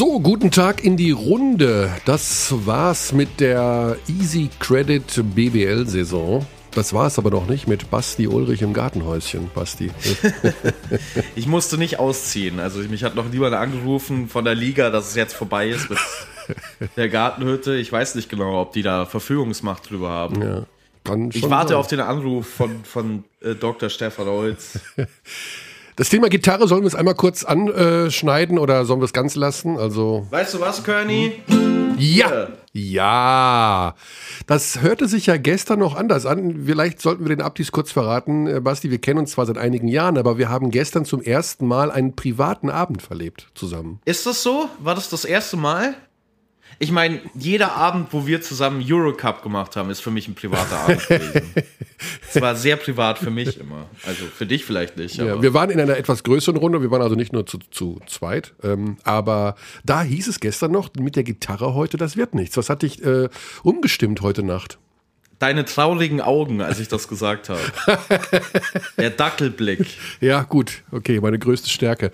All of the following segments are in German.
So, guten Tag in die Runde. Das war's mit der Easy Credit BBL Saison. Das war es aber noch nicht mit Basti Ulrich im Gartenhäuschen, Basti. ich musste nicht ausziehen. Also mich hat noch niemand angerufen von der Liga, dass es jetzt vorbei ist mit der Gartenhütte. Ich weiß nicht genau, ob die da Verfügungsmacht drüber haben. Ja, ich warte sein. auf den Anruf von, von äh, Dr. Stefan Holz. Das Thema Gitarre sollen wir es einmal kurz anschneiden oder sollen wir es ganz lassen? Also weißt du was, Kearney? Ja, ja. Das hörte sich ja gestern noch anders an. Vielleicht sollten wir den Abdis kurz verraten. Äh, Basti, wir kennen uns zwar seit einigen Jahren, aber wir haben gestern zum ersten Mal einen privaten Abend verlebt zusammen. Ist das so? War das das erste Mal? Ich meine, jeder Abend, wo wir zusammen Eurocup gemacht haben, ist für mich ein privater Abend gewesen. Es war sehr privat für mich immer. Also für dich vielleicht nicht. Ja, wir waren in einer etwas größeren Runde. Wir waren also nicht nur zu, zu zweit. Ähm, aber da hieß es gestern noch, mit der Gitarre heute, das wird nichts. Was hat dich äh, umgestimmt heute Nacht? Deine traurigen Augen, als ich das gesagt habe. Der Dackelblick. Ja, gut. Okay, meine größte Stärke.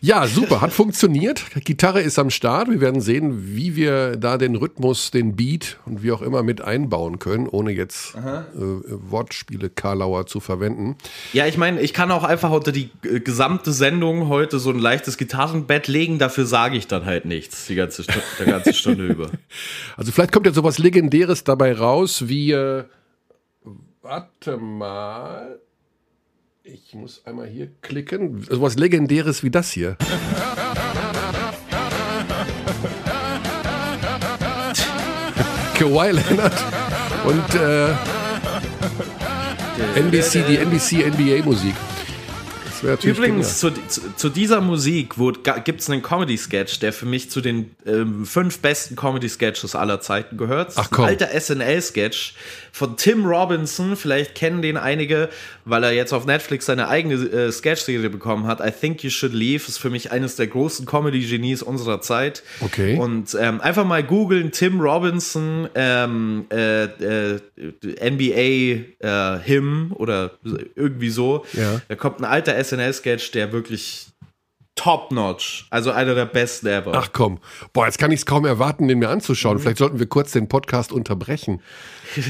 Ja, super. Hat funktioniert. Gitarre ist am Start. Wir werden sehen, wie wir da den Rhythmus, den Beat und wie auch immer mit einbauen können, ohne jetzt äh, Wortspiele Karlauer zu verwenden. Ja, ich meine, ich kann auch einfach unter die äh, gesamte Sendung heute so ein leichtes Gitarrenbett legen. Dafür sage ich dann halt nichts die ganze, der ganze Stunde über. Also vielleicht kommt ja sowas Legendäres dabei raus, wie äh, warte mal. Ich muss einmal hier klicken. So was Legendäres wie das hier. Kawhi Leonard und äh, NBC, die NBC NBA Musik. Übrigens, zu, zu, zu, dieser Musik gibt es einen Comedy-Sketch, der für mich zu den ähm, fünf besten Comedy-Sketches aller Zeiten gehört. Ach komm. Ein alter SNL-Sketch von Tim Robinson. Vielleicht kennen den einige, weil er jetzt auf Netflix seine eigene äh, Sketch-Serie bekommen hat. I Think You Should Leave ist für mich eines der großen Comedy-Genies unserer Zeit. Okay. Und ähm, einfach mal googeln Tim Robinson ähm, äh, äh, NBA äh, Him oder irgendwie so. Ja. Da kommt ein alter SNL SNL-Sketch, der wirklich top-notch. Also einer der besten ever. Ach komm. Boah, jetzt kann ich es kaum erwarten, den mir anzuschauen. Mhm. Vielleicht sollten wir kurz den Podcast unterbrechen.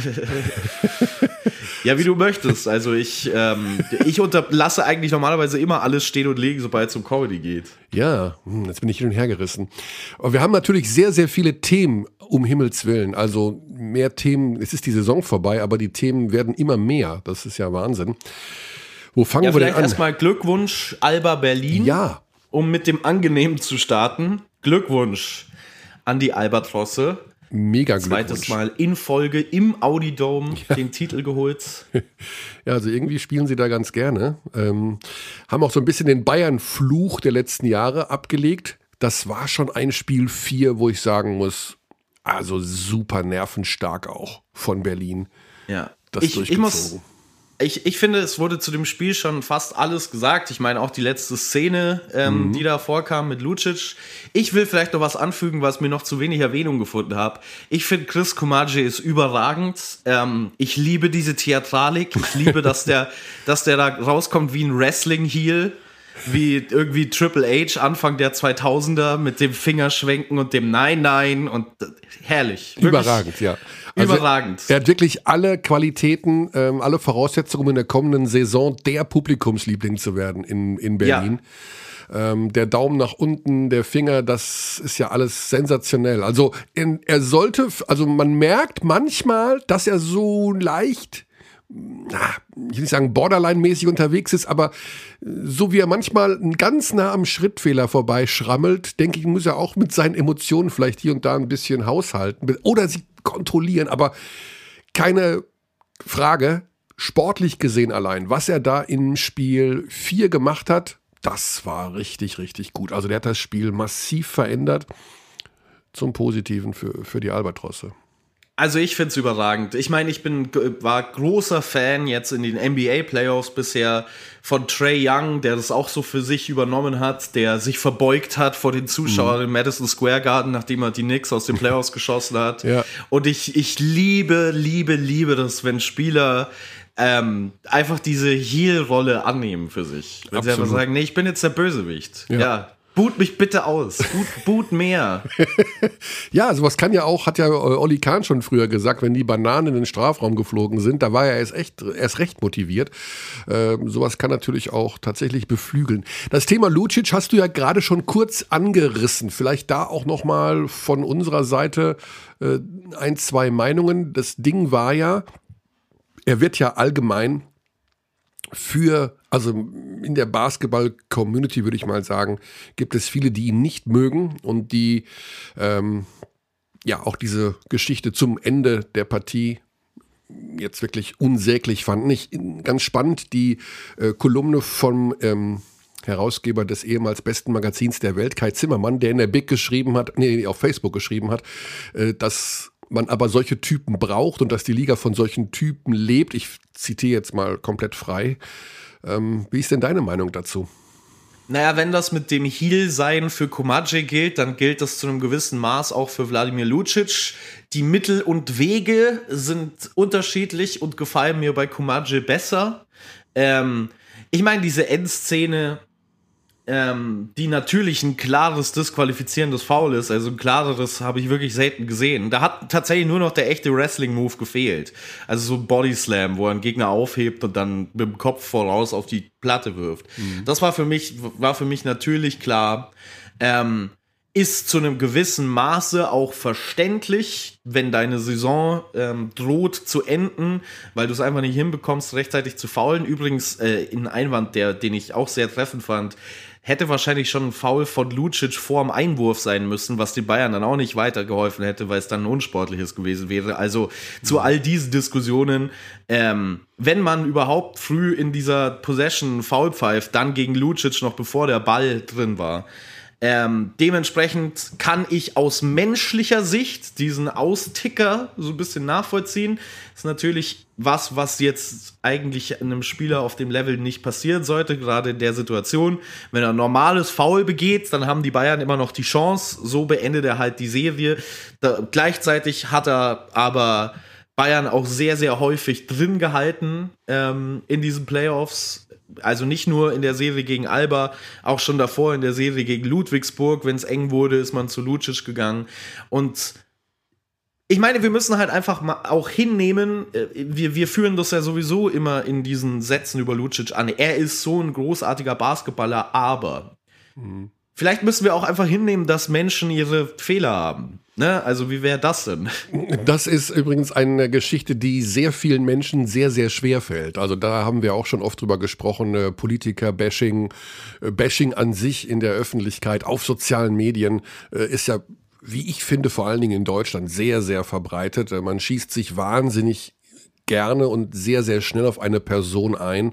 ja, wie du möchtest. Also ich, ähm, ich unterlasse eigentlich normalerweise immer alles stehen und legen, sobald es um Comedy geht. Ja, hm, jetzt bin ich hin und her gerissen. Aber wir haben natürlich sehr, sehr viele Themen, um Himmels Willen. Also mehr Themen, es ist die Saison vorbei, aber die Themen werden immer mehr. Das ist ja Wahnsinn. Wo fangen ja, wir denn an? Erstmal Glückwunsch, Alba Berlin. Ja. Um mit dem Angenehmen zu starten. Glückwunsch an die Albatrosse. Mega Glückwunsch. Zweites Mal in Folge im Audidome ja. den Titel geholt. Ja, also irgendwie spielen sie da ganz gerne. Ähm, haben auch so ein bisschen den Bayern-Fluch der letzten Jahre abgelegt. Das war schon ein Spiel 4, wo ich sagen muss, also super nervenstark auch von Berlin. Ja. Das ich, ich muss ich, ich finde, es wurde zu dem Spiel schon fast alles gesagt. Ich meine, auch die letzte Szene, ähm, mhm. die da vorkam mit Lucic. Ich will vielleicht noch was anfügen, was mir noch zu wenig Erwähnung gefunden habe. Ich finde, Chris Kumaji ist überragend. Ähm, ich liebe diese Theatralik. Ich liebe, dass der, dass der da rauskommt wie ein Wrestling-Heel wie irgendwie Triple H Anfang der 2000er mit dem Fingerschwenken und dem Nein, Nein und äh, herrlich. Wirklich Überragend, ja. Also Überragend. Er hat wirklich alle Qualitäten, ähm, alle Voraussetzungen, um in der kommenden Saison der Publikumsliebling zu werden in, in Berlin. Ja. Ähm, der Daumen nach unten, der Finger, das ist ja alles sensationell. Also in, er sollte, also man merkt manchmal, dass er so leicht na, ich will nicht sagen borderline-mäßig unterwegs ist, aber so wie er manchmal ganz nah am Schrittfehler vorbeischrammelt, denke ich, muss er auch mit seinen Emotionen vielleicht hier und da ein bisschen haushalten oder sie kontrollieren, aber keine Frage, sportlich gesehen allein, was er da im Spiel 4 gemacht hat, das war richtig, richtig gut. Also der hat das Spiel massiv verändert zum Positiven für, für die Albatrosse. Also ich finde es überragend. Ich meine, ich bin war großer Fan jetzt in den NBA Playoffs bisher von Trey Young, der das auch so für sich übernommen hat, der sich verbeugt hat vor den Zuschauern mhm. im Madison Square Garden, nachdem er die Knicks aus den Playoffs geschossen hat. Ja. Und ich ich liebe liebe liebe das, wenn Spieler ähm, einfach diese Heel-Rolle annehmen für sich. Wenn Absolut. sie einfach sagen, nee, ich bin jetzt der Bösewicht. ja. ja Boot mich bitte aus. Boot, boot mehr. ja, sowas kann ja auch, hat ja äh, Olli Kahn schon früher gesagt, wenn die Bananen in den Strafraum geflogen sind, da war er erst, echt, erst recht motiviert. Ähm, sowas kann natürlich auch tatsächlich beflügeln. Das Thema Lucic hast du ja gerade schon kurz angerissen. Vielleicht da auch nochmal von unserer Seite äh, ein, zwei Meinungen. Das Ding war ja, er wird ja allgemein für, also in der Basketball-Community würde ich mal sagen, gibt es viele, die ihn nicht mögen und die ähm, ja auch diese Geschichte zum Ende der Partie jetzt wirklich unsäglich fanden. Ich ganz spannend die äh, Kolumne vom ähm, Herausgeber des ehemals besten Magazins der Welt, Kai Zimmermann, der in der Big geschrieben hat, nee, auf Facebook geschrieben hat, äh, dass man aber solche Typen braucht und dass die Liga von solchen Typen lebt. Ich zitiere jetzt mal komplett frei. Ähm, wie ist denn deine Meinung dazu? Naja, wenn das mit dem Heel-Sein für Komadje gilt, dann gilt das zu einem gewissen Maß auch für Wladimir Lucic. Die Mittel und Wege sind unterschiedlich und gefallen mir bei Komadje besser. Ähm, ich meine, diese Endszene ähm, die natürlich ein klares disqualifizierendes Foul ist. Also ein klareres habe ich wirklich selten gesehen. Da hat tatsächlich nur noch der echte Wrestling-Move gefehlt. Also so ein Body Slam, wo er einen Gegner aufhebt und dann mit dem Kopf voraus auf die Platte wirft. Mhm. Das war für mich, war für mich natürlich klar. Ähm, ist zu einem gewissen Maße auch verständlich, wenn deine Saison ähm, droht zu enden, weil du es einfach nicht hinbekommst, rechtzeitig zu faulen. Übrigens, äh, ein Einwand, der, den ich auch sehr treffend fand, hätte wahrscheinlich schon ein Foul von Lucic vor dem Einwurf sein müssen, was den Bayern dann auch nicht weitergeholfen hätte, weil es dann ein unsportliches gewesen wäre. Also zu all diesen Diskussionen, ähm, wenn man überhaupt früh in dieser Possession Foul pfeift, dann gegen Lucic noch bevor der Ball drin war. Ähm, dementsprechend kann ich aus menschlicher Sicht diesen Austicker so ein bisschen nachvollziehen. Ist natürlich was, was jetzt eigentlich einem Spieler auf dem Level nicht passieren sollte, gerade in der Situation. Wenn er ein normales Foul begeht, dann haben die Bayern immer noch die Chance. So beendet er halt die Serie. Da, gleichzeitig hat er aber Bayern auch sehr, sehr häufig drin gehalten ähm, in diesen Playoffs also nicht nur in der Serie gegen Alba, auch schon davor in der Serie gegen Ludwigsburg, wenn es eng wurde, ist man zu Lucic gegangen. Und ich meine, wir müssen halt einfach mal auch hinnehmen, äh, wir, wir führen das ja sowieso immer in diesen Sätzen über Lucic an. Er ist so ein großartiger Basketballer, aber mhm. vielleicht müssen wir auch einfach hinnehmen, dass Menschen ihre Fehler haben. Ne? Also wie wäre das denn? Das ist übrigens eine Geschichte, die sehr vielen Menschen sehr, sehr schwer fällt. Also da haben wir auch schon oft drüber gesprochen, äh, Politiker-Bashing, äh, Bashing an sich in der Öffentlichkeit, auf sozialen Medien äh, ist ja, wie ich finde, vor allen Dingen in Deutschland sehr, sehr verbreitet. Man schießt sich wahnsinnig gerne und sehr, sehr schnell auf eine Person ein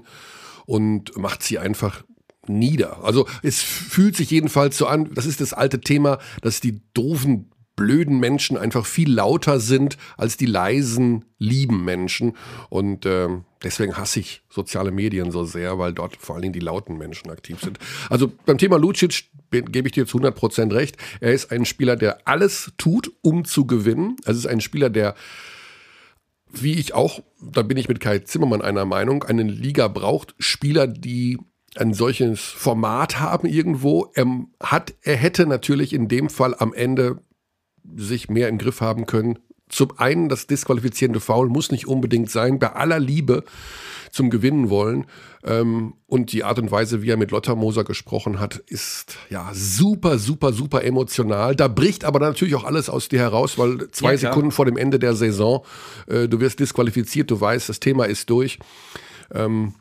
und macht sie einfach nieder. Also es fühlt sich jedenfalls so an, das ist das alte Thema, dass die doofen blöden Menschen einfach viel lauter sind als die leisen, lieben Menschen. Und äh, deswegen hasse ich soziale Medien so sehr, weil dort vor allen Dingen die lauten Menschen aktiv sind. Also beim Thema Lucic gebe ich dir zu 100 Prozent recht. Er ist ein Spieler, der alles tut, um zu gewinnen. Es ist ein Spieler, der wie ich auch, da bin ich mit Kai Zimmermann einer Meinung, eine Liga braucht Spieler, die ein solches Format haben irgendwo. Er, hat, er hätte natürlich in dem Fall am Ende sich mehr im Griff haben können. Zum einen, das disqualifizierende Foul muss nicht unbedingt sein, bei aller Liebe zum Gewinnen wollen. Ähm, und die Art und Weise, wie er mit Lotta Moser gesprochen hat, ist ja super, super, super emotional. Da bricht aber natürlich auch alles aus dir heraus, weil zwei ja, Sekunden vor dem Ende der Saison, äh, du wirst disqualifiziert, du weißt, das Thema ist durch. Ähm,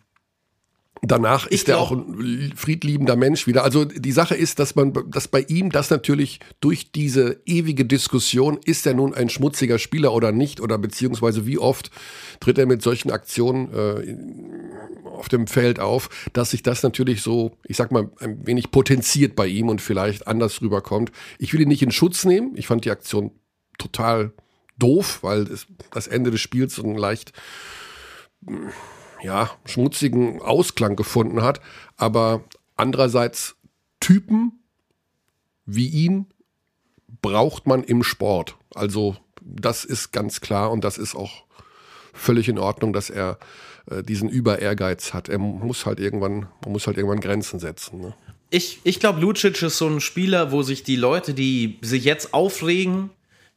Danach ich ist er auch ein friedliebender Mensch wieder. Also die Sache ist, dass man, dass bei ihm das natürlich durch diese ewige Diskussion, ist er nun ein schmutziger Spieler oder nicht, oder beziehungsweise wie oft tritt er mit solchen Aktionen äh, auf dem Feld auf, dass sich das natürlich so, ich sag mal, ein wenig potenziert bei ihm und vielleicht anders rüberkommt. Ich will ihn nicht in Schutz nehmen. Ich fand die Aktion total doof, weil das Ende des Spiels so ein leicht ja, schmutzigen Ausklang gefunden hat. Aber andererseits Typen wie ihn braucht man im Sport. Also das ist ganz klar und das ist auch völlig in Ordnung, dass er äh, diesen Über-Ehrgeiz hat. Er muss halt irgendwann, man muss halt irgendwann Grenzen setzen. Ne? ich, ich glaube, Lucic ist so ein Spieler, wo sich die Leute, die sich jetzt aufregen,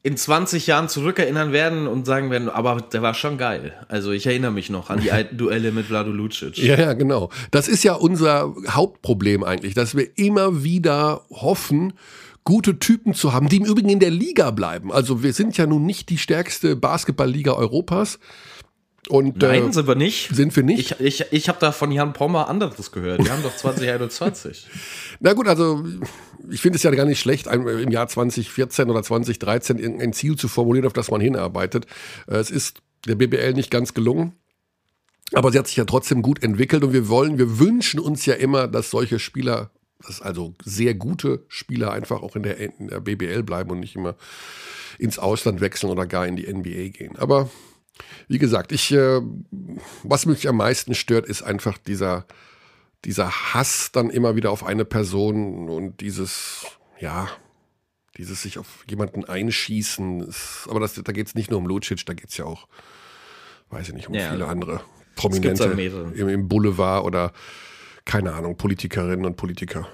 in 20 Jahren zurückerinnern werden und sagen werden, aber der war schon geil. Also ich erinnere mich noch an die alten Duelle mit Vlado Lucic. Ja, ja, genau. Das ist ja unser Hauptproblem eigentlich, dass wir immer wieder hoffen, gute Typen zu haben, die im Übrigen in der Liga bleiben. Also wir sind ja nun nicht die stärkste Basketballliga Europas. Und, Nein, äh, sind wir nicht. Sind wir nicht. Ich, ich, ich habe da von Jan Pommer anderes gehört. Wir haben doch 2021. Na gut, also ich finde es ja gar nicht schlecht, im Jahr 2014 oder 2013 ein Ziel zu formulieren, auf das man hinarbeitet. Äh, es ist der BBL nicht ganz gelungen. Aber sie hat sich ja trotzdem gut entwickelt und wir wollen, wir wünschen uns ja immer, dass solche Spieler, dass also sehr gute Spieler einfach auch in der, in der BBL bleiben und nicht immer ins Ausland wechseln oder gar in die NBA gehen. Aber wie gesagt, ich, äh, was mich am meisten stört, ist einfach dieser, dieser Hass dann immer wieder auf eine Person und dieses, ja, dieses sich auf jemanden einschießen. Ist, aber das, da geht es nicht nur um Lucic, da geht es ja auch, weiß ich nicht, um ja, viele andere Prominente im, im, Boulevard oder keine Ahnung, Politikerinnen und Politiker.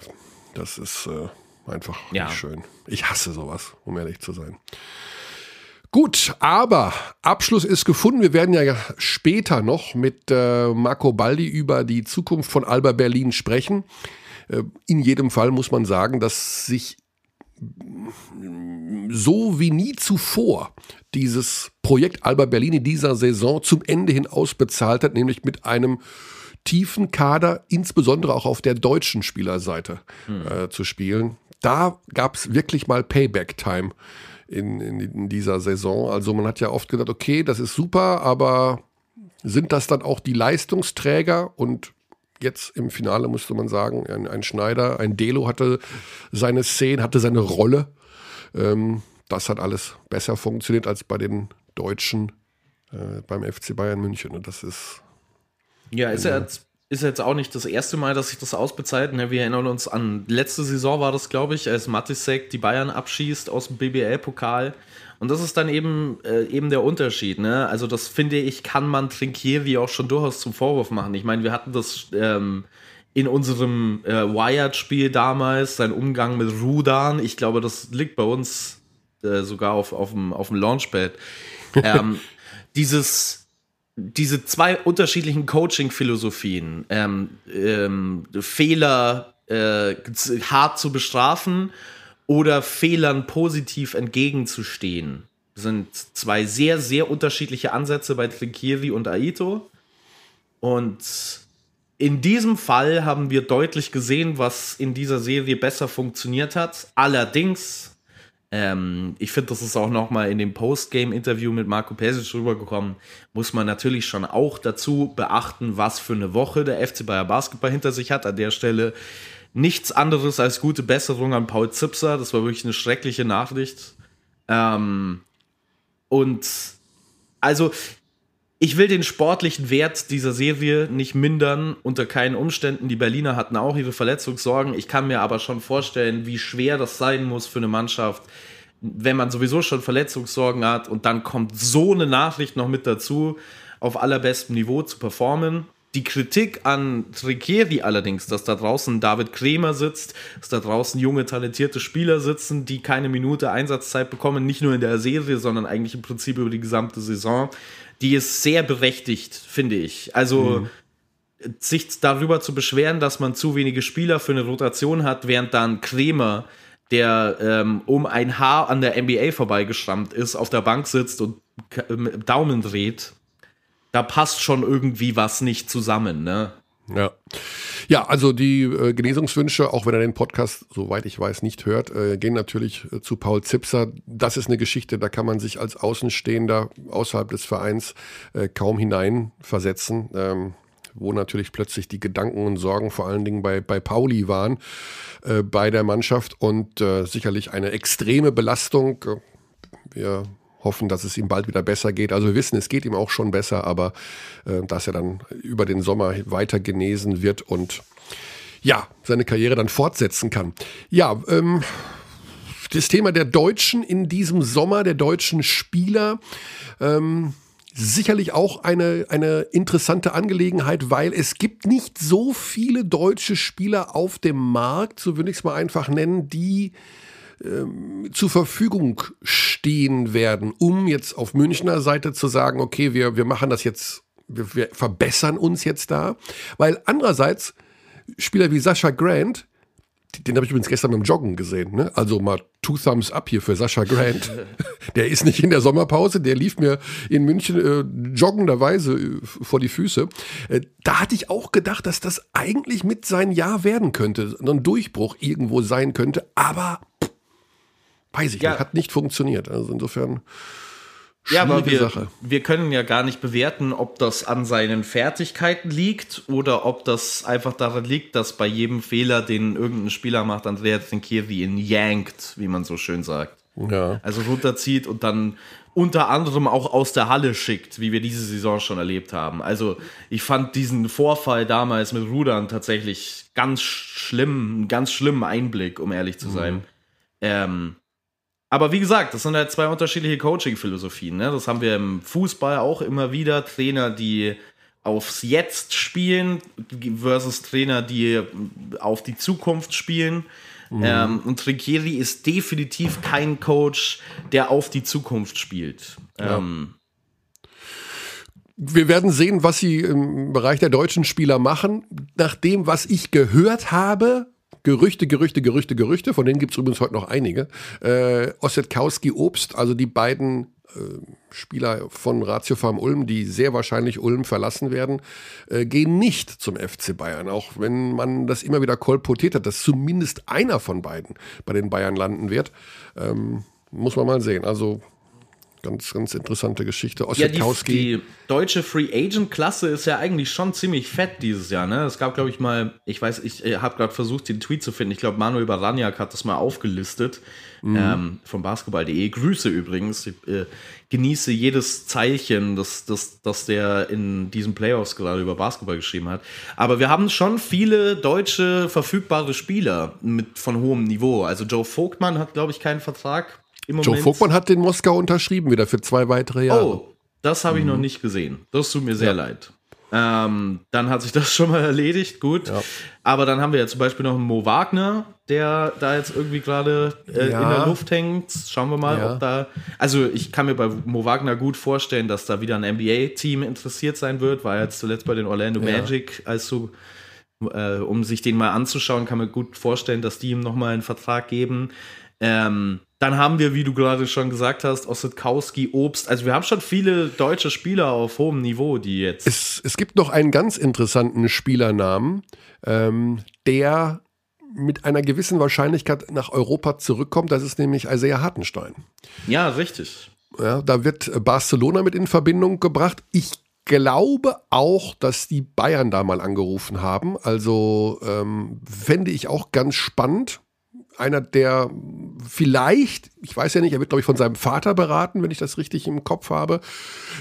Das ist äh, einfach ja. nicht schön. Ich hasse sowas, um ehrlich zu sein. Gut, aber Abschluss ist gefunden. Wir werden ja später noch mit äh, Marco Baldi über die Zukunft von Alba Berlin sprechen. Äh, in jedem Fall muss man sagen, dass sich so wie nie zuvor dieses Projekt Alba Berlin in dieser Saison zum Ende hin ausbezahlt hat, nämlich mit einem tiefen Kader, insbesondere auch auf der deutschen Spielerseite hm. äh, zu spielen. Da gab es wirklich mal Payback-Time in, in, in dieser Saison. Also man hat ja oft gedacht, okay, das ist super, aber sind das dann auch die Leistungsträger? Und jetzt im Finale musste man sagen, ein, ein Schneider, ein Delo hatte seine Szene, hatte seine Rolle. Ähm, das hat alles besser funktioniert als bei den Deutschen äh, beim FC Bayern München. Und das ist. Ja, ist ja jetzt ist jetzt auch nicht das erste Mal, dass sich das ausbezahlt. Ne? Wir erinnern uns an letzte Saison war das, glaube ich, als Matisek die Bayern abschießt aus dem BBL-Pokal. Und das ist dann eben, äh, eben der Unterschied. Ne? Also das finde ich, kann man Trinkieri auch schon durchaus zum Vorwurf machen. Ich meine, wir hatten das ähm, in unserem äh, Wired-Spiel damals, sein Umgang mit Rudan. Ich glaube, das liegt bei uns äh, sogar auf, auf, dem, auf dem Launchpad. Ähm, dieses diese zwei unterschiedlichen Coaching-Philosophien, ähm, ähm, Fehler äh, hart zu bestrafen oder Fehlern positiv entgegenzustehen, sind zwei sehr, sehr unterschiedliche Ansätze bei Trinkiri und Aito. Und in diesem Fall haben wir deutlich gesehen, was in dieser Serie besser funktioniert hat. Allerdings ähm, ich finde, das ist auch nochmal in dem Postgame-Interview mit Marco Pesic rübergekommen. Muss man natürlich schon auch dazu beachten, was für eine Woche der FC Bayer Basketball hinter sich hat. An der Stelle nichts anderes als gute Besserung an Paul Zipser. Das war wirklich eine schreckliche Nachricht. Ähm, und also ich will den sportlichen Wert dieser Serie nicht mindern, unter keinen Umständen. Die Berliner hatten auch ihre Verletzungssorgen. Ich kann mir aber schon vorstellen, wie schwer das sein muss für eine Mannschaft, wenn man sowieso schon Verletzungssorgen hat und dann kommt so eine Nachricht noch mit dazu, auf allerbestem Niveau zu performen. Die Kritik an Tricheri allerdings, dass da draußen David Kremer sitzt, dass da draußen junge, talentierte Spieler sitzen, die keine Minute Einsatzzeit bekommen, nicht nur in der Serie, sondern eigentlich im Prinzip über die gesamte Saison, die ist sehr berechtigt, finde ich. Also mhm. sich darüber zu beschweren, dass man zu wenige Spieler für eine Rotation hat, während dann Kremer, der ähm, um ein Haar an der NBA vorbeigeschrammt ist, auf der Bank sitzt und Daumen dreht, da passt schon irgendwie was nicht zusammen, ne? Ja. Ja, also die äh, Genesungswünsche, auch wenn er den Podcast, soweit ich weiß, nicht hört, äh, gehen natürlich äh, zu Paul Zipser. Das ist eine Geschichte, da kann man sich als Außenstehender außerhalb des Vereins äh, kaum hineinversetzen. Ähm, wo natürlich plötzlich die Gedanken und Sorgen vor allen Dingen bei, bei Pauli waren, äh, bei der Mannschaft und äh, sicherlich eine extreme Belastung. Wir hoffen, dass es ihm bald wieder besser geht. Also wir wissen, es geht ihm auch schon besser, aber äh, dass er dann über den Sommer weiter genesen wird und ja, seine Karriere dann fortsetzen kann. Ja, ähm, das Thema der Deutschen in diesem Sommer, der deutschen Spieler. Ähm, sicherlich auch eine, eine interessante Angelegenheit, weil es gibt nicht so viele deutsche Spieler auf dem Markt, so würde ich es mal einfach nennen, die ähm, zur Verfügung stehen werden, um jetzt auf Münchner Seite zu sagen, okay, wir, wir machen das jetzt, wir, wir verbessern uns jetzt da. Weil andererseits Spieler wie Sascha Grant, den habe ich übrigens gestern beim Joggen gesehen. Ne? Also mal two thumbs up hier für Sascha Grant. der ist nicht in der Sommerpause, der lief mir in München äh, joggenderweise äh, vor die Füße. Äh, da hatte ich auch gedacht, dass das eigentlich mit sein Jahr werden könnte, ein Durchbruch irgendwo sein könnte, aber pff, weiß ich ja. nicht, hat nicht funktioniert. Also insofern ja, aber wir, Sache. wir können ja gar nicht bewerten, ob das an seinen Fertigkeiten liegt oder ob das einfach daran liegt, dass bei jedem Fehler, den irgendein Spieler macht, Andrea Zinkieri ihn yankt, wie man so schön sagt. Ja. Also runterzieht und dann unter anderem auch aus der Halle schickt, wie wir diese Saison schon erlebt haben. Also ich fand diesen Vorfall damals mit Rudern tatsächlich ganz schlimm, einen ganz schlimmen Einblick, um ehrlich zu sein. Mhm. Ähm, aber wie gesagt, das sind halt zwei unterschiedliche Coaching-Philosophien. Ne? Das haben wir im Fußball auch immer wieder. Trainer, die aufs Jetzt spielen versus Trainer, die auf die Zukunft spielen. Mhm. Ähm, und Trinkieri ist definitiv kein Coach, der auf die Zukunft spielt. Ja. Ähm, wir werden sehen, was sie im Bereich der deutschen Spieler machen. Nach dem, was ich gehört habe, Gerüchte, Gerüchte, Gerüchte, Gerüchte, von denen gibt es übrigens heute noch einige. Äh, Ossetkowski Obst, also die beiden äh, Spieler von Ratio Farm Ulm, die sehr wahrscheinlich Ulm verlassen werden, äh, gehen nicht zum FC Bayern. Auch wenn man das immer wieder kolportiert hat, dass zumindest einer von beiden bei den Bayern landen wird. Ähm, muss man mal sehen. Also ganz, ganz interessante Geschichte. Ja, die, die, deutsche Free Agent Klasse ist ja eigentlich schon ziemlich fett dieses Jahr. Ne? Es gab, glaube ich, mal, ich weiß, ich habe gerade versucht, den Tweet zu finden. Ich glaube, Manuel Baraniak hat das mal aufgelistet mhm. ähm, von basketball.de. Grüße übrigens. Ich äh, genieße jedes Zeichen, das, das, das der in diesen Playoffs gerade über Basketball geschrieben hat. Aber wir haben schon viele deutsche verfügbare Spieler mit von hohem Niveau. Also Joe Vogtmann hat, glaube ich, keinen Vertrag Joe Vogtmann hat den Moskau unterschrieben wieder für zwei weitere Jahre. Oh, das habe ich mhm. noch nicht gesehen. Das tut mir sehr ja. leid. Ähm, dann hat sich das schon mal erledigt, gut. Ja. Aber dann haben wir ja zum Beispiel noch einen Mo Wagner, der da jetzt irgendwie gerade äh, ja. in der Luft hängt. Schauen wir mal, ja. ob da. Also ich kann mir bei Mo Wagner gut vorstellen, dass da wieder ein NBA-Team interessiert sein wird. War jetzt zuletzt bei den Orlando Magic, als so, äh, um sich den mal anzuschauen, kann man gut vorstellen, dass die ihm nochmal einen Vertrag geben. Ähm, dann haben wir, wie du gerade schon gesagt hast, Ossetkowski, Obst. Also wir haben schon viele deutsche Spieler auf hohem Niveau, die jetzt. Es, es gibt noch einen ganz interessanten Spielernamen, ähm, der mit einer gewissen Wahrscheinlichkeit nach Europa zurückkommt. Das ist nämlich Isaiah Hartenstein. Ja, richtig. Ja, da wird Barcelona mit in Verbindung gebracht. Ich glaube auch, dass die Bayern da mal angerufen haben. Also ähm, fände ich auch ganz spannend einer, der vielleicht, ich weiß ja nicht, er wird, glaube ich, von seinem Vater beraten, wenn ich das richtig im Kopf habe,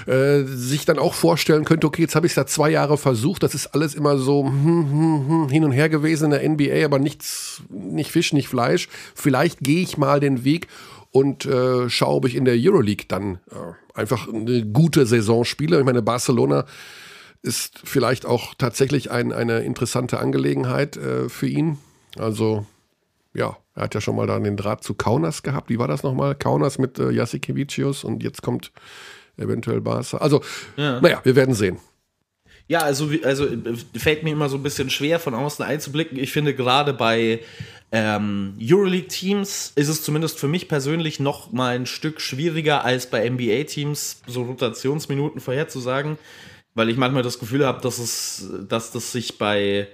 äh, sich dann auch vorstellen könnte, okay, jetzt habe ich es da zwei Jahre versucht, das ist alles immer so hm, hm, hm, hin und her gewesen in der NBA, aber nichts, nicht Fisch, nicht Fleisch. Vielleicht gehe ich mal den Weg und äh, schaue, ob ich in der Euroleague dann äh, einfach eine gute Saison spiele. Ich meine, Barcelona ist vielleicht auch tatsächlich ein, eine interessante Angelegenheit äh, für ihn. Also ja, er hat ja schon mal da den Draht zu Kaunas gehabt. Wie war das nochmal? Kaunas mit äh, Jasikevicius und jetzt kommt eventuell Barca. Also, ja. naja, wir werden sehen. Ja, also, also äh, fällt mir immer so ein bisschen schwer von außen einzublicken. Ich finde gerade bei ähm, Euroleague-Teams ist es zumindest für mich persönlich noch mal ein Stück schwieriger als bei NBA-Teams so Rotationsminuten vorherzusagen, weil ich manchmal das Gefühl habe, dass es, dass das sich bei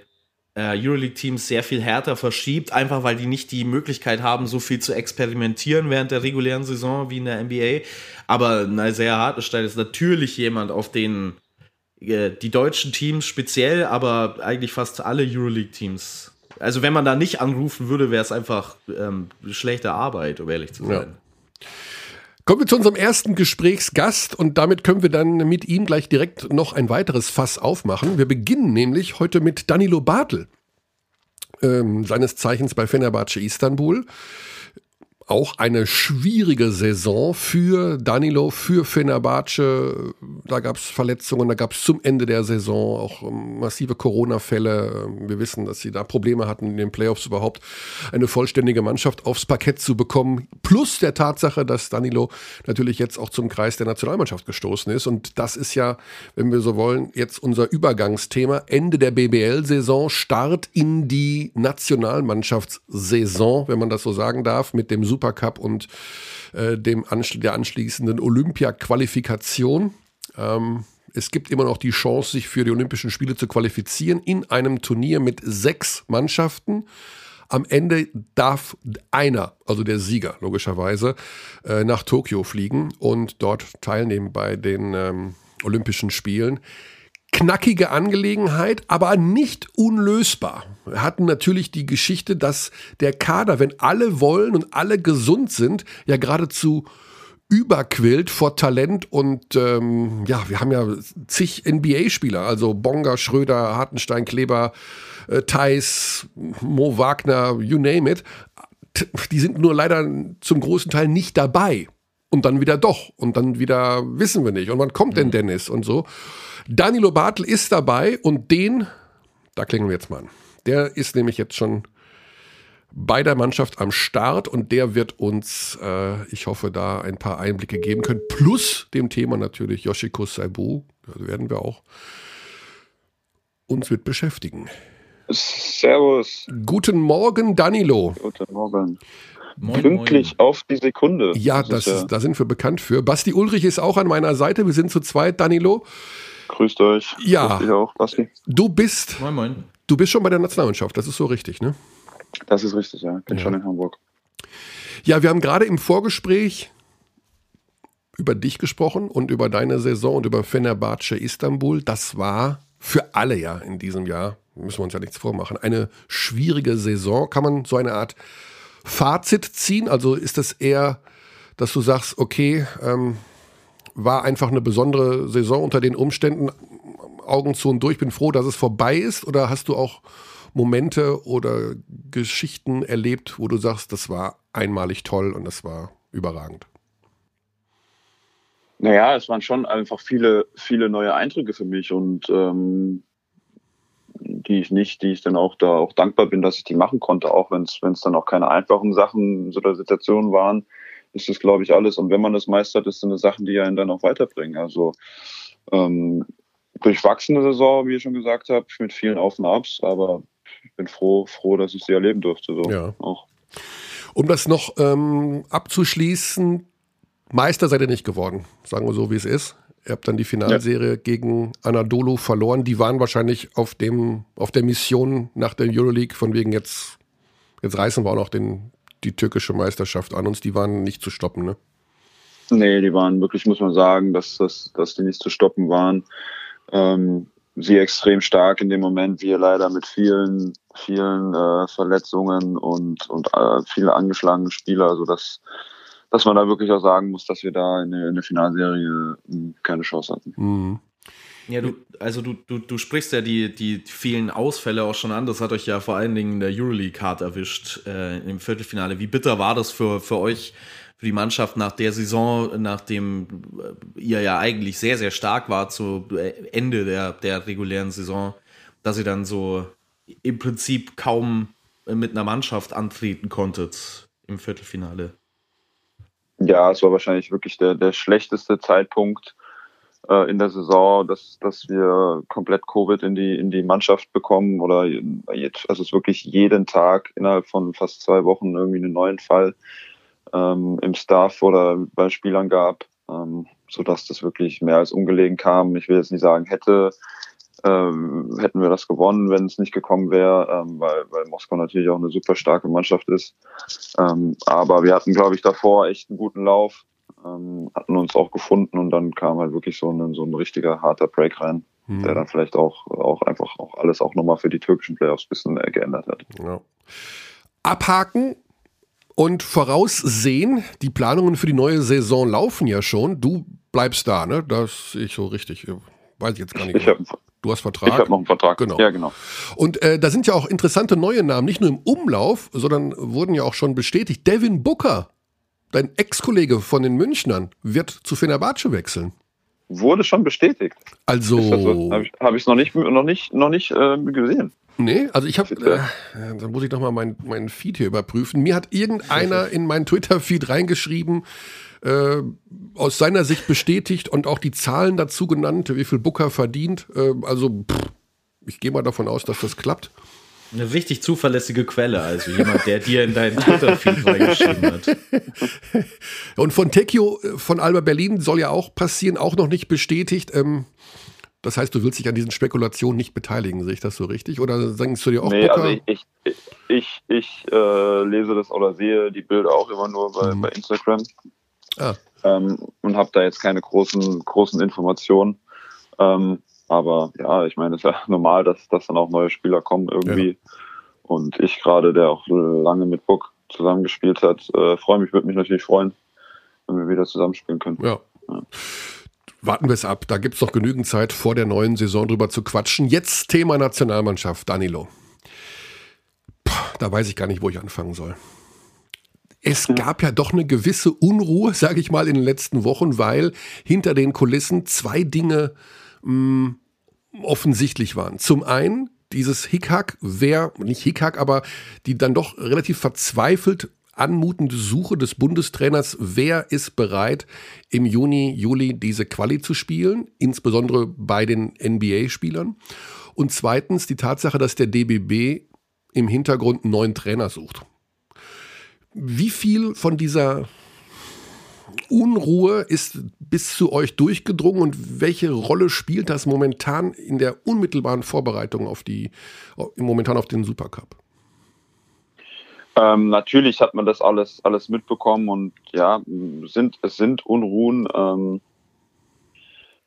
Euroleague-Teams sehr viel härter verschiebt, einfach weil die nicht die Möglichkeit haben, so viel zu experimentieren während der regulären Saison wie in der NBA. Aber Isaiah Hartenstein ist natürlich jemand, auf den äh, die deutschen Teams speziell, aber eigentlich fast alle Euroleague-Teams. Also wenn man da nicht anrufen würde, wäre es einfach ähm, schlechte Arbeit, um ehrlich zu sein. Ja. Kommen wir zu unserem ersten Gesprächsgast und damit können wir dann mit ihm gleich direkt noch ein weiteres Fass aufmachen. Wir beginnen nämlich heute mit Danilo Bartel, ähm, seines Zeichens bei Fenerbahce Istanbul. Auch eine schwierige Saison für Danilo, für Fenerbahce. Da gab es Verletzungen, da gab es zum Ende der Saison auch ähm, massive Corona-Fälle. Ähm, wir wissen, dass sie da Probleme hatten, in den Playoffs überhaupt eine vollständige Mannschaft aufs Parkett zu bekommen. Plus der Tatsache, dass Danilo natürlich jetzt auch zum Kreis der Nationalmannschaft gestoßen ist. Und das ist ja, wenn wir so wollen, jetzt unser Übergangsthema. Ende der BBL-Saison, Start in die Nationalmannschaftssaison, wenn man das so sagen darf, mit dem Supercup und äh, dem Anschl der anschließenden Olympia-Qualifikation. Ähm, es gibt immer noch die Chance, sich für die Olympischen Spiele zu qualifizieren in einem Turnier mit sechs Mannschaften. Am Ende darf einer, also der Sieger logischerweise, äh, nach Tokio fliegen und dort teilnehmen bei den ähm, Olympischen Spielen knackige Angelegenheit, aber nicht unlösbar. Hatten natürlich die Geschichte, dass der Kader, wenn alle wollen und alle gesund sind, ja geradezu überquillt vor Talent und ähm, ja, wir haben ja zig NBA-Spieler, also Bonga, Schröder, Hartenstein, Kleber, äh, Theis, Mo Wagner, you name it. Die sind nur leider zum großen Teil nicht dabei. Und dann wieder doch. Und dann wieder wissen wir nicht. Und wann kommt denn mhm. Dennis und so? Danilo Bartel ist dabei und den, da klingen wir jetzt mal an. Der ist nämlich jetzt schon bei der Mannschaft am Start und der wird uns, äh, ich hoffe, da ein paar Einblicke geben können. Plus dem Thema natürlich Yoshiko Saibu, da werden wir auch uns mit beschäftigen. Servus. Guten Morgen, Danilo. Guten Morgen. Moin, Pünktlich moin. auf die Sekunde. Ja, das, das ja da sind wir bekannt für. Basti Ulrich ist auch an meiner Seite. Wir sind zu zweit, Danilo. Grüßt euch. Ja. Grüßt auch, Basti. Du bist. Moin, moin. Du bist schon bei der Nationalmannschaft, das ist so richtig, ne? Das ist richtig, ja. Bin ja. schon in Hamburg. Ja, wir haben gerade im Vorgespräch über dich gesprochen und über deine Saison und über Fenerbahce Istanbul. Das war für alle ja in diesem Jahr, müssen wir uns ja nichts vormachen, eine schwierige Saison. Kann man so eine Art Fazit ziehen? Also ist das eher, dass du sagst, okay, ähm, war einfach eine besondere Saison unter den Umständen. Augen zu und durch, bin froh, dass es vorbei ist? Oder hast du auch Momente oder Geschichten erlebt, wo du sagst, das war einmalig toll und das war überragend? Naja, es waren schon einfach viele, viele neue Eindrücke für mich und ähm, die ich nicht, die ich dann auch da auch dankbar bin, dass ich die machen konnte, auch wenn es dann auch keine einfachen Sachen oder Situationen waren ist das, glaube ich, alles. Und wenn man das meistert, ist es eine Sache, die einen dann auch weiterbringen. Also ähm, durchwachsene Saison, wie ich schon gesagt habe, mit vielen Auf und Abs, aber ich bin froh, froh, dass ich sie erleben durfte. So ja. auch. Um das noch ähm, abzuschließen, Meister seid ihr nicht geworden, sagen wir so, wie es ist. Ihr habt dann die Finalserie ja. gegen Anadolu verloren. Die waren wahrscheinlich auf dem, auf der Mission nach der Euroleague, von wegen jetzt, jetzt reißen wir auch noch den, die türkische Meisterschaft an uns, die waren nicht zu stoppen, ne? Nee, die waren wirklich, muss man sagen, dass, dass, dass die nicht zu stoppen waren. Ähm, sie extrem stark in dem Moment, wir leider mit vielen, vielen äh, Verletzungen und, und äh, viele angeschlagene Spieler, also dass, dass man da wirklich auch sagen muss, dass wir da in der, in der Finalserie hm, keine Chance hatten. Mhm. Ja, du, also du, du, du sprichst ja die, die vielen Ausfälle auch schon an. Das hat euch ja vor allen Dingen in der Euroleague hart erwischt äh, im Viertelfinale. Wie bitter war das für, für euch, für die Mannschaft nach der Saison, nachdem äh, ihr ja eigentlich sehr, sehr stark war zu äh, Ende der, der regulären Saison, dass ihr dann so im Prinzip kaum mit einer Mannschaft antreten konntet im Viertelfinale? Ja, es war wahrscheinlich wirklich der, der schlechteste Zeitpunkt äh, in der Saison, dass, dass wir komplett Covid in die, in die Mannschaft bekommen oder jetzt, also es ist wirklich jeden Tag innerhalb von fast zwei Wochen irgendwie einen neuen Fall ähm, im Staff oder bei Spielern gab, ähm, so dass das wirklich mehr als ungelegen kam. Ich will jetzt nicht sagen, hätte, ähm, hätten wir das gewonnen, wenn es nicht gekommen wäre, ähm, weil, weil Moskau natürlich auch eine super starke Mannschaft ist. Ähm, aber wir hatten, glaube ich, davor echt einen guten Lauf ähm, hatten uns auch gefunden und dann kam halt wirklich so ein, so ein richtiger harter Break rein, mhm. der dann vielleicht auch, auch einfach auch alles auch nochmal für die türkischen Playoffs ein bisschen geändert hat. Ja. Abhaken und voraussehen, die Planungen für die neue Saison laufen ja schon. Du bleibst da, ne? Das sehe ich so richtig. Weiß ich jetzt gar nicht. Ich Du hast Vertrag. Ich habe noch einen Vertrag. Genau. Ja, genau. Und äh, da sind ja auch interessante neue Namen, nicht nur im Umlauf, sondern wurden ja auch schon bestätigt. Devin Booker, dein Ex-Kollege von den Münchnern, wird zu Fenerbahce wechseln. Wurde schon bestätigt. Also so? habe ich es noch nicht noch nicht noch nicht äh, gesehen. Nee, also ich habe, äh, da muss ich nochmal meinen mein Feed hier überprüfen. Mir hat irgendeiner in meinen Twitter-Feed reingeschrieben, äh, aus seiner Sicht bestätigt und auch die Zahlen dazu genannt, wie viel Booker verdient. Äh, also pff, ich gehe mal davon aus, dass das klappt. Eine richtig zuverlässige Quelle, also jemand, der dir in deinen Twitter-Feed reingeschrieben hat. Und von Tekio äh, von Alba Berlin soll ja auch passieren, auch noch nicht bestätigt. Ähm, das heißt, du willst dich an diesen Spekulationen nicht beteiligen, sehe ich das so richtig? Oder sagst du dir auch nee, Booker? Also ich, ich, ich, ich äh, lese das oder sehe die Bilder auch immer nur bei, mhm. bei Instagram. Ah. Ähm, und habe da jetzt keine großen, großen Informationen. Ähm, aber ja, ich meine, es ist ja normal, dass, dass dann auch neue Spieler kommen irgendwie. Ja. Und ich gerade, der auch lange mit Book zusammengespielt hat, äh, freue mich, würde mich natürlich freuen, wenn wir wieder zusammenspielen können. Ja. ja. Warten wir es ab. Da gibt es noch genügend Zeit, vor der neuen Saison drüber zu quatschen. Jetzt Thema Nationalmannschaft, Danilo. Puh, da weiß ich gar nicht, wo ich anfangen soll. Es gab ja doch eine gewisse Unruhe, sage ich mal, in den letzten Wochen, weil hinter den Kulissen zwei Dinge mh, mm, offensichtlich waren. Zum einen dieses Hickhack, wer, nicht Hickhack, aber die dann doch relativ verzweifelt anmutende Suche des Bundestrainers, wer ist bereit, im Juni, Juli diese Quali zu spielen, insbesondere bei den NBA-Spielern. Und zweitens die Tatsache, dass der DBB im Hintergrund einen neuen Trainer sucht. Wie viel von dieser Unruhe ist bis zu euch durchgedrungen und welche Rolle spielt das momentan in der unmittelbaren Vorbereitung auf die, momentan auf den Supercup? Ähm, natürlich hat man das alles, alles mitbekommen und ja, sind, es sind Unruhen. Ähm,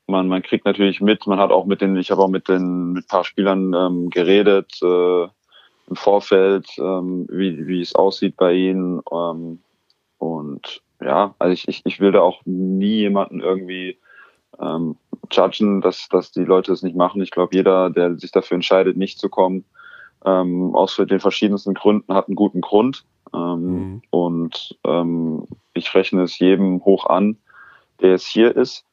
man, man kriegt natürlich mit, man hat auch mit den, ich habe auch mit den mit paar Spielern ähm, geredet äh, im Vorfeld, ähm, wie, wie es aussieht bei ihnen. Ähm, und ja, also ich, ich, ich will da auch nie jemanden irgendwie ähm, judgen, dass, dass die Leute es nicht machen. Ich glaube, jeder, der sich dafür entscheidet, nicht zu kommen, ähm, aus den verschiedensten Gründen hat einen guten Grund. Ähm, mhm. Und ähm, ich rechne es jedem hoch an, der es hier ist.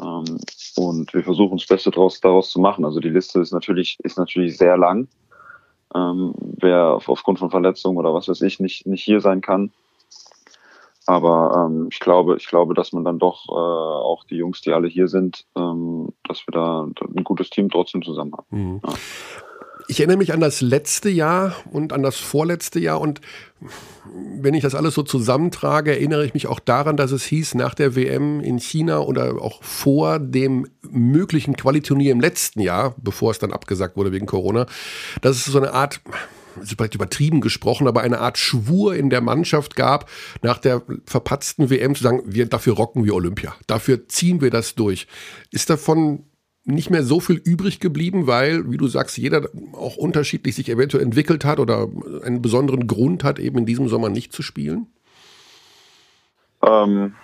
Ähm, und wir versuchen das Beste daraus, daraus zu machen. Also die Liste ist natürlich, ist natürlich sehr lang. Ähm, wer auf, aufgrund von Verletzungen oder was weiß ich nicht, nicht hier sein kann. Aber ähm, ich glaube, ich glaube, dass man dann doch äh, auch die Jungs, die alle hier sind, ähm, dass wir da ein gutes Team trotzdem zusammen haben. Mhm. Ja. Ich erinnere mich an das letzte Jahr und an das vorletzte Jahr und wenn ich das alles so zusammentrage, erinnere ich mich auch daran, dass es hieß, nach der WM in China oder auch vor dem möglichen Qualiturnier im letzten Jahr, bevor es dann abgesagt wurde wegen Corona, dass es so eine Art ist vielleicht übertrieben gesprochen, aber eine Art Schwur in der Mannschaft gab, nach der verpatzten WM zu sagen, wir, dafür rocken wir Olympia. Dafür ziehen wir das durch. Ist davon nicht mehr so viel übrig geblieben, weil, wie du sagst, jeder auch unterschiedlich sich eventuell entwickelt hat oder einen besonderen Grund hat, eben in diesem Sommer nicht zu spielen? Ähm,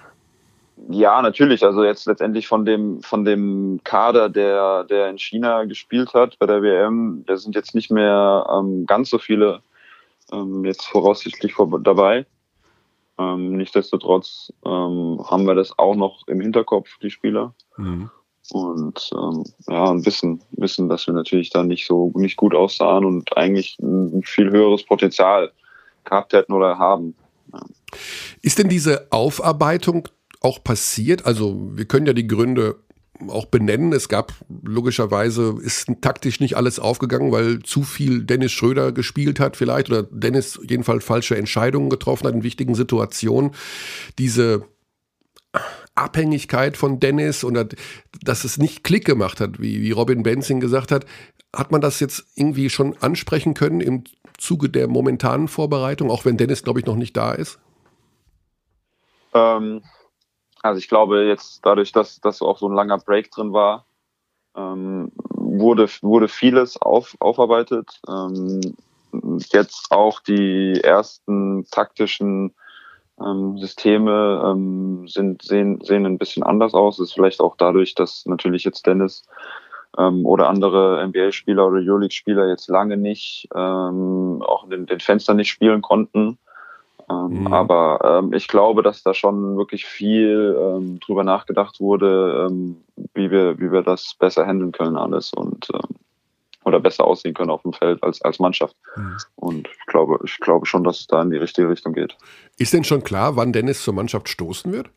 ja, natürlich. Also jetzt letztendlich von dem, von dem Kader, der, der in China gespielt hat bei der WM, da sind jetzt nicht mehr ähm, ganz so viele ähm, jetzt voraussichtlich vor, dabei. Ähm, nichtsdestotrotz ähm, haben wir das auch noch im Hinterkopf, die Spieler. Mhm und ähm, ja, und wissen, wissen, dass wir natürlich da nicht so nicht gut aussahen und eigentlich ein viel höheres Potenzial gehabt hätten oder haben. Ist denn diese Aufarbeitung auch passiert? Also wir können ja die Gründe auch benennen. Es gab logischerweise, ist taktisch nicht alles aufgegangen, weil zu viel Dennis Schröder gespielt hat vielleicht oder Dennis jedenfalls falsche Entscheidungen getroffen hat in wichtigen Situationen. Diese Abhängigkeit von Dennis oder dass es nicht Klick gemacht hat, wie, wie Robin Benzing gesagt hat. Hat man das jetzt irgendwie schon ansprechen können im Zuge der momentanen Vorbereitung, auch wenn Dennis, glaube ich, noch nicht da ist? Ähm, also ich glaube jetzt dadurch, dass, dass auch so ein langer Break drin war, ähm, wurde, wurde vieles auf, aufarbeitet. Ähm, jetzt auch die ersten taktischen ähm, Systeme ähm, sind, sehen, sehen ein bisschen anders aus. Das ist vielleicht auch dadurch, dass natürlich jetzt Dennis ähm, oder andere NBA-Spieler oder Euroleague-Spieler jetzt lange nicht, ähm, auch in den, den Fenstern nicht spielen konnten. Ähm, mhm. Aber ähm, ich glaube, dass da schon wirklich viel ähm, drüber nachgedacht wurde, ähm, wie wir, wie wir das besser handeln können alles und ähm, oder besser aussehen können auf dem Feld als, als Mannschaft. Mhm. Und ich glaube, ich glaube schon, dass es da in die richtige Richtung geht. Ist denn schon klar, wann Dennis zur Mannschaft stoßen wird?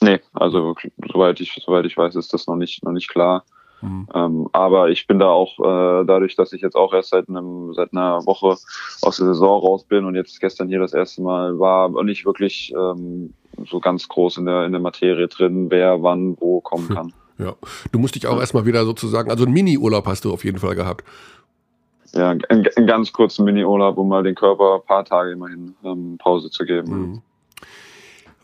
Nee, also soweit ich, soweit ich weiß, ist das noch nicht, noch nicht klar. Mhm. Ähm, aber ich bin da auch äh, dadurch, dass ich jetzt auch erst seit, einem, seit einer Woche aus der Saison raus bin und jetzt gestern hier das erste Mal war, nicht wirklich ähm, so ganz groß in der, in der Materie drin, wer wann wo kommen kann. Ja, du musst dich auch erstmal wieder sozusagen, also einen Mini-Urlaub hast du auf jeden Fall gehabt. Ja, einen, einen ganz kurzen Mini-Urlaub, um mal den Körper ein paar Tage immerhin ähm, Pause zu geben. Mhm.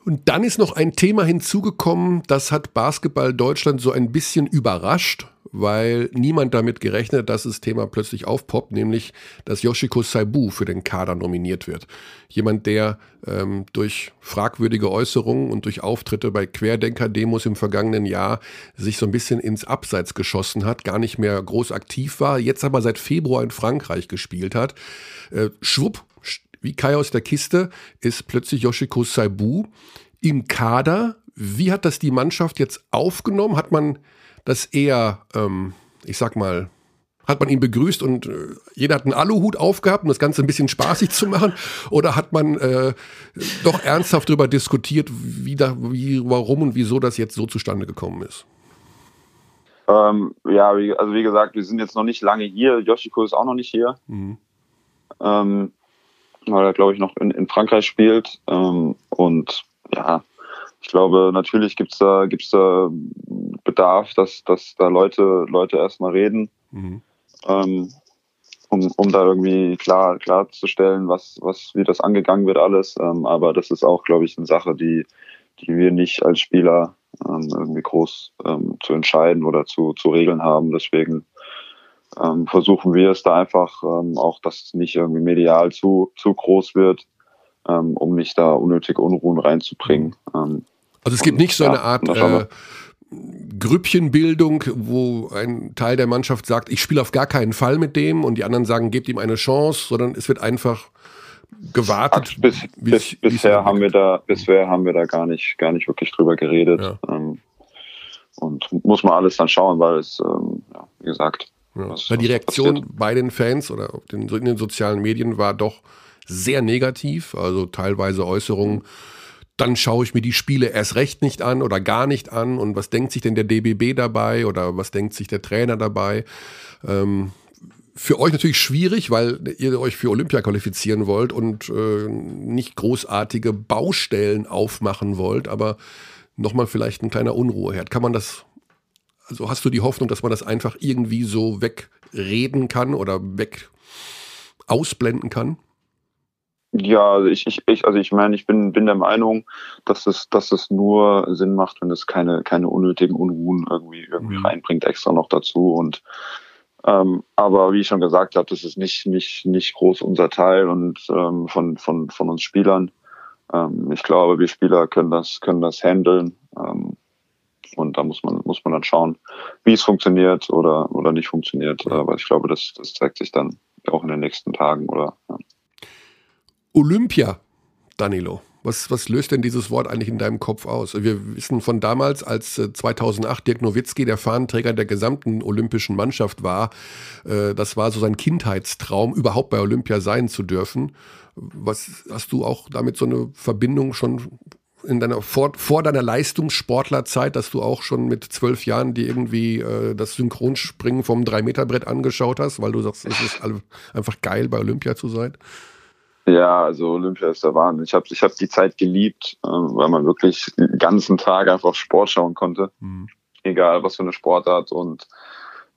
Und dann ist noch ein Thema hinzugekommen, das hat Basketball Deutschland so ein bisschen überrascht, weil niemand damit gerechnet, dass das Thema plötzlich aufpoppt, nämlich dass Yoshiko Saibu für den Kader nominiert wird. Jemand, der ähm, durch fragwürdige Äußerungen und durch Auftritte bei Querdenker-Demos im vergangenen Jahr sich so ein bisschen ins Abseits geschossen hat, gar nicht mehr groß aktiv war, jetzt aber seit Februar in Frankreich gespielt hat. Äh, schwupp, wie Kai aus der Kiste ist plötzlich Yoshiko Saibu im Kader. Wie hat das die Mannschaft jetzt aufgenommen? Hat man das eher, ähm, ich sag mal, hat man ihn begrüßt und äh, jeder hat einen Aluhut aufgehabt, um das Ganze ein bisschen spaßig zu machen? Oder hat man äh, doch ernsthaft darüber diskutiert, wie, da, wie, warum und wieso das jetzt so zustande gekommen ist? Ähm, ja, also wie gesagt, wir sind jetzt noch nicht lange hier. Yoshiko ist auch noch nicht hier. Mhm. Ähm, weil er, glaube ich, noch in, in Frankreich spielt. Ähm, und ja, ich glaube, natürlich gibt's da, gibt's da Bedarf, dass, dass da Leute, Leute erstmal reden, mhm. ähm, um, um da irgendwie klar, klarzustellen, was, was, wie das angegangen wird alles. Ähm, aber das ist auch, glaube ich, eine Sache, die, die wir nicht als Spieler ähm, irgendwie groß ähm, zu entscheiden oder zu, zu regeln haben. Deswegen ähm, versuchen wir es da einfach ähm, auch, dass es nicht irgendwie medial zu, zu groß wird, ähm, um nicht da unnötige Unruhen reinzubringen. Ähm, also es gibt nicht so eine Art äh, Grüppchenbildung, wo ein Teil der Mannschaft sagt, ich spiele auf gar keinen Fall mit dem und die anderen sagen, gebt ihm eine Chance, sondern es wird einfach gewartet. Bis, bis, bisher haben wir da, bisher haben wir da gar nicht, gar nicht wirklich drüber geredet. Ja. Ähm, und muss man alles dann schauen, weil es, ähm, ja, wie gesagt, ja. Was, die Reaktion passiert. bei den Fans oder den, in den sozialen Medien war doch sehr negativ, also teilweise Äußerungen. Dann schaue ich mir die Spiele erst recht nicht an oder gar nicht an. Und was denkt sich denn der DBB dabei oder was denkt sich der Trainer dabei? Ähm, für euch natürlich schwierig, weil ihr euch für Olympia qualifizieren wollt und äh, nicht großartige Baustellen aufmachen wollt, aber nochmal vielleicht ein kleiner Unruheherd. Kann man das also hast du die Hoffnung, dass man das einfach irgendwie so wegreden kann oder weg ausblenden kann? Ja, also ich, ich, ich, also ich meine, ich bin, bin der Meinung, dass es, dass es nur Sinn macht, wenn es keine, keine unnötigen Unruhen irgendwie, irgendwie mhm. reinbringt, extra noch dazu. Und ähm, aber wie ich schon gesagt habe, das ist nicht, nicht, nicht groß unser Teil und ähm, von, von, von uns Spielern. Ähm, ich glaube, wir Spieler können das, können das handeln. Ähm, und da muss man, muss man dann schauen, wie es funktioniert oder, oder nicht funktioniert. Aber ich glaube, das, das zeigt sich dann auch in den nächsten Tagen oder. Ja. Olympia, Danilo. Was, was löst denn dieses Wort eigentlich in deinem Kopf aus? Wir wissen von damals, als 2008 äh, Dirk Nowitzki der Fahnenträger der gesamten olympischen Mannschaft war, äh, das war so sein Kindheitstraum, überhaupt bei Olympia sein zu dürfen. Was hast du auch damit so eine Verbindung schon in deiner vor, vor deiner Leistungssportlerzeit, dass du auch schon mit zwölf Jahren dir irgendwie äh, das Synchronspringen vom Drei-Meter-Brett angeschaut hast, weil du sagst, es ist einfach geil, bei Olympia zu sein? Ja, also Olympia ist der Wahnsinn. Ich habe ich hab die Zeit geliebt, äh, weil man wirklich den ganzen Tag einfach Sport schauen konnte. Mhm. Egal was für eine Sportart und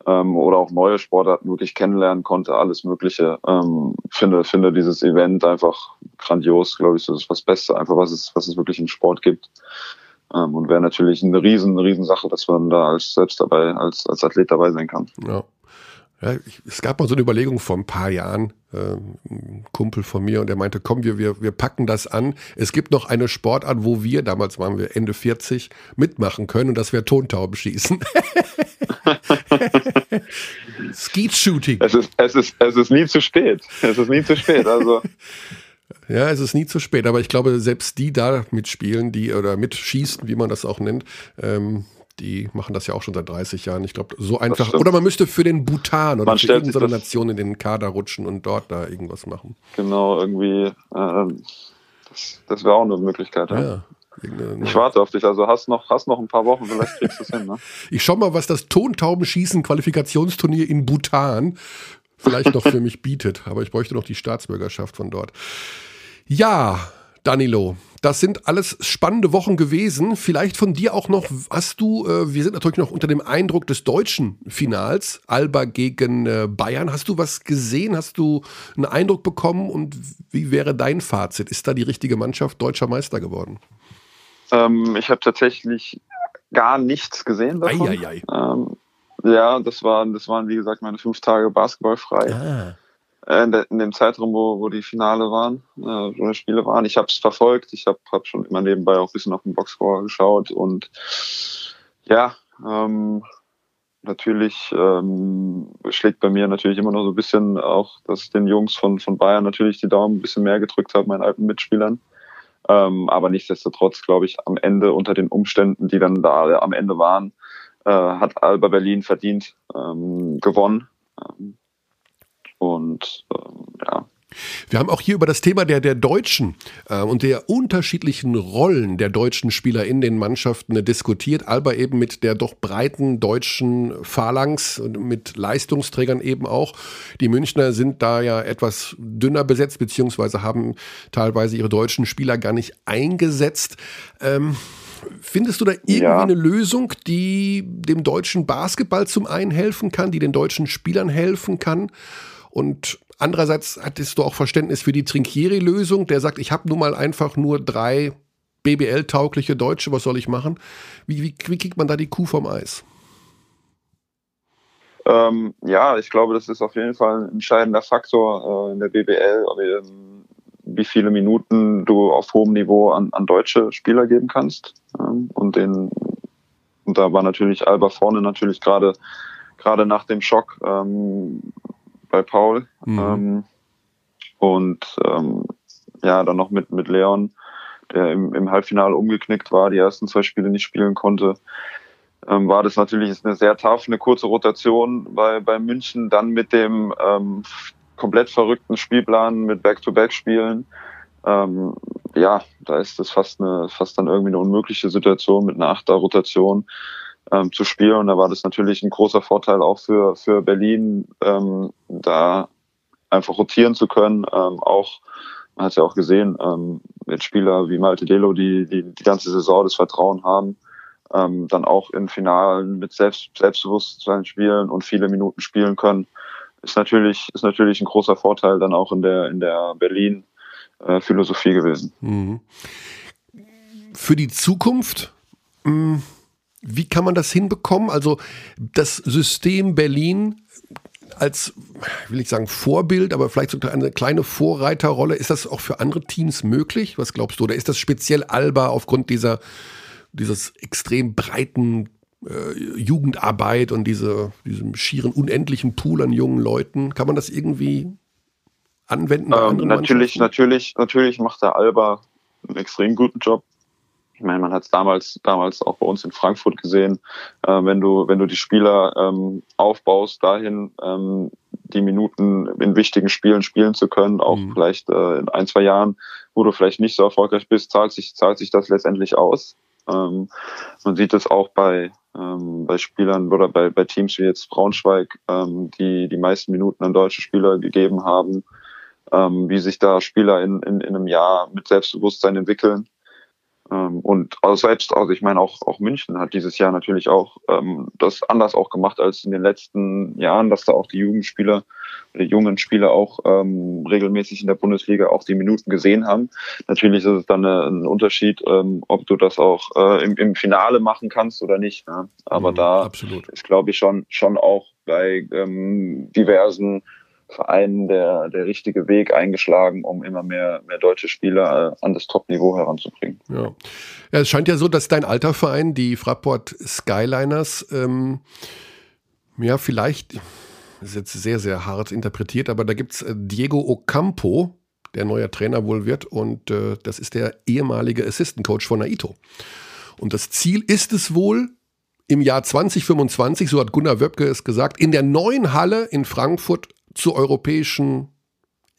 ähm, oder auch neue Sportarten wirklich kennenlernen konnte, alles Mögliche. Ähm, finde, finde dieses Event einfach grandios, glaube ich, das ist das Beste, einfach was es, was es wirklich im Sport gibt. Ähm, und wäre natürlich eine riesen, riesen Sache, dass man da als selbst dabei, als, als Athlet dabei sein kann. Ja. Ja, ich, es gab mal so eine Überlegung vor ein paar Jahren, äh, ein Kumpel von mir, und der meinte, komm, wir, wir, wir packen das an. Es gibt noch eine Sportart, wo wir, damals waren wir Ende 40, mitmachen können, und das wäre Tontaubenschießen. Shooting. Es ist, es, ist, es ist nie zu spät. Es ist nie zu spät. Also. Ja, es ist nie zu spät, aber ich glaube, selbst die da mitspielen, die oder mitschießen, wie man das auch nennt, ähm, die machen das ja auch schon seit 30 Jahren. Ich glaube, so einfach. Oder man müsste für den Bhutan oder man für irgendeine Nation in den Kader rutschen und dort da irgendwas machen. Genau, irgendwie. Äh, das, das wäre auch eine Möglichkeit. Ja. ja. Ich warte auf dich. Also hast noch, hast noch ein paar Wochen, vielleicht kriegst du es hin. Ne? Ich schau mal, was das Tontaubenschießen Qualifikationsturnier in Bhutan vielleicht noch für mich bietet. Aber ich bräuchte noch die Staatsbürgerschaft von dort. Ja, Danilo, das sind alles spannende Wochen gewesen. Vielleicht von dir auch noch, hast du, äh, wir sind natürlich noch unter dem Eindruck des deutschen Finals, Alba gegen äh, Bayern. Hast du was gesehen? Hast du einen Eindruck bekommen? Und wie wäre dein Fazit? Ist da die richtige Mannschaft deutscher Meister geworden? Ähm, ich habe tatsächlich gar nichts gesehen davon. Ei, ei, ei. Ähm, ja, das waren, das waren, wie gesagt, meine fünf Tage Basketball frei. Ah. Äh, in, in, dem Zeitraum, wo, wo die Finale waren, äh, wo die Spiele waren. Ich habe es verfolgt. Ich habe hab schon immer nebenbei auch ein bisschen auf den Boxscore geschaut und ja, ähm, natürlich ähm, schlägt bei mir natürlich immer noch so ein bisschen auch, dass ich den Jungs von, von Bayern natürlich die Daumen ein bisschen mehr gedrückt habe, meinen alten Mitspielern. Ähm, aber nichtsdestotrotz, glaube ich, am Ende unter den Umständen, die dann da am Ende waren, äh, hat Alba Berlin verdient ähm, gewonnen. Ähm, und ähm, ja. Wir haben auch hier über das Thema der, der Deutschen äh, und der unterschiedlichen Rollen der deutschen Spieler in den Mannschaften äh, diskutiert. Alba eben mit der doch breiten deutschen Phalanx und mit Leistungsträgern eben auch. Die Münchner sind da ja etwas dünner besetzt, beziehungsweise haben teilweise ihre deutschen Spieler gar nicht eingesetzt. Ähm, Findest du da irgendwie ja. eine Lösung, die dem deutschen Basketball zum einen helfen kann, die den deutschen Spielern helfen kann? Und andererseits hattest du auch Verständnis für die Trinkieri-Lösung, der sagt, ich habe nun mal einfach nur drei BBL-taugliche Deutsche, was soll ich machen? Wie, wie, wie kriegt man da die Kuh vom Eis? Ähm, ja, ich glaube, das ist auf jeden Fall ein entscheidender Faktor äh, in der BBL, ähm, wie viele Minuten du auf hohem Niveau an, an deutsche Spieler geben kannst. Ähm, und den, und da war natürlich Alba vorne natürlich gerade gerade nach dem Schock ähm, bei Paul. Mhm. Ähm, und ähm, ja, dann noch mit, mit Leon, der im, im Halbfinale umgeknickt war, die ersten zwei Spiele nicht spielen konnte. Ähm, war das natürlich eine sehr tough, eine kurze Rotation bei, bei München, dann mit dem ähm, komplett verrückten Spielplan mit Back-to-Back-Spielen. Ähm, ja, da ist das fast eine, fast dann irgendwie eine unmögliche Situation mit einer Achter-Rotation ähm, zu spielen. Und da war das natürlich ein großer Vorteil auch für, für Berlin, ähm, da einfach rotieren zu können. Ähm, auch, man hat es ja auch gesehen, ähm, mit Spieler wie Malte Delo, die, die die ganze Saison das Vertrauen haben, ähm, dann auch in Finalen mit Selbst, Selbstbewusstsein spielen und viele Minuten spielen können, ist natürlich, ist natürlich ein großer Vorteil dann auch in der, in der Berlin äh, gewesen. Mhm. Für die Zukunft, mh hm, wie kann man das hinbekommen? Also das System Berlin als, will ich sagen, Vorbild, aber vielleicht sogar eine kleine Vorreiterrolle. Ist das auch für andere Teams möglich? Was glaubst du? Oder ist das speziell Alba aufgrund dieser, dieses extrem breiten äh, Jugendarbeit und diese, diesem schieren, unendlichen Pool an jungen Leuten? Kann man das irgendwie anwenden? Ähm, natürlich, natürlich, natürlich macht der Alba einen extrem guten Job. Ich meine, man hat es damals, damals auch bei uns in Frankfurt gesehen, äh, wenn du, wenn du die Spieler ähm, aufbaust, dahin ähm, die Minuten in wichtigen Spielen spielen zu können, auch mhm. vielleicht äh, in ein, zwei Jahren, wo du vielleicht nicht so erfolgreich bist, zahlt sich, zahlt sich das letztendlich aus. Ähm, man sieht es auch bei, ähm, bei Spielern oder bei, bei Teams wie jetzt Braunschweig, ähm, die die meisten Minuten an deutsche Spieler gegeben haben, ähm, wie sich da Spieler in, in, in einem Jahr mit Selbstbewusstsein entwickeln. Ähm, und also selbst, also ich meine auch, auch München hat dieses Jahr natürlich auch ähm, das anders auch gemacht als in den letzten Jahren, dass da auch die Jugendspieler, die jungen Spieler auch ähm, regelmäßig in der Bundesliga auch die Minuten gesehen haben. Natürlich ist es dann eine, ein Unterschied, ähm, ob du das auch äh, im, im Finale machen kannst oder nicht. Ne? Aber mhm, da absolut. ist, glaube ich, schon, schon auch bei ähm, diversen Vereinen der, der richtige Weg eingeschlagen, um immer mehr, mehr deutsche Spieler äh, an das Top-Niveau heranzubringen. Ja. ja, es scheint ja so, dass dein alter Verein, die Fraport Skyliners, ähm, ja, vielleicht, ist jetzt sehr, sehr hart interpretiert, aber da gibt es äh, Diego Ocampo, der neuer Trainer wohl wird, und äh, das ist der ehemalige Assistant Coach von Naito. Und das Ziel ist es wohl, im Jahr 2025, so hat Gunnar Wöbke es gesagt, in der neuen Halle in Frankfurt zur europäischen,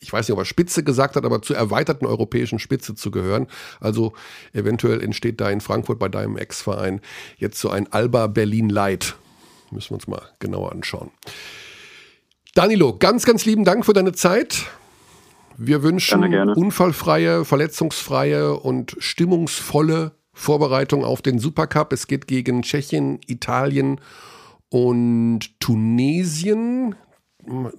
ich weiß nicht, ob er Spitze gesagt hat, aber zur erweiterten europäischen Spitze zu gehören. Also eventuell entsteht da in Frankfurt bei deinem Ex-Verein jetzt so ein Alba Berlin Light. Müssen wir uns mal genauer anschauen. Danilo, ganz, ganz lieben Dank für deine Zeit. Wir wünschen gerne, gerne. unfallfreie, verletzungsfreie und stimmungsvolle Vorbereitung auf den Supercup. Es geht gegen Tschechien, Italien und Tunesien.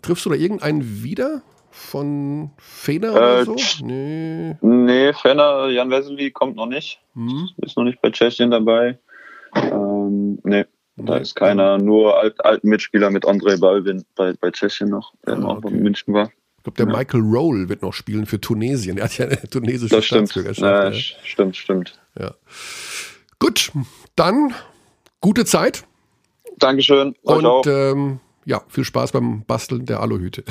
Triffst du da irgendeinen wieder? Von Fener äh, oder so? Nee. Nee, Fener, Jan Wesley kommt noch nicht. Hm. Ist noch nicht bei Tschechien dabei. Ähm, nee, da ist keiner. Nur alt, alten Mitspieler mit André Balvin bei, bei Tschechien noch, der ah, auch okay. in München war. Ich glaube, der ja. Michael Roll wird noch spielen für Tunesien. Er hat ja eine tunesische das stimmt. Staatsbürgerschaft. Ja, ja. Stimmt, stimmt. Ja. Gut, dann gute Zeit. Dankeschön. Und ähm, ja, viel Spaß beim Basteln der Aluhüte.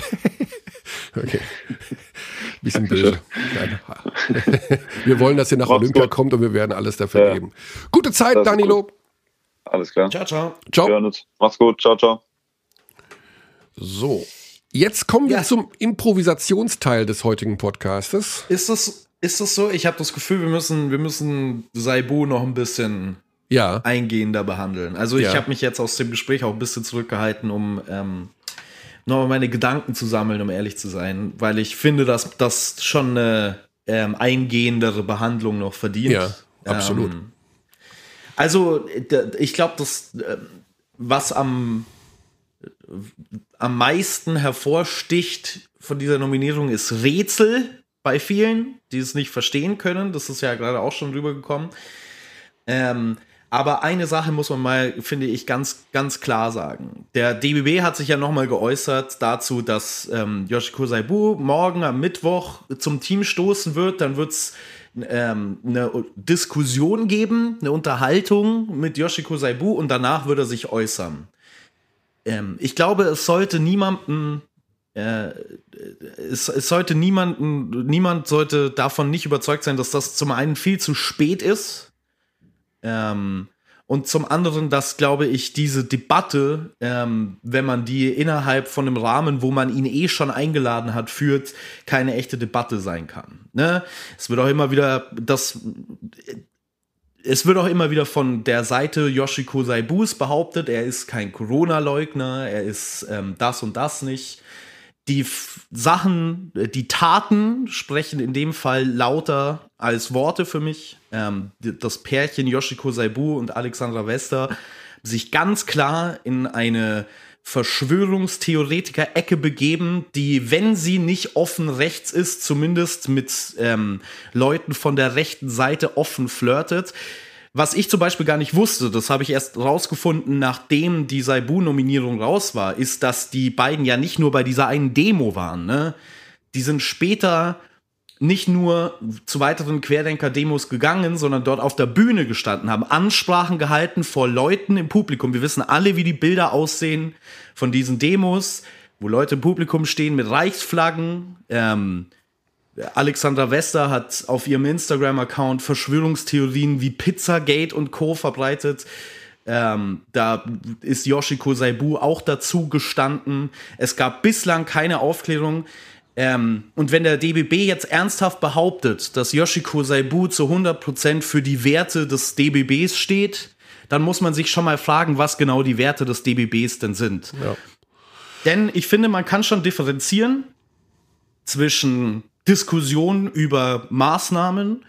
okay. Bisschen böse. wir wollen, dass ihr nach Mach's Olympia gut. kommt und wir werden alles dafür ja. geben. Gute Zeit, Danilo. Gut. Alles klar. Ciao, ciao. Ciao. Mach's gut. Ciao, ciao. So. Jetzt kommen wir ja. zum Improvisationsteil des heutigen Podcastes. Ist das, ist das so? Ich habe das Gefühl, wir müssen, wir müssen Saibu noch ein bisschen ja. eingehender behandeln. Also ich ja. habe mich jetzt aus dem Gespräch auch ein bisschen zurückgehalten, um ähm, nochmal meine Gedanken zu sammeln, um ehrlich zu sein, weil ich finde, dass das schon eine ähm, eingehendere Behandlung noch verdient. Ja, absolut. Ähm, also ich glaube, das, äh, was am, am meisten hervorsticht von dieser Nominierung ist Rätsel bei vielen, die es nicht verstehen können. Das ist ja gerade auch schon rübergekommen. Ähm, aber eine Sache muss man mal, finde ich, ganz, ganz klar sagen. Der DBB hat sich ja nochmal geäußert dazu, dass ähm, Yoshiko Saibu morgen am Mittwoch zum Team stoßen wird. Dann wird es ähm, eine Diskussion geben, eine Unterhaltung mit Yoshiko Saibu und danach wird er sich äußern. Ähm, ich glaube, es sollte niemanden äh, es, es, sollte niemanden, niemand sollte davon nicht überzeugt sein, dass das zum einen viel zu spät ist, ähm, und zum anderen, dass, glaube ich, diese Debatte, ähm, wenn man die innerhalb von einem Rahmen, wo man ihn eh schon eingeladen hat, führt, keine echte Debatte sein kann. Ne? Es wird auch immer wieder das. Es wird auch immer wieder von der Seite Yoshiko Saibus behauptet, er ist kein Corona-Leugner, er ist ähm, das und das nicht die Sachen, äh, die Taten sprechen in dem Fall lauter als Worte für mich. Ähm, das Pärchen Yoshiko Saibu und Alexandra Wester sich ganz klar in eine Verschwörungstheoretiker-Ecke begeben, die, wenn sie nicht offen rechts ist, zumindest mit ähm, Leuten von der rechten Seite offen flirtet. Was ich zum Beispiel gar nicht wusste, das habe ich erst rausgefunden, nachdem die Saibu-Nominierung raus war, ist, dass die beiden ja nicht nur bei dieser einen Demo waren. Ne? Die sind später nicht nur zu weiteren Querdenker-Demos gegangen, sondern dort auf der Bühne gestanden, haben Ansprachen gehalten vor Leuten im Publikum. Wir wissen alle, wie die Bilder aussehen von diesen Demos, wo Leute im Publikum stehen mit Reichsflaggen, ähm, Alexandra Wester hat auf ihrem Instagram-Account Verschwörungstheorien wie Pizzagate und Co. verbreitet. Ähm, da ist Yoshiko Saibu auch dazu gestanden. Es gab bislang keine Aufklärung. Ähm, und wenn der DBB jetzt ernsthaft behauptet, dass Yoshiko Saibu zu 100% für die Werte des DBBs steht, dann muss man sich schon mal fragen, was genau die Werte des DBBs denn sind. Ja. Denn ich finde, man kann schon differenzieren zwischen Diskussion über Maßnahmen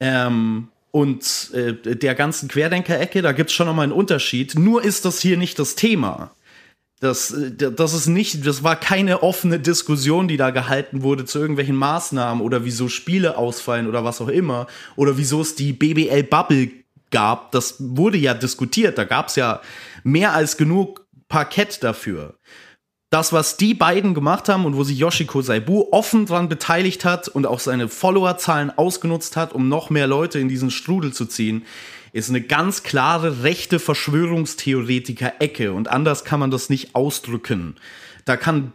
ähm, und äh, der ganzen Querdenker-Ecke, da gibt es schon nochmal einen Unterschied. Nur ist das hier nicht das Thema. Das, äh, das ist nicht, das war keine offene Diskussion, die da gehalten wurde zu irgendwelchen Maßnahmen oder wieso Spiele ausfallen oder was auch immer oder wieso es die BBL-Bubble gab. Das wurde ja diskutiert. Da gab es ja mehr als genug Parkett dafür das, was die beiden gemacht haben und wo sich Yoshiko Saibu offen dran beteiligt hat und auch seine Followerzahlen ausgenutzt hat, um noch mehr Leute in diesen Strudel zu ziehen, ist eine ganz klare rechte Verschwörungstheoretiker-Ecke und anders kann man das nicht ausdrücken. Da kann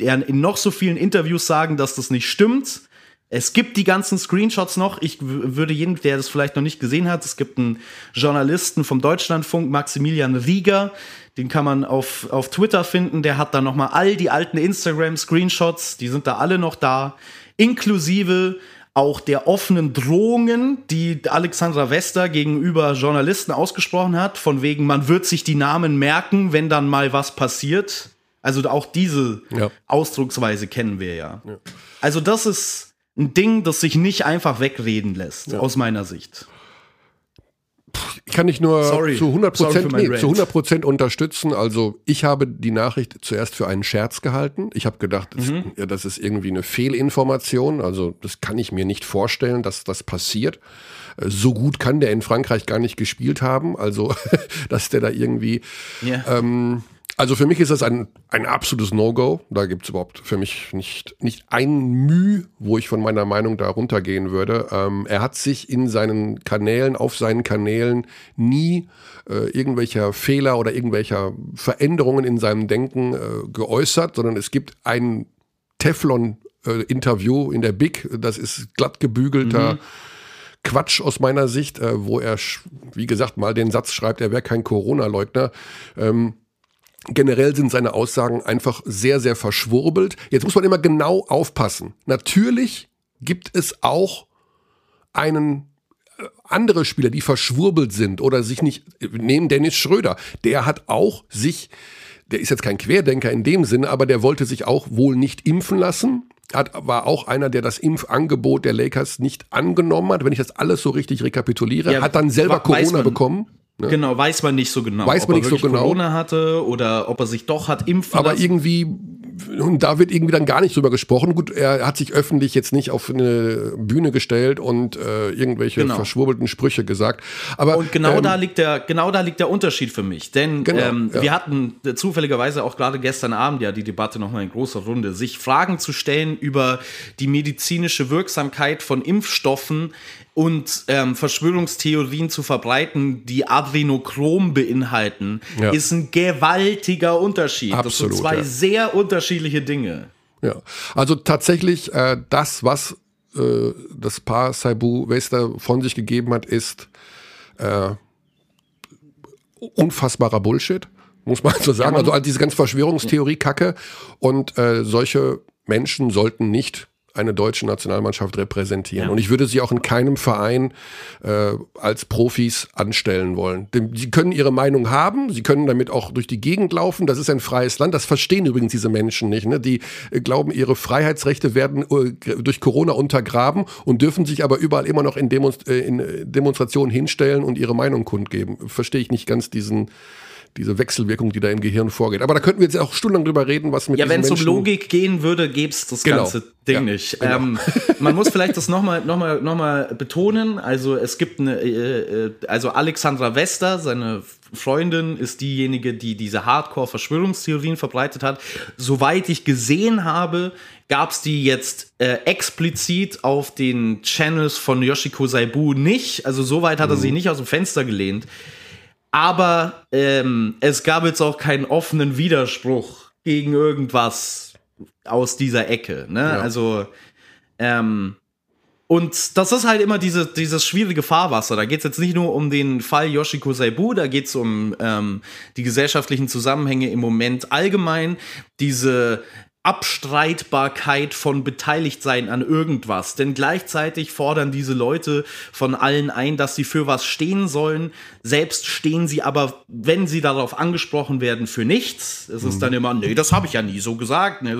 er in noch so vielen Interviews sagen, dass das nicht stimmt. Es gibt die ganzen Screenshots noch. Ich würde jeden, der das vielleicht noch nicht gesehen hat, es gibt einen Journalisten vom Deutschlandfunk, Maximilian Rieger, den kann man auf, auf Twitter finden. Der hat da nochmal all die alten Instagram-Screenshots, die sind da alle noch da, inklusive auch der offenen Drohungen, die Alexandra Wester gegenüber Journalisten ausgesprochen hat, von wegen, man wird sich die Namen merken, wenn dann mal was passiert. Also auch diese ja. Ausdrucksweise kennen wir ja. ja. Also das ist ein Ding, das sich nicht einfach wegreden lässt, ja. aus meiner Sicht ich kann nicht nur Sorry. zu 100 Prozent nee, zu 100 Prozent unterstützen. Also ich habe die Nachricht zuerst für einen Scherz gehalten. Ich habe gedacht, das, mhm. ja, das ist irgendwie eine Fehlinformation. Also das kann ich mir nicht vorstellen, dass das passiert. Äh, so gut kann der in Frankreich gar nicht gespielt haben. Also dass der da irgendwie yeah. ähm, also für mich ist das ein, ein absolutes No-Go. Da gibt es überhaupt für mich nicht, nicht ein Mühe, wo ich von meiner Meinung da runtergehen würde. Ähm, er hat sich in seinen Kanälen, auf seinen Kanälen nie äh, irgendwelcher Fehler oder irgendwelcher Veränderungen in seinem Denken äh, geäußert, sondern es gibt ein Teflon-Interview äh, in der Big. Das ist glatt gebügelter. Mhm. Quatsch aus meiner Sicht, äh, wo er, wie gesagt, mal den Satz schreibt, er wäre kein Corona-Leugner. Ähm, Generell sind seine Aussagen einfach sehr, sehr verschwurbelt. Jetzt muss man immer genau aufpassen. Natürlich gibt es auch einen äh, andere Spieler, die verschwurbelt sind oder sich nicht, nehmen Dennis Schröder. Der hat auch sich, der ist jetzt kein Querdenker in dem Sinne, aber der wollte sich auch wohl nicht impfen lassen. Hat, war auch einer, der das Impfangebot der Lakers nicht angenommen hat, wenn ich das alles so richtig rekapituliere, ja, hat dann selber Corona bekommen. Ne? Genau, weiß man nicht so genau. Weiß man nicht so genau. Corona hatte oder ob er sich doch hat impfen Aber lassen. irgendwie und da wird irgendwie dann gar nicht drüber gesprochen. Gut, er hat sich öffentlich jetzt nicht auf eine Bühne gestellt und äh, irgendwelche genau. verschwurbelten Sprüche gesagt. Aber und genau ähm, da liegt der genau da liegt der Unterschied für mich, denn genau, ähm, ja. wir hatten zufälligerweise auch gerade gestern Abend ja die Debatte noch mal in großer Runde, sich Fragen zu stellen über die medizinische Wirksamkeit von Impfstoffen und ähm, Verschwörungstheorien zu verbreiten, die Adrenochrom beinhalten, ja. ist ein gewaltiger Unterschied. Absolut, das sind zwei ja. sehr unterschiedliche Dinge. Ja, also tatsächlich äh, das, was äh, das Paar Saibu Wester von sich gegeben hat, ist äh, unfassbarer Bullshit, muss man so sagen. also diese ganze Verschwörungstheorie-Kacke und äh, solche Menschen sollten nicht eine deutsche Nationalmannschaft repräsentieren. Ja. Und ich würde sie auch in keinem Verein äh, als Profis anstellen wollen. Sie können ihre Meinung haben, sie können damit auch durch die Gegend laufen. Das ist ein freies Land. Das verstehen übrigens diese Menschen nicht. Ne? Die äh, glauben, ihre Freiheitsrechte werden äh, durch Corona untergraben und dürfen sich aber überall immer noch in, Demonst äh, in Demonstrationen hinstellen und ihre Meinung kundgeben. Verstehe ich nicht ganz diesen diese Wechselwirkung, die da im Gehirn vorgeht. Aber da könnten wir jetzt auch stundenlang drüber reden, was mit Ja, wenn es um Logik gehen würde, gäbe es das genau. ganze Ding ja, nicht. Genau. Ähm, man muss vielleicht das nochmal noch mal, noch mal betonen. Also es gibt eine, äh, äh, also Alexandra Wester, seine Freundin, ist diejenige, die diese Hardcore-Verschwörungstheorien verbreitet hat. Soweit ich gesehen habe, gab es die jetzt äh, explizit auf den Channels von Yoshiko Saibu nicht. Also soweit hat er mhm. sich nicht aus dem Fenster gelehnt. Aber ähm, es gab jetzt auch keinen offenen Widerspruch gegen irgendwas aus dieser Ecke. Ne? Ja. Also, ähm, und das ist halt immer diese, dieses schwierige Fahrwasser. Da geht es jetzt nicht nur um den Fall Yoshiko Saibu, da geht es um ähm, die gesellschaftlichen Zusammenhänge im Moment allgemein. Diese Abstreitbarkeit von Beteiligtsein an irgendwas. Denn gleichzeitig fordern diese Leute von allen ein, dass sie für was stehen sollen. Selbst stehen sie aber, wenn sie darauf angesprochen werden, für nichts. Es ist mhm. dann immer, nee, das habe ich ja nie so gesagt. Nee,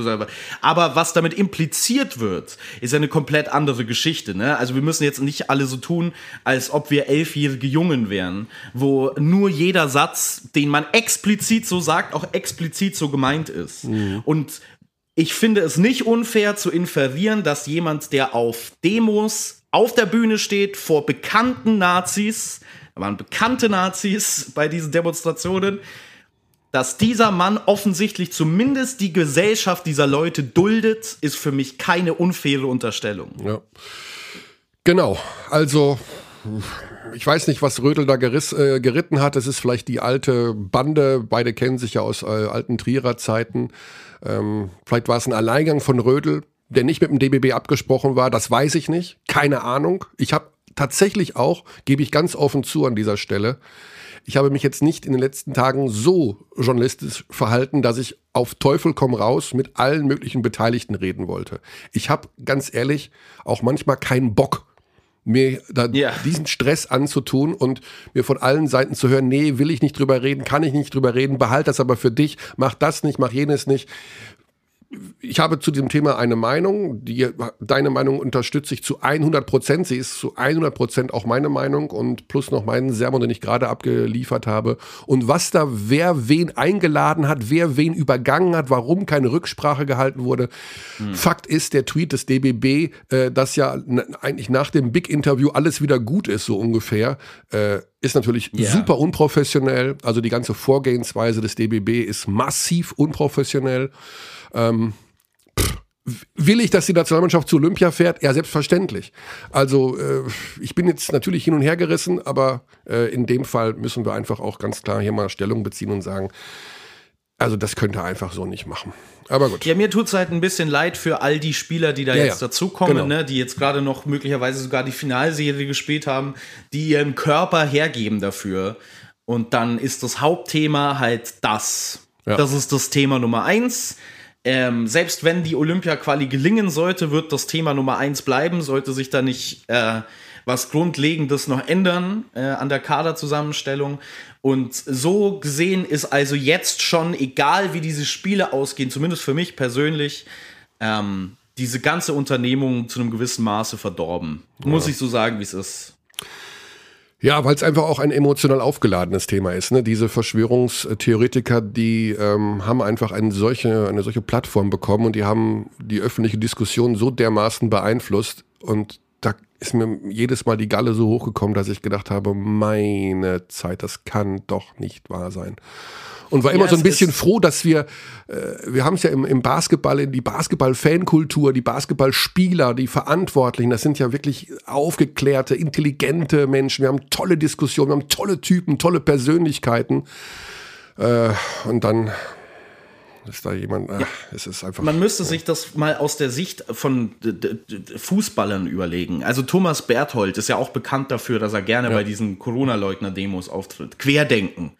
aber was damit impliziert wird, ist eine komplett andere Geschichte. Ne? Also wir müssen jetzt nicht alle so tun, als ob wir elfjährige Jungen wären, wo nur jeder Satz, den man explizit so sagt, auch explizit so gemeint ist. Mhm. Und ich finde es nicht unfair zu inferieren, dass jemand, der auf Demos auf der Bühne steht, vor bekannten Nazis, da waren bekannte Nazis bei diesen Demonstrationen, dass dieser Mann offensichtlich zumindest die Gesellschaft dieser Leute duldet, ist für mich keine unfaire Unterstellung. Ja. Genau, also ich weiß nicht, was Rödel da geriss, äh, geritten hat. Es ist vielleicht die alte Bande. Beide kennen sich ja aus äh, alten Trierer Zeiten. Ähm, vielleicht war es ein Alleingang von Rödel, der nicht mit dem DBB abgesprochen war. Das weiß ich nicht. Keine Ahnung. Ich habe tatsächlich auch, gebe ich ganz offen zu an dieser Stelle, ich habe mich jetzt nicht in den letzten Tagen so journalistisch verhalten, dass ich auf Teufel komm raus mit allen möglichen Beteiligten reden wollte. Ich habe ganz ehrlich auch manchmal keinen Bock mir da ja. diesen Stress anzutun und mir von allen Seiten zu hören, nee, will ich nicht drüber reden, kann ich nicht drüber reden, behalt das aber für dich, mach das nicht, mach jenes nicht ich habe zu diesem Thema eine Meinung. Die, deine Meinung unterstütze ich zu 100 Prozent. Sie ist zu 100 Prozent auch meine Meinung und plus noch meinen Sermon, den ich gerade abgeliefert habe. Und was da wer wen eingeladen hat, wer wen übergangen hat, warum keine Rücksprache gehalten wurde. Hm. Fakt ist, der Tweet des DBB, äh, dass ja eigentlich nach dem Big-Interview alles wieder gut ist, so ungefähr, äh, ist natürlich yeah. super unprofessionell. Also die ganze Vorgehensweise des DBB ist massiv unprofessionell. Ähm, Will ich, dass die Nationalmannschaft zu Olympia fährt? Ja, selbstverständlich. Also äh, ich bin jetzt natürlich hin und her gerissen, aber äh, in dem Fall müssen wir einfach auch ganz klar hier mal Stellung beziehen und sagen, also das könnte er einfach so nicht machen. Aber gut. Ja, mir tut es halt ein bisschen leid für all die Spieler, die da ja, jetzt ja. dazukommen, genau. ne, die jetzt gerade noch möglicherweise sogar die Finalserie gespielt haben, die ihren Körper hergeben dafür. Und dann ist das Hauptthema halt das. Ja. Das ist das Thema Nummer eins ähm, selbst wenn die Olympia-Quali gelingen sollte, wird das Thema Nummer eins bleiben, sollte sich da nicht äh, was Grundlegendes noch ändern äh, an der Kaderzusammenstellung. Und so gesehen ist also jetzt schon, egal wie diese Spiele ausgehen, zumindest für mich persönlich, ähm, diese ganze Unternehmung zu einem gewissen Maße verdorben. Ja. Muss ich so sagen, wie es ist. Ja, weil es einfach auch ein emotional aufgeladenes Thema ist. Ne? Diese Verschwörungstheoretiker, die ähm, haben einfach eine solche, eine solche Plattform bekommen und die haben die öffentliche Diskussion so dermaßen beeinflusst. Und da ist mir jedes Mal die Galle so hochgekommen, dass ich gedacht habe, meine Zeit, das kann doch nicht wahr sein und war immer ja, so ein bisschen froh, dass wir, äh, wir haben es ja im, im Basketball, in die Basketball-Fankultur, die Basketballspieler, die Verantwortlichen, das sind ja wirklich aufgeklärte, intelligente Menschen. Wir haben tolle Diskussionen, wir haben tolle Typen, tolle Persönlichkeiten. Äh, und dann ist da jemand, ach, ja. es ist einfach. Man müsste sich das mal aus der Sicht von Fußballern überlegen. Also Thomas Berthold ist ja auch bekannt dafür, dass er gerne ja. bei diesen Corona-Leugner-Demos auftritt. Querdenken.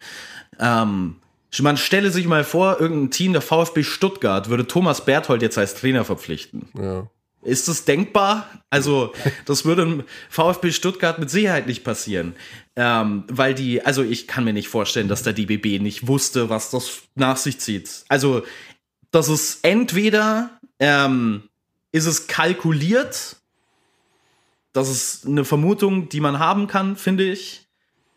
Ähm, man stelle sich mal vor, irgendein Team der VfB Stuttgart würde Thomas Berthold jetzt als Trainer verpflichten. Ja. Ist das denkbar? Also, das würde im VfB Stuttgart mit Sicherheit nicht passieren. Ähm, weil die, also ich kann mir nicht vorstellen, dass der DBB nicht wusste, was das nach sich zieht. Also, das ist entweder, ähm, ist es kalkuliert, das ist eine Vermutung, die man haben kann, finde ich,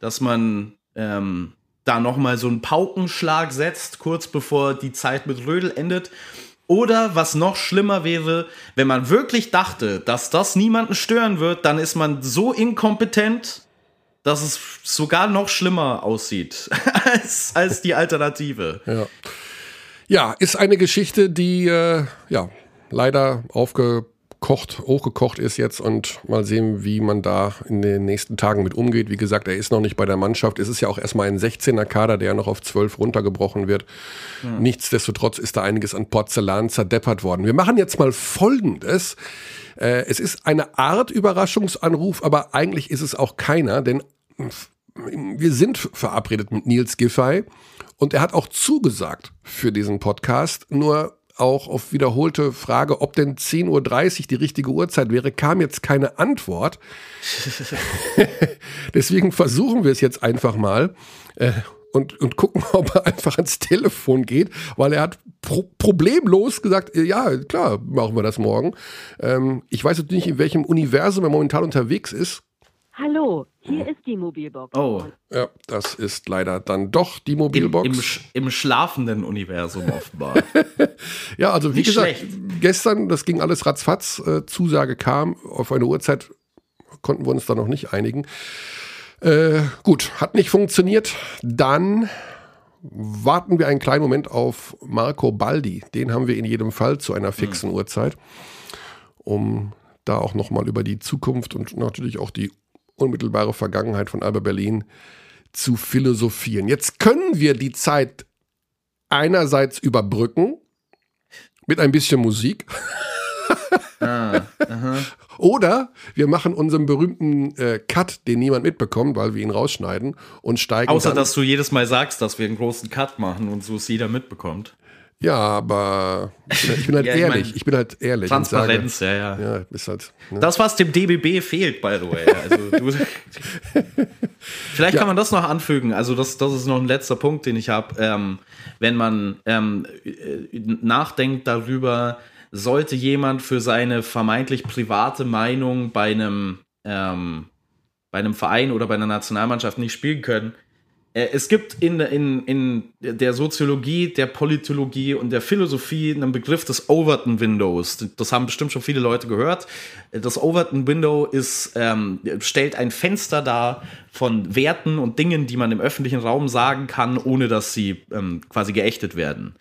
dass man ähm, da nochmal so einen Paukenschlag setzt, kurz bevor die Zeit mit Rödel endet. Oder was noch schlimmer wäre, wenn man wirklich dachte, dass das niemanden stören wird, dann ist man so inkompetent, dass es sogar noch schlimmer aussieht als, als die Alternative. Ja. ja, ist eine Geschichte, die äh, ja leider aufge kocht, hochgekocht ist jetzt und mal sehen, wie man da in den nächsten Tagen mit umgeht. Wie gesagt, er ist noch nicht bei der Mannschaft. Es ist ja auch erstmal ein 16er Kader, der noch auf 12 runtergebrochen wird. Mhm. Nichtsdestotrotz ist da einiges an Porzellan zerdeppert worden. Wir machen jetzt mal Folgendes. Äh, es ist eine Art Überraschungsanruf, aber eigentlich ist es auch keiner, denn wir sind verabredet mit Nils Giffey und er hat auch zugesagt für diesen Podcast. Nur auch auf wiederholte Frage, ob denn 10.30 Uhr die richtige Uhrzeit wäre, kam jetzt keine Antwort. Deswegen versuchen wir es jetzt einfach mal. Äh, und, und gucken, ob er einfach ans Telefon geht, weil er hat pro problemlos gesagt, äh, ja, klar, machen wir das morgen. Ähm, ich weiß jetzt nicht, in welchem Universum er momentan unterwegs ist. Hallo, hier ist die Mobilbox. Oh. Ja, das ist leider dann doch die Mobilbox. Im, im, im schlafenden Universum offenbar. ja, also wie Nicht gesagt, schlecht. gestern, das ging alles ratzfatz. Äh, Zusage kam, auf eine Uhrzeit konnten wir uns da noch nicht einigen. Äh, gut, hat nicht funktioniert. Dann warten wir einen kleinen Moment auf Marco Baldi. Den haben wir in jedem Fall zu einer fixen mhm. Uhrzeit, um da auch nochmal über die Zukunft und natürlich auch die unmittelbare Vergangenheit von Alba Berlin zu philosophieren. Jetzt können wir die Zeit einerseits überbrücken mit ein bisschen Musik. Ah, Oder wir machen unseren berühmten äh, Cut, den niemand mitbekommt, weil wir ihn rausschneiden und steigen. Außer, dass du jedes Mal sagst, dass wir einen großen Cut machen und so es jeder mitbekommt. Ja, aber ich bin, halt ja, ehrlich. Ich, mein, ich, bin halt ehrlich. Transparenz, sage, ja, ja. ja ist halt, ne? Das, was dem DBB fehlt, by the way. Also, du, vielleicht ja. kann man das noch anfügen. Also, das, das ist noch ein letzter Punkt, den ich habe. Ähm, wenn man ähm, äh, nachdenkt darüber, sollte jemand für seine vermeintlich private Meinung bei einem, ähm, bei einem Verein oder bei einer Nationalmannschaft nicht spielen können. Äh, es gibt in, in, in der Soziologie, der Politologie und der Philosophie einen Begriff des Overton Windows. Das haben bestimmt schon viele Leute gehört. Das Overton Window ist, ähm, stellt ein Fenster dar von Werten und Dingen, die man im öffentlichen Raum sagen kann, ohne dass sie ähm, quasi geächtet werden.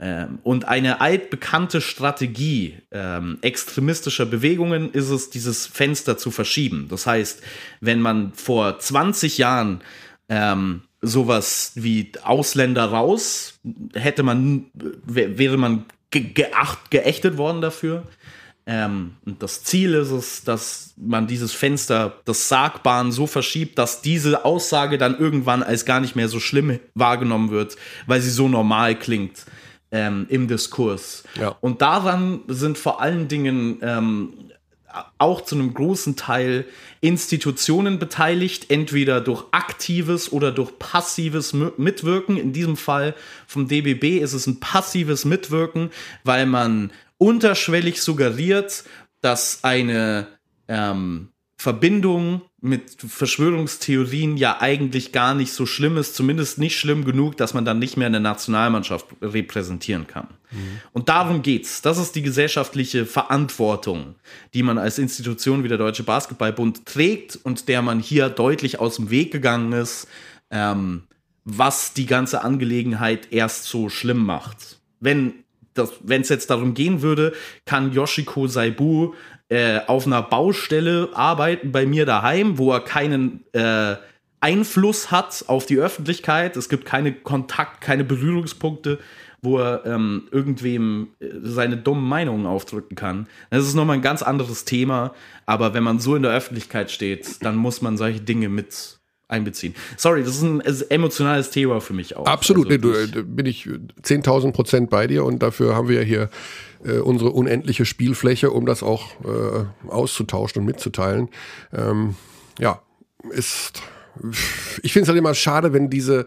Ähm, und eine altbekannte Strategie ähm, extremistischer Bewegungen ist es, dieses Fenster zu verschieben. Das heißt, wenn man vor 20 Jahren ähm, sowas wie Ausländer raus, hätte man, wäre man ge geacht, geächtet worden dafür. Ähm, und das Ziel ist es, dass man dieses Fenster des Sagbaren so verschiebt, dass diese Aussage dann irgendwann als gar nicht mehr so schlimm wahrgenommen wird, weil sie so normal klingt ähm, im Diskurs. Ja. Und daran sind vor allen Dingen ähm, auch zu einem großen Teil Institutionen beteiligt, entweder durch aktives oder durch passives Mitwirken. In diesem Fall vom DBB ist es ein passives Mitwirken, weil man unterschwellig suggeriert, dass eine ähm, Verbindung mit Verschwörungstheorien ja eigentlich gar nicht so schlimm ist, zumindest nicht schlimm genug, dass man dann nicht mehr eine Nationalmannschaft repräsentieren kann. Mhm. Und darum geht's. Das ist die gesellschaftliche Verantwortung, die man als Institution wie der Deutsche Basketballbund trägt und der man hier deutlich aus dem Weg gegangen ist, ähm, was die ganze Angelegenheit erst so schlimm macht. Wenn wenn es jetzt darum gehen würde, kann Yoshiko Saibu äh, auf einer Baustelle arbeiten bei mir daheim, wo er keinen äh, Einfluss hat auf die Öffentlichkeit. Es gibt keine Kontakt, keine Berührungspunkte, wo er ähm, irgendwem äh, seine dummen Meinungen aufdrücken kann. Das ist nochmal ein ganz anderes Thema. Aber wenn man so in der Öffentlichkeit steht, dann muss man solche Dinge mit einbeziehen. Sorry, das ist ein emotionales Thema für mich auch. Absolut, also, nee, du, bin ich 10.000 Prozent bei dir und dafür haben wir ja hier äh, unsere unendliche Spielfläche, um das auch äh, auszutauschen und mitzuteilen. Ähm, ja, ist, ich finde es halt immer schade, wenn diese,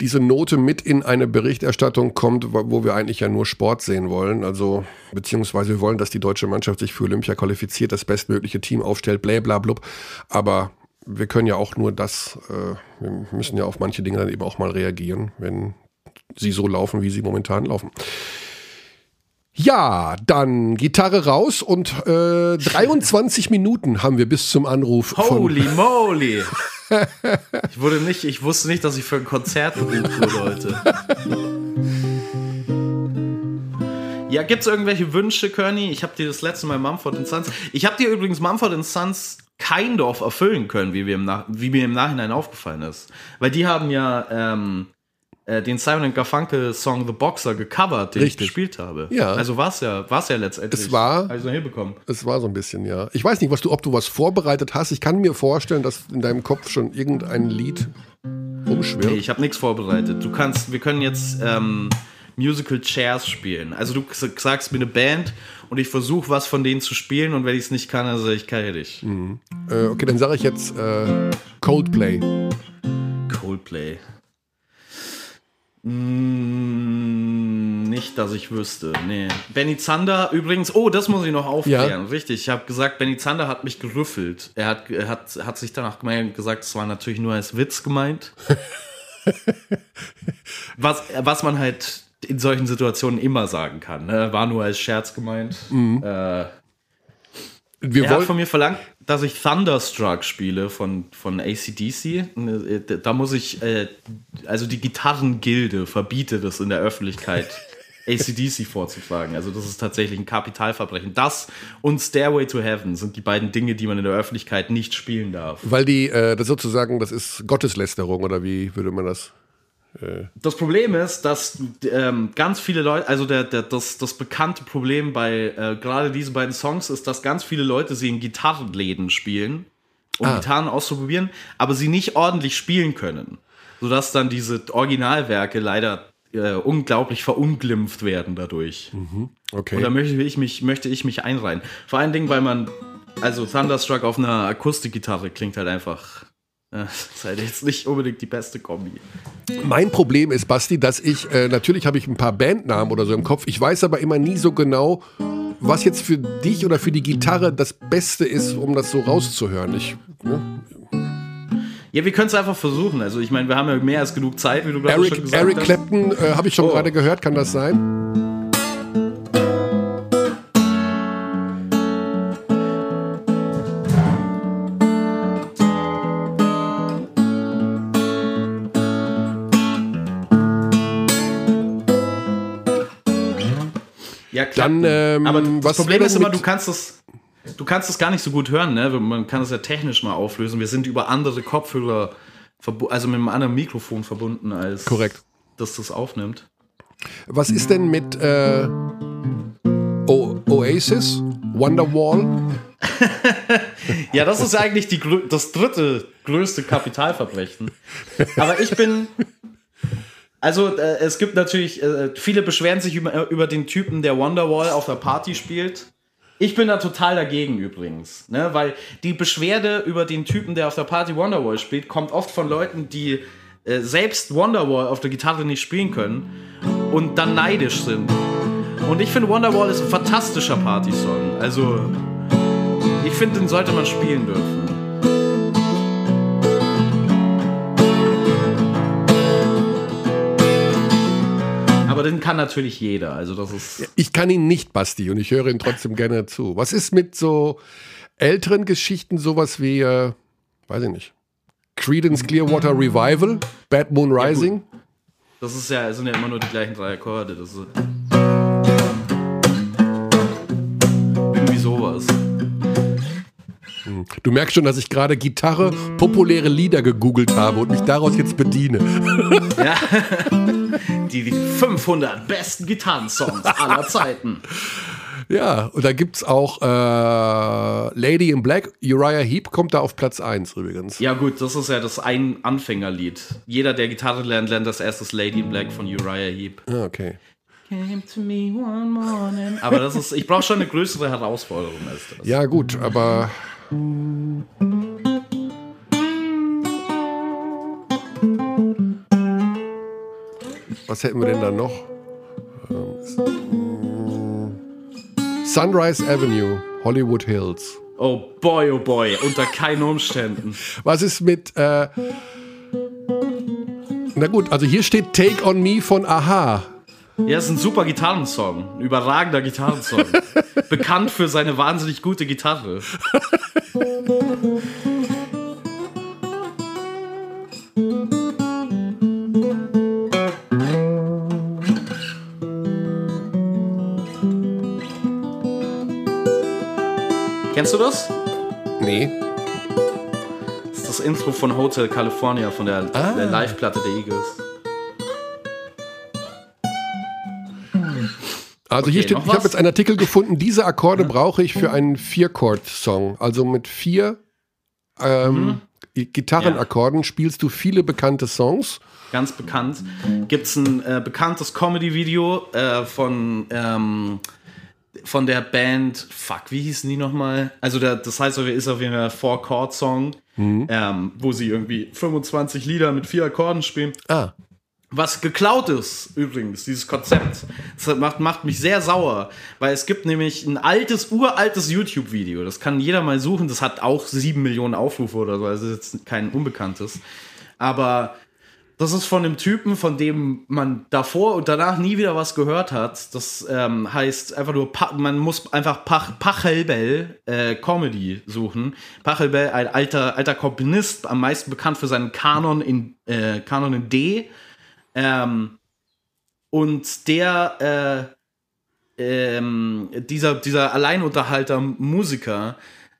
diese Note mit in eine Berichterstattung kommt, wo wir eigentlich ja nur Sport sehen wollen. Also, beziehungsweise wir wollen, dass die deutsche Mannschaft sich für Olympia qualifiziert, das bestmögliche Team aufstellt, bla bla blub. Aber wir können ja auch nur das, äh, wir müssen ja auf manche Dinge dann eben auch mal reagieren, wenn sie so laufen, wie sie momentan laufen. Ja, dann Gitarre raus und äh, 23 Minuten haben wir bis zum Anruf. Holy moly! ich wurde nicht, ich wusste nicht, dass ich für ein Konzert gebucht wurde heute. Ja, gibt es irgendwelche Wünsche, Kearney? Ich habe dir das letzte Mal Mumford Sons. Ich habe dir übrigens Mumford Sons kind of erfüllen können, wie, wir im Nach wie mir im Nachhinein aufgefallen ist. Weil die haben ja ähm, äh, den Simon Garfunkel Song The Boxer gecovert, den Richtig. ich gespielt habe. Ja. Also war es ja, war's ja letztendlich. Es war. Also hinbekommen. Es war so ein bisschen, ja. Ich weiß nicht, was du, ob du was vorbereitet hast. Ich kann mir vorstellen, dass in deinem Kopf schon irgendein Lied rumschwirrt. Nee, ich habe nichts vorbereitet. Du kannst, wir können jetzt. Ähm, Musical Chairs spielen. Also du sagst mir eine Band und ich versuche was von denen zu spielen und wenn ich es nicht kann, dann sage ich, kann ich nicht. Mhm. Äh, okay, dann sage ich jetzt äh, Coldplay. Coldplay. Mm, nicht, dass ich wüsste. Nee. Benny Zander übrigens, oh, das muss ich noch aufklären. Ja. Richtig, ich habe gesagt, Benny Zander hat mich gerüffelt. Er hat, er hat, hat sich danach gesagt, es war natürlich nur als Witz gemeint. was, was man halt in solchen Situationen immer sagen kann. Ne? War nur als Scherz gemeint. Mhm. Äh, wir er hat von mir verlangt, dass ich Thunderstruck spiele von, von ACDC. Da muss ich, äh, also die Gitarrengilde verbietet es in der Öffentlichkeit, ACDC vorzutragen. Also das ist tatsächlich ein Kapitalverbrechen. Das und Stairway to Heaven sind die beiden Dinge, die man in der Öffentlichkeit nicht spielen darf. Weil die, äh, das sozusagen, das ist Gotteslästerung oder wie würde man das? Das Problem ist, dass ähm, ganz viele Leute, also der, der, das, das bekannte Problem bei äh, gerade diesen beiden Songs ist, dass ganz viele Leute sie in Gitarrenläden spielen, um ah. Gitarren auszuprobieren, aber sie nicht ordentlich spielen können. Sodass dann diese Originalwerke leider äh, unglaublich verunglimpft werden dadurch. Mhm. Okay. Und da möchte ich mich, möchte ich mich einreihen. Vor allen Dingen, weil man, also Thunderstruck auf einer Akustikgitarre klingt halt einfach das ist halt jetzt nicht unbedingt die beste Kombi. Mein Problem ist, Basti, dass ich, äh, natürlich habe ich ein paar Bandnamen oder so im Kopf, ich weiß aber immer nie so genau, was jetzt für dich oder für die Gitarre das Beste ist, um das so rauszuhören. Ich, ne? Ja, wir können es einfach versuchen. Also ich meine, wir haben ja mehr als genug Zeit, wie du gerade schon gesagt Eric hast. Eric Clapton äh, habe ich schon oh. gerade gehört, kann das sein? Ja, klar. Dann, ähm, aber das Problem ist immer, du kannst es. Du kannst es gar nicht so gut hören, ne? Man kann es ja technisch mal auflösen. Wir sind über andere Kopfhörer, also mit einem anderen Mikrofon verbunden, als Korrekt. dass das aufnimmt. Was ist denn mit äh, o Oasis? Wonderwall? ja, das ist eigentlich die, das dritte größte Kapitalverbrechen. Aber ich bin, also äh, es gibt natürlich, äh, viele beschweren sich über, über den Typen, der Wonderwall auf der Party spielt. Ich bin da total dagegen übrigens, ne? weil die Beschwerde über den Typen, der auf der Party Wonderwall spielt, kommt oft von Leuten, die äh, selbst Wonderwall auf der Gitarre nicht spielen können und dann neidisch sind. Und ich finde Wonderwall ist ein fantastischer Partysong. Also ich finde, den sollte man spielen dürfen. Den kann natürlich jeder. Also das ist. Ich kann ihn nicht, Basti, und ich höre ihn trotzdem gerne zu. Was ist mit so älteren Geschichten, sowas wie, äh, weiß ich nicht, Credence Clearwater Revival, Bad Moon Rising? Ja, das ist ja, sind ja immer nur die gleichen drei Akkorde. Das ist Du merkst schon, dass ich gerade Gitarre, populäre Lieder gegoogelt habe und mich daraus jetzt bediene. Ja. Die 500 besten Gitarrensongs aller Zeiten. Ja, und da gibt es auch äh, Lady in Black. Uriah Heep kommt da auf Platz 1 übrigens. Ja, gut, das ist ja das ein Anfängerlied. Jeder, der Gitarre lernt, lernt das erstes Lady in Black von Uriah Heep. Ah, okay. Came to me one morning. Aber das ist, ich brauche schon eine größere Herausforderung als das. Ja, gut, aber was hätten wir denn da noch? Sunrise Avenue, Hollywood Hills. Oh boy, oh boy, unter keinen Umständen. Was ist mit. Äh na gut, also hier steht Take on Me von Aha. Ja, ist ein super Gitarrensong. Ein überragender Gitarrensong. Bekannt für seine wahnsinnig gute Gitarre. Kennst du das? Nee. Das ist das Intro von Hotel California, von der, ah. der Live-Platte der Eagles. Also okay, hier steht, ich habe jetzt einen Artikel gefunden, diese Akkorde brauche ich für einen Vier-Chord-Song. Also mit vier ähm, mhm. Gitarrenakkorden ja. spielst du viele bekannte Songs. Ganz bekannt. Gibt es ein äh, bekanntes Comedy-Video äh, von, ähm, von der Band, fuck, wie hießen die nochmal? Also der, das heißt, ist auf jeden Fall ein Four-Chord-Song, mhm. ähm, wo sie irgendwie 25 Lieder mit vier Akkorden spielen. Ah. Was geklaut ist, übrigens, dieses Konzept. Das macht, macht mich sehr sauer, weil es gibt nämlich ein altes, uraltes YouTube-Video. Das kann jeder mal suchen. Das hat auch sieben Millionen Aufrufe oder so. Also ist jetzt kein Unbekanntes. Aber das ist von einem Typen, von dem man davor und danach nie wieder was gehört hat. Das ähm, heißt einfach nur, man muss einfach Pach Pachelbel äh, Comedy suchen. Pachelbel, ein alter, alter Komponist, am meisten bekannt für seinen Kanon in, äh, Kanon in D ähm, und der, äh, ähm, dieser, dieser Alleinunterhalter Musiker,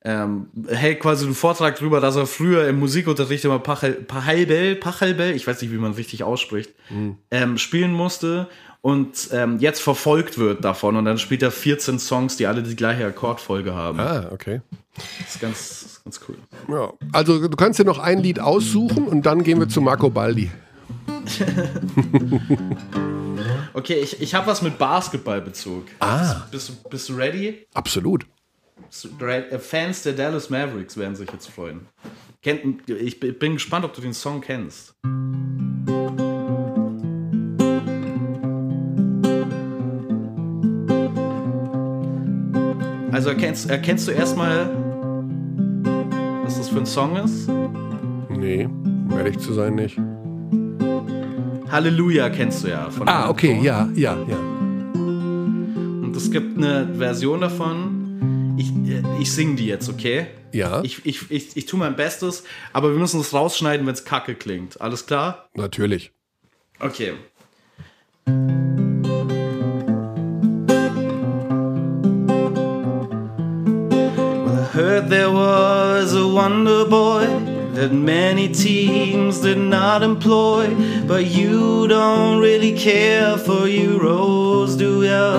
ähm, hält quasi einen Vortrag darüber, dass er früher im Musikunterricht immer Pachelbel, Pachelbel, ich weiß nicht, wie man richtig ausspricht, mhm. spielen musste und ähm, jetzt verfolgt wird davon und dann spielt er 14 Songs, die alle die gleiche Akkordfolge haben. Ah, okay. Das ist ganz, ganz cool. Ja, also du kannst dir noch ein Lied aussuchen und dann gehen wir zu Marco Baldi. okay, ich, ich habe was mit Basketballbezug. Ah. Bist, bist, bist du ready? Absolut. Äh, Fans der Dallas Mavericks werden sich jetzt freuen. Ich bin gespannt, ob du den Song kennst. Also erkennst, erkennst du erstmal, was das für ein Song ist? Nee, um ehrlich zu sein, nicht. Halleluja kennst du ja. Von ah, okay, ja, ja, ja. Und es gibt eine Version davon. Ich, äh, ich singe die jetzt, okay? Ja. Ich, ich, ich, ich tue mein Bestes, aber wir müssen es rausschneiden, wenn es kacke klingt. Alles klar? Natürlich. Okay. Well, I heard there was a wonder boy. That many teams did not employ. But you don't really care for Euros, do ya?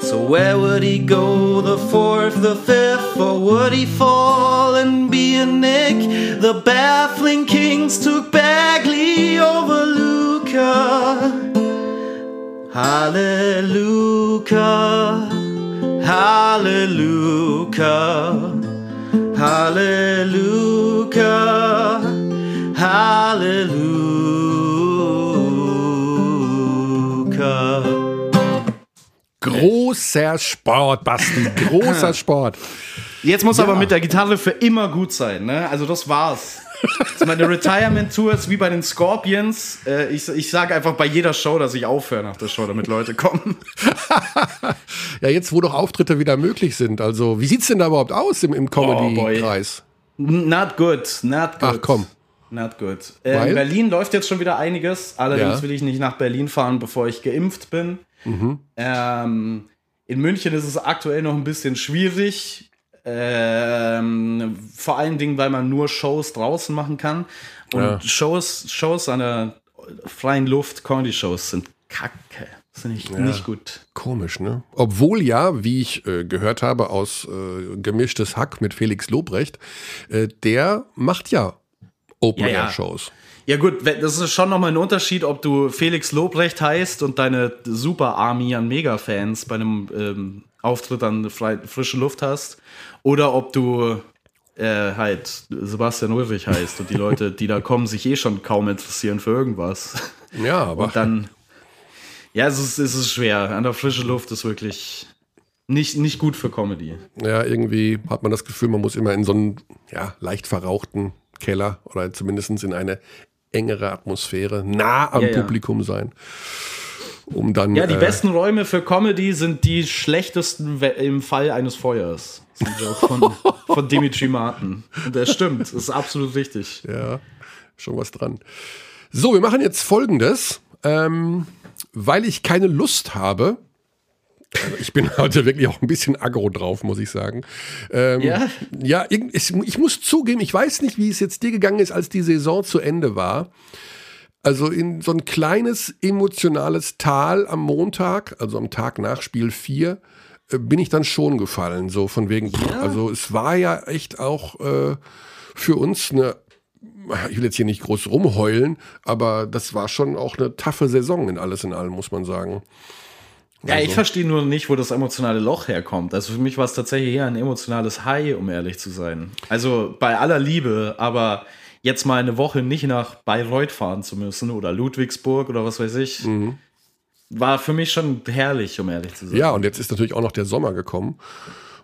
So where would he go, the fourth, the fifth, or would he fall and be a nick? The baffling Kings took Bagley over Luca. Hallelujah, hallelujah. Halleluja, Halleluja. Großer Sport, Basti, großer Sport. Jetzt muss ja. aber mit der Gitarre für immer gut sein, ne? Also das war's. Also meine Retirement-Tour ist wie bei den Scorpions. Äh, ich ich sage einfach bei jeder Show, dass ich aufhöre nach der Show, damit Leute kommen. ja, jetzt wo doch Auftritte wieder möglich sind. Also, wie sieht's denn da überhaupt aus im, im Comedy-Kreis? Oh not good, not good. Ach komm. Not good. Äh, in Berlin läuft jetzt schon wieder einiges. Allerdings ja. will ich nicht nach Berlin fahren, bevor ich geimpft bin. Mhm. Ähm, in München ist es aktuell noch ein bisschen schwierig. Ähm, vor allen Dingen, weil man nur Shows draußen machen kann. Und ja. Shows, Shows an der freien Luft, Comedy-Shows sind kacke. Das finde ich ja. nicht gut. Komisch, ne? Obwohl ja, wie ich äh, gehört habe aus äh, Gemischtes Hack mit Felix Lobrecht, äh, der macht ja Open-Air-Shows. Ja, ja, gut, das ist schon nochmal ein Unterschied, ob du Felix Lobrecht heißt und deine Super Army an Mega-Fans bei einem ähm, Auftritt an frische Luft hast oder ob du äh, halt Sebastian Ulrich heißt und die Leute, die da kommen, sich eh schon kaum interessieren für irgendwas. Ja, aber. Und dann. Ja, es ist, es ist schwer. An der frischen Luft ist wirklich nicht, nicht gut für Comedy. Ja, irgendwie hat man das Gefühl, man muss immer in so einen ja, leicht verrauchten Keller oder zumindest in eine engere Atmosphäre nah am ja, Publikum ja. sein um dann. Ja, die äh, besten Räume für Comedy sind die schlechtesten im Fall eines Feuers. Von, von Dimitri Martin. Und das stimmt, das ist absolut richtig. Ja, schon was dran. So, wir machen jetzt folgendes. Ähm, weil ich keine Lust habe, also ich bin heute wirklich auch ein bisschen aggro drauf, muss ich sagen. Ähm, ja? Ja, ich, ich, muss zugeben, ich weiß nicht, wie es jetzt dir gegangen ist, als die Saison zu Ende war. Also in so ein kleines emotionales Tal am Montag, also am Tag nach Spiel 4, äh, bin ich dann schon gefallen. So von wegen, ja. also es war ja echt auch äh, für uns eine, ich will jetzt hier nicht groß rumheulen, aber das war schon auch eine taffe Saison in alles in allem, muss man sagen. Ja, also. ich verstehe nur nicht, wo das emotionale Loch herkommt. Also für mich war es tatsächlich eher ein emotionales High, um ehrlich zu sein. Also bei aller Liebe, aber jetzt mal eine Woche nicht nach Bayreuth fahren zu müssen oder Ludwigsburg oder was weiß ich, mhm. war für mich schon herrlich, um ehrlich zu sein. Ja, und jetzt ist natürlich auch noch der Sommer gekommen.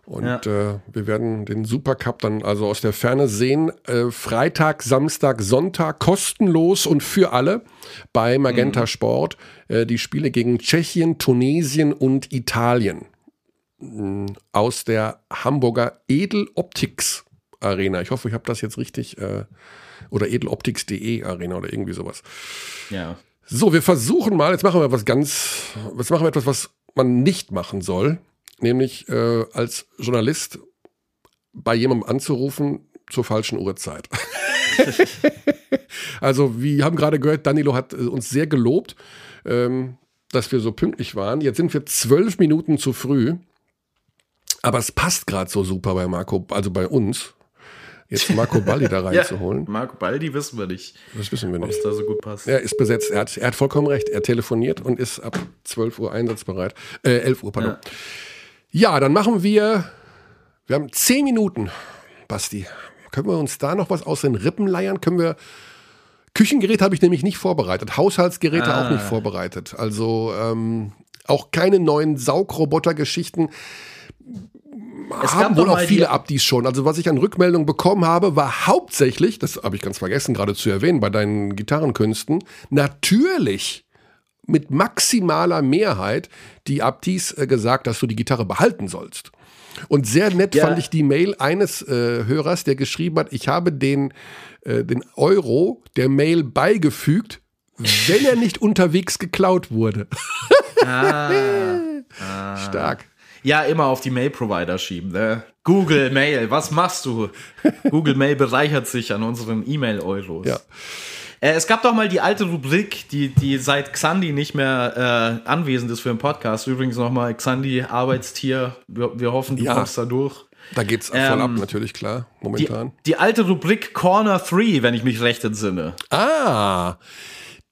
Und ja. äh, wir werden den Supercup dann also aus der Ferne sehen. Äh, Freitag, Samstag, Sonntag kostenlos und für alle bei Magenta mhm. Sport. Äh, die Spiele gegen Tschechien, Tunesien und Italien. Mhm. Aus der Hamburger Edeloptics Arena. Ich hoffe, ich habe das jetzt richtig. Oder edeloptics.de Arena oder irgendwie sowas. Ja. So, wir versuchen mal, jetzt machen wir was ganz, jetzt machen wir etwas, was man nicht machen soll nämlich äh, als Journalist bei jemandem anzurufen zur falschen Uhrzeit. also, wir haben gerade gehört, Danilo hat äh, uns sehr gelobt, ähm, dass wir so pünktlich waren. Jetzt sind wir zwölf Minuten zu früh. Aber es passt gerade so super bei Marco, also bei uns, jetzt Marco Baldi da reinzuholen. ja, Marco Baldi wissen wir nicht. Das wissen wir nicht. Ob es da so gut passt. Er ist besetzt. Er hat, er hat vollkommen recht. Er telefoniert und ist ab 12 Uhr einsatzbereit. Äh, 11 Uhr, pardon. Ja. Ja, dann machen wir. Wir haben zehn Minuten, Basti. Können wir uns da noch was aus den Rippen leiern? Können wir. Küchengerät habe ich nämlich nicht vorbereitet, Haushaltsgeräte ah. auch nicht vorbereitet. Also ähm, auch keine neuen Saugroboter-Geschichten. Es haben wohl auch viele Abdis schon. Also was ich an Rückmeldungen bekommen habe, war hauptsächlich, das habe ich ganz vergessen gerade zu erwähnen bei deinen Gitarrenkünsten, natürlich mit maximaler Mehrheit die Abtis äh, gesagt, dass du die Gitarre behalten sollst. Und sehr nett ja. fand ich die Mail eines äh, Hörers, der geschrieben hat, ich habe den, äh, den Euro der Mail beigefügt, wenn er nicht unterwegs geklaut wurde. ah, ah. Stark. Ja, immer auf die Mail-Provider schieben. Ne? Google Mail, was machst du? Google Mail bereichert sich an unseren E-Mail-Euros. Ja. Äh, es gab doch mal die alte Rubrik, die, die seit Xandi nicht mehr äh, anwesend ist für den Podcast. Übrigens nochmal Xandi, Arbeitstier. Wir, wir hoffen, du ja. kommst da durch. Da geht's voll ähm, ab, natürlich, klar, momentan. Die, die, alte Rubrik Corner 3, wenn ich mich recht entsinne. Ah,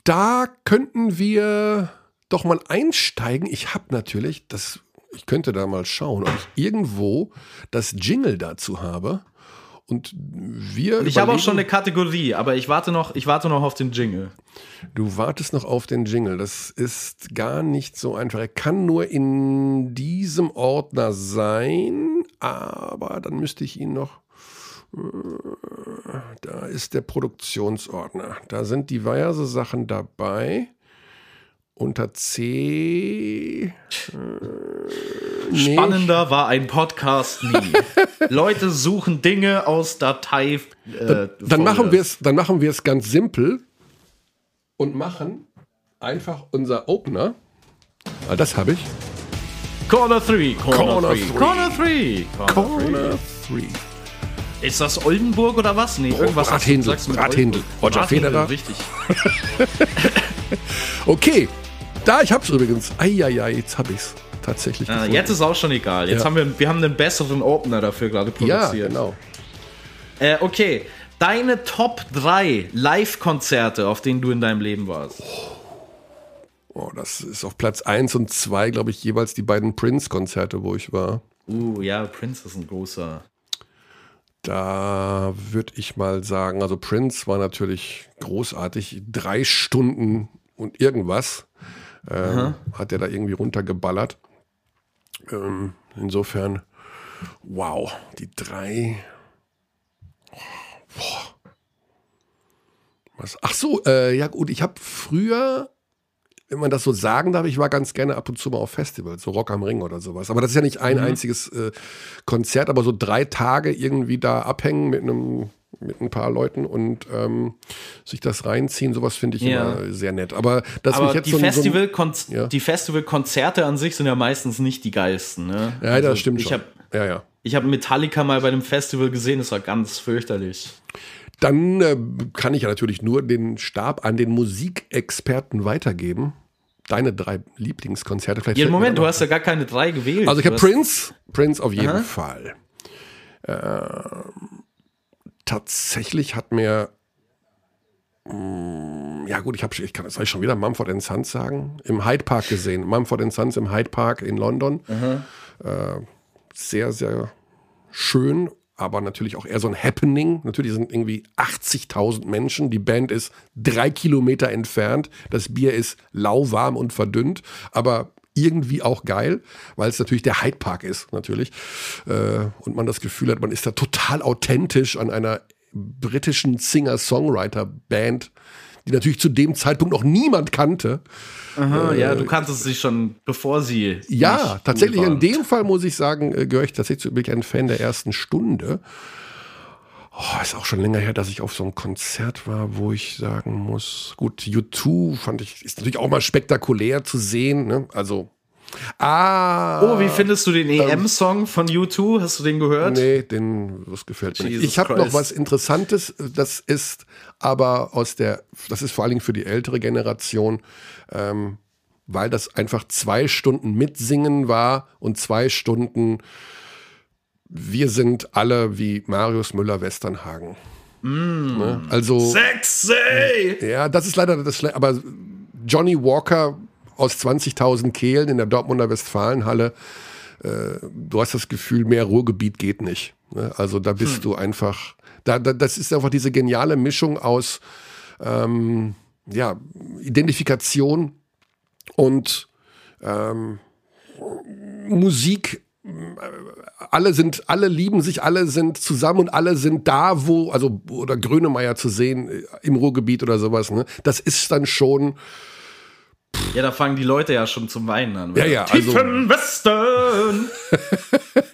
da könnten wir doch mal einsteigen. Ich habe natürlich, das, ich könnte da mal schauen, ob ich irgendwo das Jingle dazu habe. Und wir. Und ich habe auch schon eine Kategorie, aber ich warte noch, ich warte noch auf den Jingle. Du wartest noch auf den Jingle. Das ist gar nicht so einfach. Er kann nur in diesem Ordner sein, aber dann müsste ich ihn noch. Äh, da ist der Produktionsordner. Da sind diverse Sachen dabei unter C. Äh, Spannender war ein Podcast nie. Leute suchen Dinge aus Datei. Äh, dann, dann machen wir es, dann machen wir es ganz simpel und machen einfach unser Opener. Ah, das habe ich. Corner 3, Corner 3, Corner 3, Corner 3. Ist das Oldenburg oder was? Nee, irgendwas. Rathindel, Rathindel. Roger Federer. Richtig. okay, da, ich hab's übrigens. Eieiei, jetzt hab ich's tatsächlich. Ah, jetzt ist auch schon egal. Jetzt ja. haben wir, wir haben einen besseren Opener dafür gerade produziert. Ja, genau. Äh, okay, deine Top 3 Live-Konzerte, auf denen du in deinem Leben warst. Oh. oh das ist auf Platz 1 und 2, glaube ich, jeweils die beiden Prince-Konzerte, wo ich war. Uh, ja, Prince ist ein großer. Da würde ich mal sagen, also Prince war natürlich großartig. Drei Stunden und irgendwas ähm, hat er da irgendwie runtergeballert. Ähm, insofern, wow, die drei. Boah. Was? Ach so, äh, ja gut, ich habe früher, wenn man das so sagen darf, ich war ganz gerne ab und zu mal auf Festivals, so Rock am Ring oder sowas. Aber das ist ja nicht ein mhm. einziges äh, Konzert, aber so drei Tage irgendwie da abhängen mit einem mit ein paar Leuten und ähm, sich das reinziehen, sowas finde ich ja. immer sehr nett. Aber, dass Aber jetzt die, so, Festival so ja. die Festivalkonzerte an sich sind ja meistens nicht die geilsten. Ne? Ja, also das stimmt ich schon. Hab, ja, ja. Ich habe Metallica mal bei einem Festival gesehen, das war ganz fürchterlich. Dann äh, kann ich ja natürlich nur den Stab an den Musikexperten weitergeben. Deine drei Lieblingskonzerte. Vielleicht ja, Moment, du hast ja gar keine drei gewählt. Also ich habe Prince, Prince auf jeden Aha. Fall. Ähm, tatsächlich hat mir mm, ja gut, ich habe ich kann soll ich schon wieder Mumford Sons sagen, im Hyde Park gesehen. Mumford Sons im Hyde Park in London. Mhm. Äh, sehr sehr schön, aber natürlich auch eher so ein Happening. Natürlich sind irgendwie 80.000 Menschen. Die Band ist drei Kilometer entfernt. Das Bier ist lauwarm und verdünnt, aber irgendwie auch geil, weil es natürlich der Hyde Park ist, natürlich. Äh, und man das Gefühl hat, man ist da total authentisch an einer britischen Singer-Songwriter-Band, die natürlich zu dem Zeitpunkt noch niemand kannte. Aha, äh, ja, du kanntest sie schon, bevor sie. Ja, tatsächlich in dem Fall muss ich sagen, äh, gehöre ich tatsächlich bin ich ein Fan der ersten Stunde. Oh, ist auch schon länger her, dass ich auf so einem Konzert war, wo ich sagen muss, gut, U2 fand ich, ist natürlich auch mal spektakulär zu sehen. Ne? Also Ah. Oh, wie findest du den EM-Song von U2? Hast du den gehört? Nee, den, das gefällt mir nicht. Ich habe noch was Interessantes, das ist aber aus der, das ist vor allen Dingen für die ältere Generation, ähm, weil das einfach zwei Stunden mitsingen war und zwei Stunden wir sind alle wie Marius Müller-Westernhagen. Mm. Ne? Also. Sexy! Ja, das ist leider das, aber Johnny Walker aus 20.000 Kehlen in der Dortmunder Westfalenhalle. Äh, du hast das Gefühl, mehr Ruhrgebiet geht nicht. Ne? Also da bist hm. du einfach, da, da, das ist einfach diese geniale Mischung aus ähm, ja, Identifikation und ähm, Musik alle sind, alle lieben sich, alle sind zusammen und alle sind da, wo, also, oder Grönemeyer zu sehen äh, im Ruhrgebiet oder sowas, ne? Das ist dann schon, ja, da fangen die Leute ja schon zum Weinen an. Ja, ja. Tiefen also, Westen!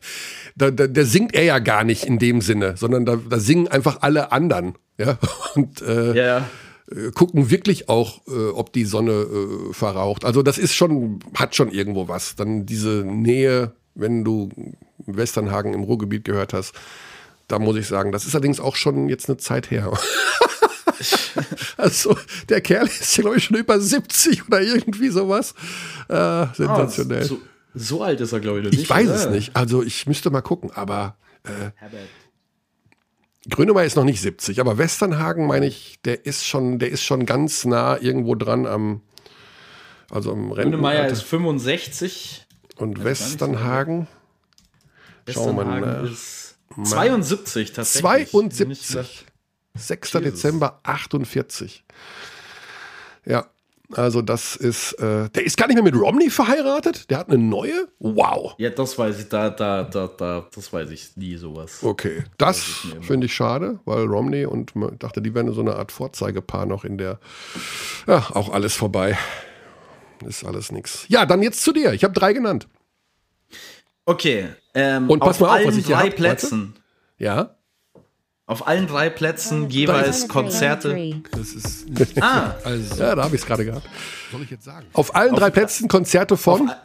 da, da, der singt er ja gar nicht in dem Sinne, sondern da, da singen einfach alle anderen. Ja, und äh, ja, ja. Äh, gucken wirklich auch, äh, ob die Sonne äh, verraucht. Also das ist schon, hat schon irgendwo was. Dann diese Nähe, wenn du Westernhagen im Ruhrgebiet gehört hast, da muss ich sagen, das ist allerdings auch schon jetzt eine Zeit her. also, der Kerl ist ja, glaube ich, schon über 70 oder irgendwie sowas. Äh, sensationell. Ah, so, so, alt ist er, glaube ich, noch nicht. Ich weiß oder? es nicht. Also, ich müsste mal gucken, aber. Äh, Grönemeyer ist noch nicht 70, aber Westernhagen, meine ich, der ist schon, der ist schon ganz nah irgendwo dran am, also am Rennen. Grönemeyer ist 65. Und Westernhagen? Schauen wir mal. Ist 72 tatsächlich. 72. 6. Jesus. Dezember 48. Ja, also das ist, äh, der ist gar nicht mehr mit Romney verheiratet. Der hat eine neue. Wow. Ja, das weiß ich, da, da, da, da, das weiß ich nie sowas. Okay, das finde ich schade, weil Romney und man dachte, die wären so eine Art Vorzeigepaar noch in der, ja, auch alles vorbei. Ist alles nix. Ja, dann jetzt zu dir. Ich habe drei genannt. Okay. Ähm, und pass auf mal auf, was ich drei Plätzen. Ja. Auf allen drei Plätzen jeweils Konzerte. Das ist. ah, also. Ja, da habe ich es gerade gehabt. Soll ich jetzt sagen? Auf allen auf drei Plätzen Konzerte von. Auf,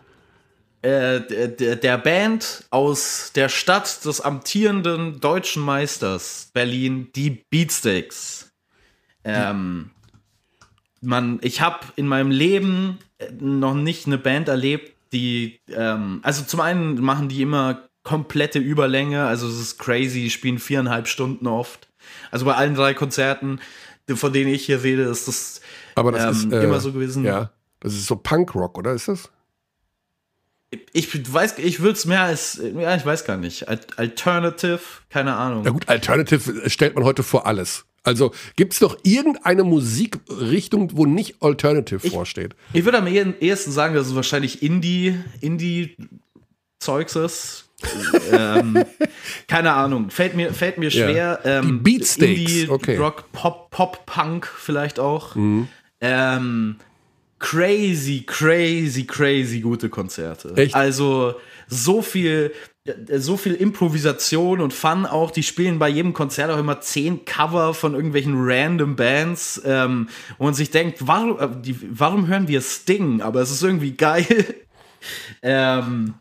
äh, der, der Band aus der Stadt des amtierenden deutschen Meisters Berlin, die Beatsteaks. Ähm, man, ich habe in meinem Leben noch nicht eine Band erlebt, die, ähm, also zum einen machen die immer komplette Überlänge. Also es ist crazy, die spielen viereinhalb Stunden oft. Also bei allen drei Konzerten, von denen ich hier rede, ist das, Aber das ähm, ist, äh, immer so gewesen. Ja, das ist so Punkrock, oder ist das? Ich weiß, ich würde es mehr als, ja, ich weiß gar nicht. Alternative, keine Ahnung. Ja gut, Alternative stellt man heute vor alles. Also gibt es doch irgendeine Musikrichtung, wo nicht Alternative ich, vorsteht? Ich würde am ehesten sagen, dass es wahrscheinlich Indie, Indie-Zeugs ist ähm, keine Ahnung, fällt mir, fällt mir schwer. Ja. Ähm, Die Beatsteaks, Indie, okay. Rock, Pop, Pop, Punk vielleicht auch. Mhm. Ähm, crazy, crazy, crazy gute Konzerte. Echt? Also so viel, so viel Improvisation und Fun auch. Die spielen bei jedem Konzert auch immer zehn Cover von irgendwelchen random Bands, ähm, man sich denkt, warum, äh, die, warum hören wir Sting? Aber es ist irgendwie geil. ähm,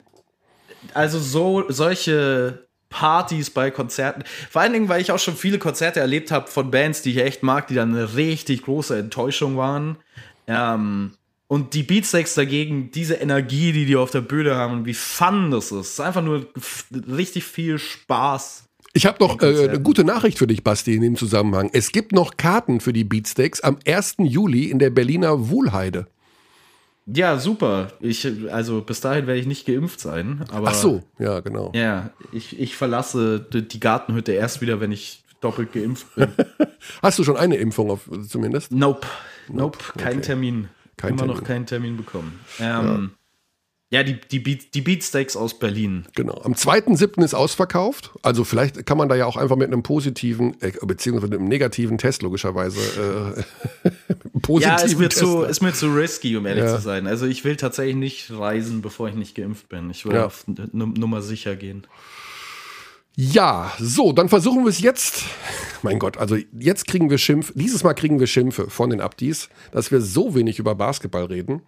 also so solche Partys bei Konzerten. Vor allen Dingen, weil ich auch schon viele Konzerte erlebt habe von Bands, die ich echt mag, die dann eine richtig große Enttäuschung waren. Ähm, und die Beatsteaks dagegen, diese Energie, die die auf der Bühne haben und wie fun das ist. ist einfach nur richtig viel Spaß. Ich habe noch äh, eine gute Nachricht für dich, Basti, in dem Zusammenhang. Es gibt noch Karten für die Beatsteaks am 1. Juli in der Berliner Wohlheide. Ja, super. Ich, also bis dahin werde ich nicht geimpft sein. Aber, Ach so, ja, genau. Ja, ich, ich verlasse die Gartenhütte erst wieder, wenn ich doppelt geimpft bin. Hast du schon eine Impfung auf, zumindest? Nope. Nope, nope. kein okay. Termin. Kein Immer Termin. noch keinen Termin bekommen. Ähm, ja. ja, die, die, Beat, die Beatsteaks aus Berlin. Genau. Am 2.7. ist ausverkauft. Also vielleicht kann man da ja auch einfach mit einem positiven, äh, beziehungsweise mit einem negativen Test logischerweise. Äh, positiven ja, ist mir, zu, ist mir zu risky, um ehrlich ja. zu sein. Also ich will tatsächlich nicht reisen, bevor ich nicht geimpft bin. Ich will ja. auf Nummer sicher gehen. Ja, so, dann versuchen wir es jetzt. Mein Gott, also jetzt kriegen wir Schimpf, dieses Mal kriegen wir Schimpfe von den Abdis, dass wir so wenig über Basketball reden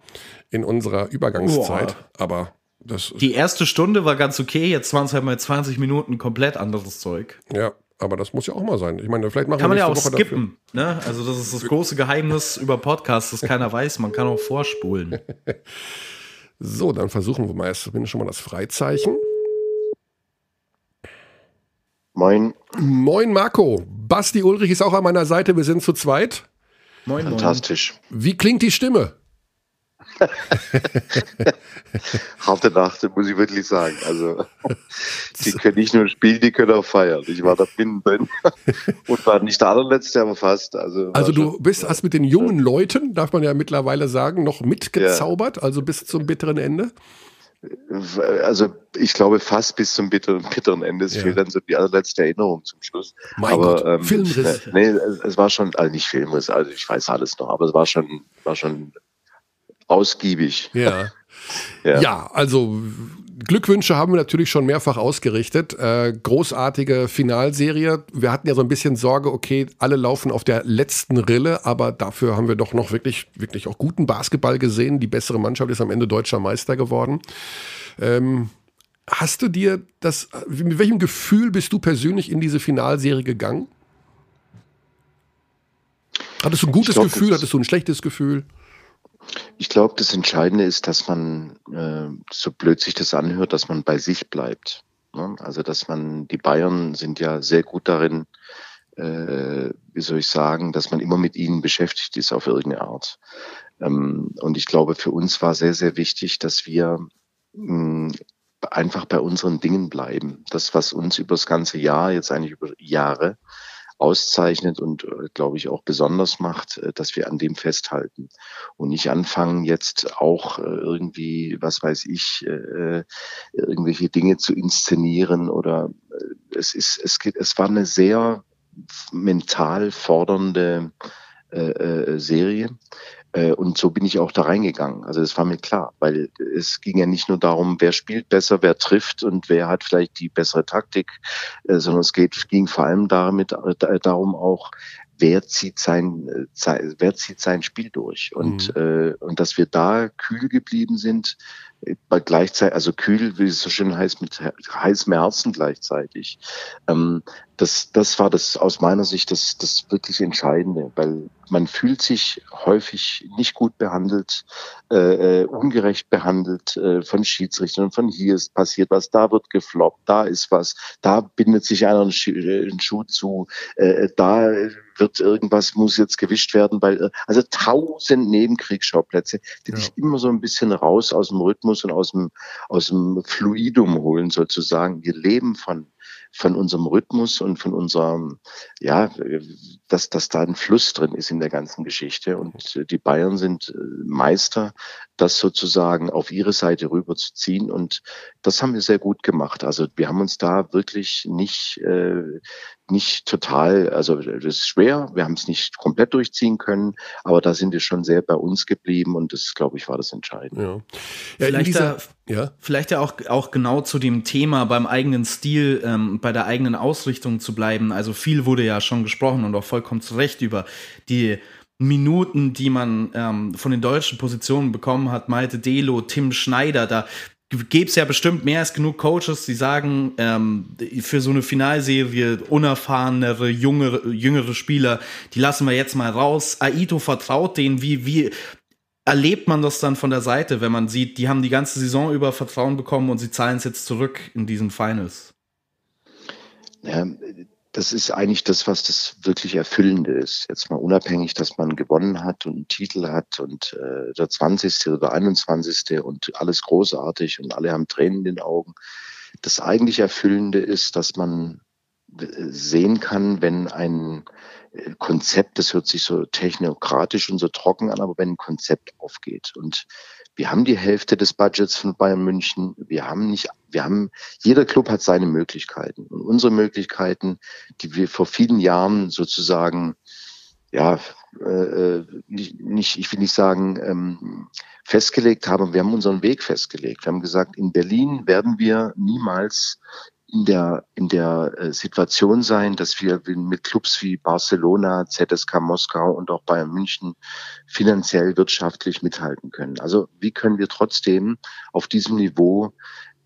in unserer Übergangszeit. Boah. Aber das. Die erste Stunde war ganz okay, jetzt waren es halt mal 20 Minuten komplett anderes Zeug. Ja, aber das muss ja auch mal sein. Ich meine, vielleicht machen kann wir man ja auch Woche skippen. Ne? Also das ist das große Geheimnis über Podcasts, das keiner weiß. Man kann auch vorspulen. so, dann versuchen wir mal erst zumindest schon mal das Freizeichen. Moin. Moin Marco. Basti Ulrich ist auch an meiner Seite. Wir sind zu zweit. Moin. Fantastisch. Wie klingt die Stimme? Harte Nacht, muss ich wirklich sagen. Also, die können nicht nur spielen, die können auch feiern. Ich war da drin und war nicht der allerletzte, aber fast. Also, also du bist, hast mit den jungen Leuten, darf man ja mittlerweile sagen, noch mitgezaubert, ja. also bis zum bitteren Ende? Also ich glaube fast bis zum bitteren, bitteren Ende. Es ja. fehlt dann so die allerletzte Erinnerung zum Schluss. Mein aber Gott, ähm, Filmriss. Nee, es, war schon, also nicht Filmriss, also ich weiß alles noch, aber es war schon, war schon ausgiebig. Ja. ja. ja, also Glückwünsche haben wir natürlich schon mehrfach ausgerichtet. Äh, großartige Finalserie. Wir hatten ja so ein bisschen Sorge, okay, alle laufen auf der letzten Rille, aber dafür haben wir doch noch wirklich, wirklich auch guten Basketball gesehen. Die bessere Mannschaft ist am Ende deutscher Meister geworden. Ähm, hast du dir das, mit welchem Gefühl bist du persönlich in diese Finalserie gegangen? Hattest du ein gutes glaub, Gefühl? Hattest du ein schlechtes Gefühl? Ich glaube, das Entscheidende ist, dass man, äh, so blöd sich das anhört, dass man bei sich bleibt. Ne? Also, dass man, die Bayern sind ja sehr gut darin, äh, wie soll ich sagen, dass man immer mit ihnen beschäftigt ist auf irgendeine Art. Ähm, und ich glaube, für uns war sehr, sehr wichtig, dass wir mh, einfach bei unseren Dingen bleiben. Das, was uns über das ganze Jahr, jetzt eigentlich über Jahre, auszeichnet und, äh, glaube ich, auch besonders macht, äh, dass wir an dem festhalten und nicht anfangen, jetzt auch äh, irgendwie, was weiß ich, irgendwelche Dinge zu inszenieren oder es ist, es geht, es war eine sehr mental fordernde Serie und so bin ich auch da reingegangen. Also das war mir klar, weil es ging ja nicht nur darum, wer spielt besser, wer trifft und wer hat vielleicht die bessere Taktik, äh, sondern es geht, ging vor allem damit, äh, darum auch, wer zieht sein, wer zieht sein Spiel durch und mhm. äh, und dass wir da kühl geblieben sind, bei gleichzeitig, also kühl, wie es so schön heißt, mit heißem Herzen gleichzeitig. Ähm, das, das war das aus meiner Sicht das, das wirklich Entscheidende, weil man fühlt sich häufig nicht gut behandelt, äh, äh ungerecht behandelt äh, von Schiedsrichtern. Von hier ist passiert was, da wird gefloppt, da ist was, da bindet sich einer einen, Schuh, äh, einen Schuh zu, äh, da wird irgendwas, muss jetzt gewischt werden, weil äh, also tausend Nebenkriegsschauplätze, die ja. dich immer so ein bisschen raus aus dem Rhythmus und aus dem, aus dem Fluidum holen sozusagen. Wir leben von von unserem Rhythmus und von unserem, ja, dass, dass da ein Fluss drin ist in der ganzen Geschichte. Und die Bayern sind äh, Meister, das sozusagen auf ihre Seite rüberzuziehen. Und das haben wir sehr gut gemacht. Also wir haben uns da wirklich nicht, äh, nicht total, also das ist schwer, wir haben es nicht komplett durchziehen können, aber da sind wir schon sehr bei uns geblieben und das, glaube ich, war das Entscheidende. Ja. Ja, vielleicht, dieser, da, ja. vielleicht ja auch, auch genau zu dem Thema beim eigenen Stil, ähm, bei der eigenen Ausrichtung zu bleiben. Also viel wurde ja schon gesprochen und auch vollkommen zu Recht über die Minuten, die man ähm, von den deutschen Positionen bekommen hat, Malte Delo, Tim Schneider, da gäbe es ja bestimmt mehr als genug Coaches, die sagen, ähm, für so eine Finalserie unerfahrenere, jüngere, jüngere Spieler, die lassen wir jetzt mal raus. Aito vertraut denen, wie, wie erlebt man das dann von der Seite, wenn man sieht, die haben die ganze Saison über Vertrauen bekommen und sie zahlen es jetzt zurück in diesen Finals? Ja, das ist eigentlich das, was das wirklich Erfüllende ist. Jetzt mal unabhängig, dass man gewonnen hat und einen Titel hat und äh, der 20. oder 21. und alles großartig und alle haben Tränen in den Augen. Das eigentlich Erfüllende ist, dass man äh, sehen kann, wenn ein äh, Konzept, das hört sich so technokratisch und so trocken an, aber wenn ein Konzept aufgeht und wir haben die Hälfte des Budgets von Bayern München. Wir haben nicht, wir haben, jeder Club hat seine Möglichkeiten. Und unsere Möglichkeiten, die wir vor vielen Jahren sozusagen, ja, äh, nicht, nicht, ich will nicht sagen, ähm, festgelegt haben, wir haben unseren Weg festgelegt. Wir haben gesagt, in Berlin werden wir niemals in der, in der äh, Situation sein, dass wir mit Clubs wie Barcelona, ZSK Moskau und auch Bayern München finanziell wirtschaftlich mithalten können. Also wie können wir trotzdem auf diesem Niveau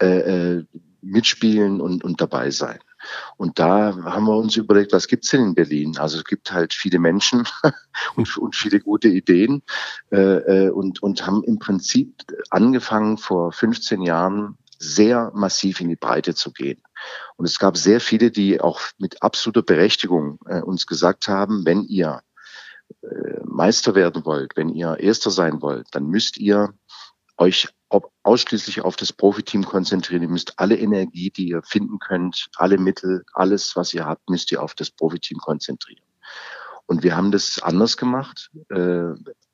äh, äh mitspielen und, und dabei sein? Und da haben wir uns überlegt, was gibt's denn in Berlin? Also es gibt halt viele Menschen und, und viele gute Ideen äh, und, und haben im Prinzip angefangen vor 15 Jahren sehr massiv in die Breite zu gehen. Und es gab sehr viele, die auch mit absoluter Berechtigung äh, uns gesagt haben, wenn ihr äh, Meister werden wollt, wenn ihr Erster sein wollt, dann müsst ihr euch ausschließlich auf das Profiteam konzentrieren. Ihr müsst alle Energie, die ihr finden könnt, alle Mittel, alles, was ihr habt, müsst ihr auf das Profiteam konzentrieren. Und wir haben das anders gemacht, äh,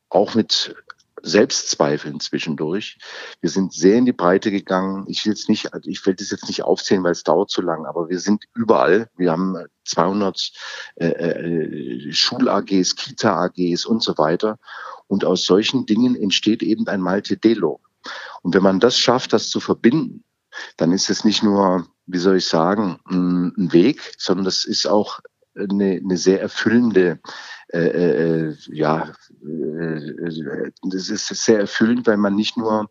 auch mit Selbstzweifeln zwischendurch. Wir sind sehr in die Breite gegangen. Ich will jetzt nicht, ich will das jetzt nicht aufzählen, weil es dauert zu lang, aber wir sind überall. Wir haben 200 äh, äh, Schul-AGs, Kita-AGs und so weiter. Und aus solchen Dingen entsteht eben ein Malte Delo. Und wenn man das schafft, das zu verbinden, dann ist es nicht nur, wie soll ich sagen, ein Weg, sondern das ist auch eine, eine sehr erfüllende äh, äh, ja, äh, das ist sehr erfüllend, weil man nicht nur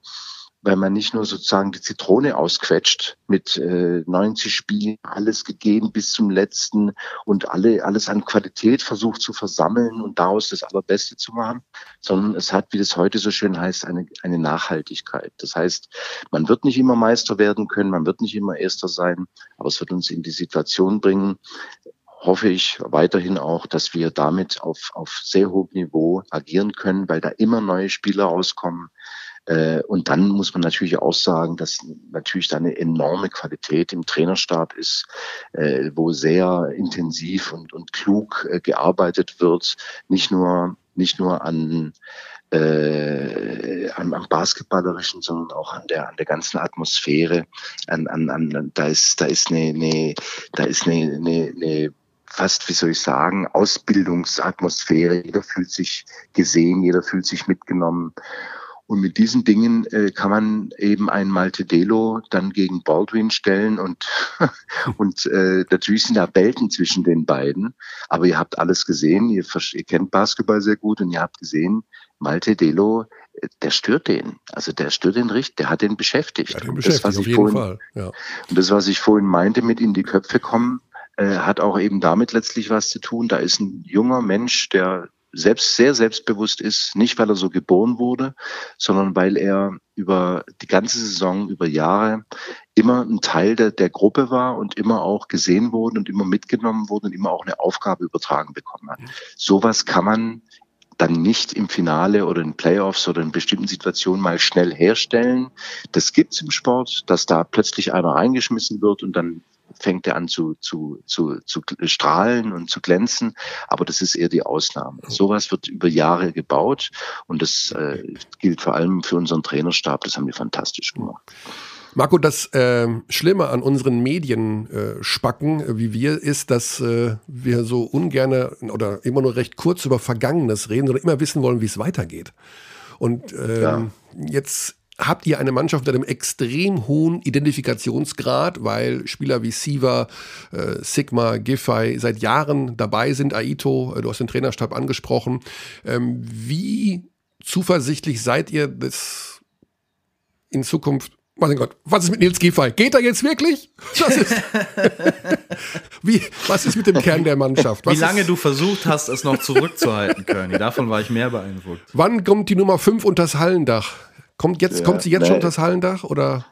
weil man nicht nur sozusagen die Zitrone ausquetscht mit äh, 90 Spielen, alles gegeben bis zum letzten und alle alles an Qualität versucht zu versammeln und daraus das Allerbeste zu machen, sondern es hat, wie das heute so schön heißt, eine, eine Nachhaltigkeit. Das heißt, man wird nicht immer Meister werden können, man wird nicht immer Erster sein, aber es wird uns in die Situation bringen, hoffe ich weiterhin auch, dass wir damit auf, auf sehr hohem Niveau agieren können, weil da immer neue Spieler rauskommen. Äh, und dann muss man natürlich auch sagen, dass natürlich da eine enorme Qualität im Trainerstab ist, äh, wo sehr intensiv und, und klug äh, gearbeitet wird, nicht nur, nicht nur an, äh, am, am Basketballerischen, sondern auch an der an der ganzen Atmosphäre. An, an, an da ist da ist eine, eine da ist eine, eine, eine fast, wie soll ich sagen, Ausbildungsatmosphäre. Jeder fühlt sich gesehen, jeder fühlt sich mitgenommen. Und mit diesen Dingen äh, kann man eben ein Malte Delo dann gegen Baldwin stellen und, und äh, natürlich sind da Welten zwischen den beiden. Aber ihr habt alles gesehen, ihr, ihr kennt Basketball sehr gut und ihr habt gesehen, Malte Delo, äh, der stört den. Also der stört den richtig, der hat den beschäftigt. Ja, den beschäftigt das, auf jeden vorhin, Fall. Ja. Und das, was ich vorhin meinte, mit in die Köpfe kommen, äh, hat auch eben damit letztlich was zu tun. Da ist ein junger Mensch, der selbst sehr selbstbewusst ist, nicht weil er so geboren wurde, sondern weil er über die ganze Saison, über Jahre immer ein Teil der, der Gruppe war und immer auch gesehen wurde und immer mitgenommen wurde und immer auch eine Aufgabe übertragen bekommen hat. Sowas kann man dann nicht im Finale oder in Playoffs oder in bestimmten Situationen mal schnell herstellen. Das gibt's im Sport, dass da plötzlich einer reingeschmissen wird und dann fängt er an zu, zu, zu, zu strahlen und zu glänzen. Aber das ist eher die Ausnahme. Sowas wird über Jahre gebaut und das äh, gilt vor allem für unseren Trainerstab. Das haben wir fantastisch gemacht. Marco, das äh, Schlimme an unseren Medienspacken, äh, wie wir, ist, dass äh, wir so ungerne oder immer nur recht kurz über Vergangenes reden oder immer wissen wollen, wie es weitergeht. Und ähm, ja. jetzt habt ihr eine Mannschaft mit einem extrem hohen Identifikationsgrad, weil Spieler wie Siva, äh, Sigma, Giffey seit Jahren dabei sind. Aito, äh, du hast den Trainerstab angesprochen. Ähm, wie zuversichtlich seid ihr, dass in Zukunft mein Gott, was ist mit Nils Giffey? Geht er jetzt wirklich? Was ist, wie, was ist mit dem Kern der Mannschaft? Was wie lange ist, du versucht hast, es noch zurückzuhalten, Körny? Davon war ich mehr beeindruckt. Wann kommt die Nummer 5 unters Hallendach? Kommt, jetzt, ja, kommt sie jetzt nee. schon unter das Hallendach oder?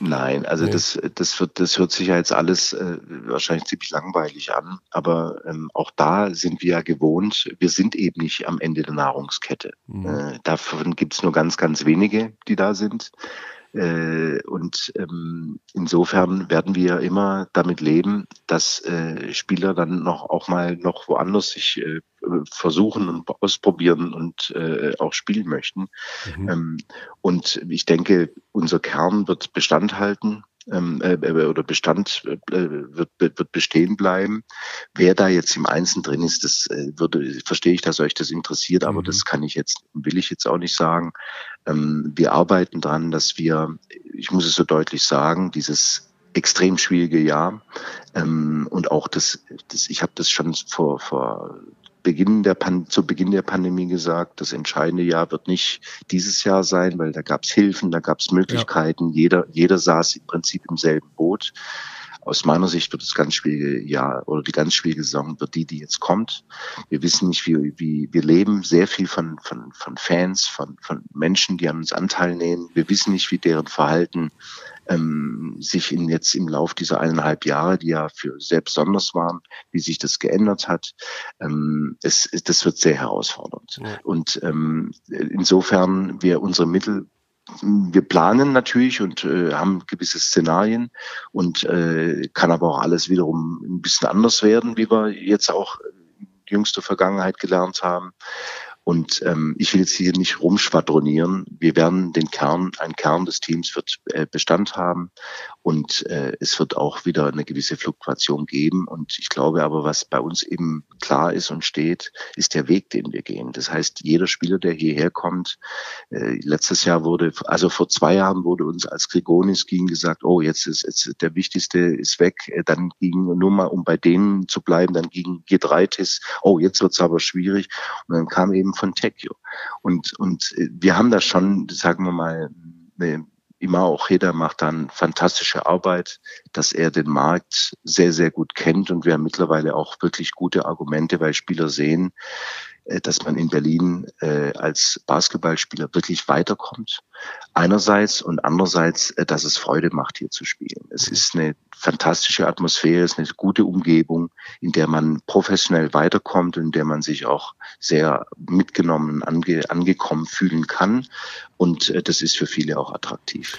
Nein, also nee. das, das wird, das hört sich ja jetzt alles äh, wahrscheinlich ziemlich langweilig an, aber ähm, auch da sind wir ja gewohnt, wir sind eben nicht am Ende der Nahrungskette. Mhm. Äh, davon gibt's nur ganz, ganz wenige, die da sind. Äh, und ähm, insofern werden wir immer damit leben, dass äh, Spieler dann noch auch mal noch woanders sich äh, versuchen und ausprobieren und äh, auch spielen möchten. Mhm. Ähm, und ich denke, unser Kern wird Bestand halten ähm, äh, äh, oder Bestand wird, wird bestehen bleiben. Wer da jetzt im Einzelnen drin ist, das würde, verstehe ich, dass euch das interessiert, aber mhm. das kann ich jetzt, will ich jetzt auch nicht sagen. Ähm, wir arbeiten dran, dass wir, ich muss es so deutlich sagen, dieses extrem schwierige Jahr ähm, und auch das, das ich habe das schon vor, vor Beginn der Pan zu Beginn der Pandemie gesagt, das entscheidende Jahr wird nicht dieses Jahr sein, weil da gab es Hilfen, da gab es Möglichkeiten, ja. jeder, jeder saß im Prinzip im selben Boot. Aus meiner Sicht wird das ganz schwierige Jahr oder die ganz schwierige Saison wird die, die jetzt kommt. Wir wissen nicht, wie, wie wir leben sehr viel von, von, von Fans, von, von Menschen, die an uns Anteil nehmen. Wir wissen nicht, wie deren Verhalten ähm, sich in jetzt im Lauf dieser eineinhalb Jahre, die ja für sehr besonders waren, wie sich das geändert hat. Ähm, es, das wird sehr herausfordernd. Ja. Und ähm, insofern wir unsere Mittel wir planen natürlich und äh, haben gewisse Szenarien und äh, kann aber auch alles wiederum ein bisschen anders werden, wie wir jetzt auch in jüngster Vergangenheit gelernt haben. Und ähm, ich will jetzt hier nicht rumschwadronieren. Wir werden den Kern, ein Kern des Teams wird äh, Bestand haben und äh, es wird auch wieder eine gewisse Fluktuation geben. Und ich glaube aber, was bei uns eben klar ist und steht, ist der Weg, den wir gehen. Das heißt, jeder Spieler, der hierher kommt, äh, letztes Jahr wurde, also vor zwei Jahren wurde uns als Grigonis ging gesagt, oh, jetzt ist jetzt der Wichtigste ist weg. Äh, dann ging nur mal, um bei denen zu bleiben, dann ging G3-Tis, oh, jetzt wird's aber schwierig. Und dann kam eben von Tecchio. Und, und äh, wir haben da schon, sagen wir mal, eine immer auch jeder macht dann fantastische Arbeit, dass er den Markt sehr, sehr gut kennt und wir haben mittlerweile auch wirklich gute Argumente, weil Spieler sehen, äh, dass man in Berlin äh, als Basketballspieler wirklich weiterkommt. Einerseits und andererseits, äh, dass es Freude macht, hier zu spielen. Es ist eine fantastische Atmosphäre, es ist eine gute Umgebung, in der man professionell weiterkommt und in der man sich auch sehr mitgenommen, ange, angekommen fühlen kann. Und äh, das ist für viele auch attraktiv.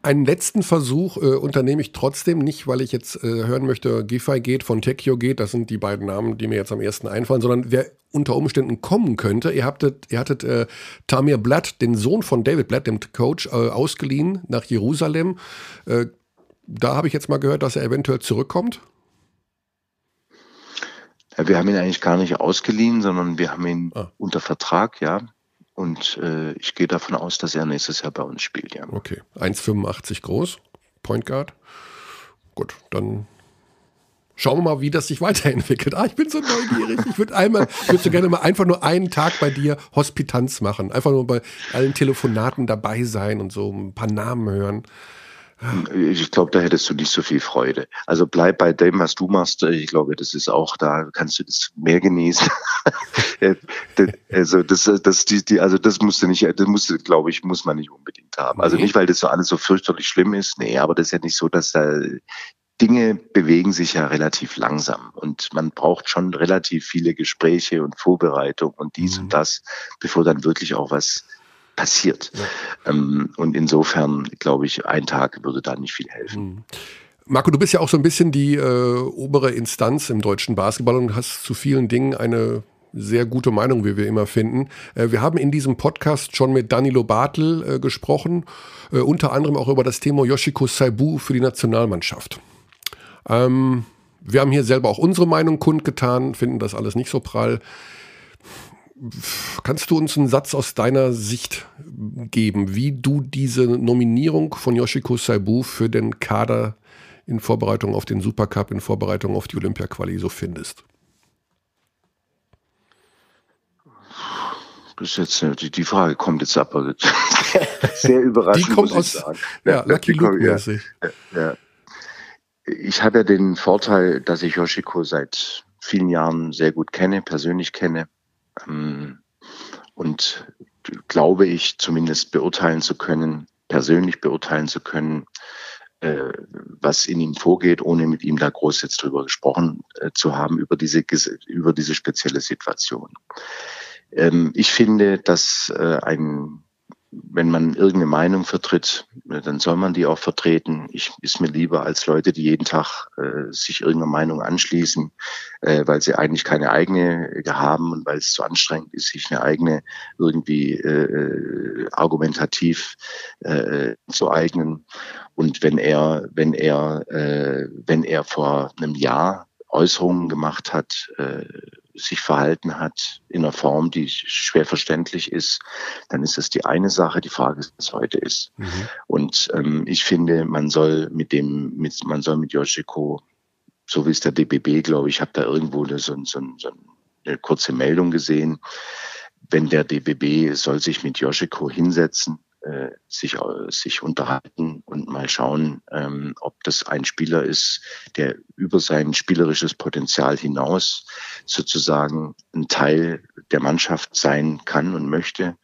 Einen letzten Versuch äh, unternehme ich trotzdem nicht, weil ich jetzt äh, hören möchte, Giffey geht, von Tecchio geht. Das sind die beiden Namen, die mir jetzt am ersten einfallen, sondern wer unter Umständen kommen könnte. Ihr hattet, ihr hattet äh, Tamir Blatt, den Sohn von David Blatt, dem Coach, äh, ausgeliehen nach Jerusalem. Äh, da habe ich jetzt mal gehört, dass er eventuell zurückkommt. Ja, wir haben ihn eigentlich gar nicht ausgeliehen, sondern wir haben ihn ah. unter Vertrag, ja. Und äh, ich gehe davon aus, dass er nächstes Jahr bei uns spielt, ja. Okay. 1,85 groß, Point Guard. Gut, dann schauen wir mal, wie das sich weiterentwickelt. Ah, ich bin so neugierig. Ich würde einmal, ich würde gerne mal einfach nur einen Tag bei dir Hospitanz machen. Einfach nur bei allen Telefonaten dabei sein und so ein paar Namen hören. Ich glaube, da hättest du nicht so viel Freude. Also bleib bei dem, was du machst. Ich glaube, das ist auch, da kannst du das mehr genießen. also das, das, die, die, also das musst du nicht, das musst du, glaube ich, muss man nicht unbedingt haben. Also nicht, weil das so alles so fürchterlich schlimm ist. Nee, aber das ist ja nicht so, dass da Dinge bewegen sich ja relativ langsam und man braucht schon relativ viele Gespräche und Vorbereitung und dies mhm. und das, bevor dann wirklich auch was passiert. Ja. Ähm, und insofern glaube ich, ein Tag würde da nicht viel helfen. Mhm. Marco, du bist ja auch so ein bisschen die äh, obere Instanz im deutschen Basketball und hast zu vielen Dingen eine sehr gute Meinung, wie wir immer finden. Äh, wir haben in diesem Podcast schon mit Danilo Bartel äh, gesprochen, äh, unter anderem auch über das Thema Yoshiko Saibu für die Nationalmannschaft. Ähm, wir haben hier selber auch unsere Meinung kundgetan, finden das alles nicht so prall. Kannst du uns einen Satz aus deiner Sicht geben, wie du diese Nominierung von Yoshiko Saibu für den Kader in Vorbereitung auf den Supercup, in Vorbereitung auf die Olympia-Quali so findest? Das ist jetzt, die, die Frage kommt jetzt aber sehr überraschend. Die kommt aus ja, ja, Lucky Luke. Ja, ja. Ich habe ja den Vorteil, dass ich Yoshiko seit vielen Jahren sehr gut kenne, persönlich kenne. Ähm, und glaube ich zumindest beurteilen zu können, persönlich beurteilen zu können, äh, was in ihm vorgeht, ohne mit ihm da groß jetzt drüber gesprochen äh, zu haben, über diese, über diese spezielle Situation. Ähm, ich finde, dass äh, ein wenn man irgendeine Meinung vertritt, äh, dann soll man die auch vertreten. Ich ist mir lieber als Leute, die jeden Tag äh, sich irgendeiner Meinung anschließen, äh, weil sie eigentlich keine eigene haben und weil es zu anstrengend ist, sich eine eigene irgendwie äh, äh argumentativ äh, zu eignen. Und wenn er, wenn er, äh, wenn er vor einem Jahr Äußerungen gemacht hat, äh, sich verhalten hat in einer Form, die schwer verständlich ist, dann ist das die eine Sache. Die Frage ist, was heute ist. Mhm. Und ähm, ich finde, man soll mit dem, mit, man soll mit Yoshiko, so wie es der DBB, glaube ich, habe da irgendwo so, so, so eine kurze Meldung gesehen. Wenn der DBB soll sich mit Yoshiko hinsetzen äh, sich, äh, sich unterhalten und mal schauen, ähm, ob das ein Spieler ist, der über sein spielerisches Potenzial hinaus sozusagen ein Teil der Mannschaft sein kann und möchte.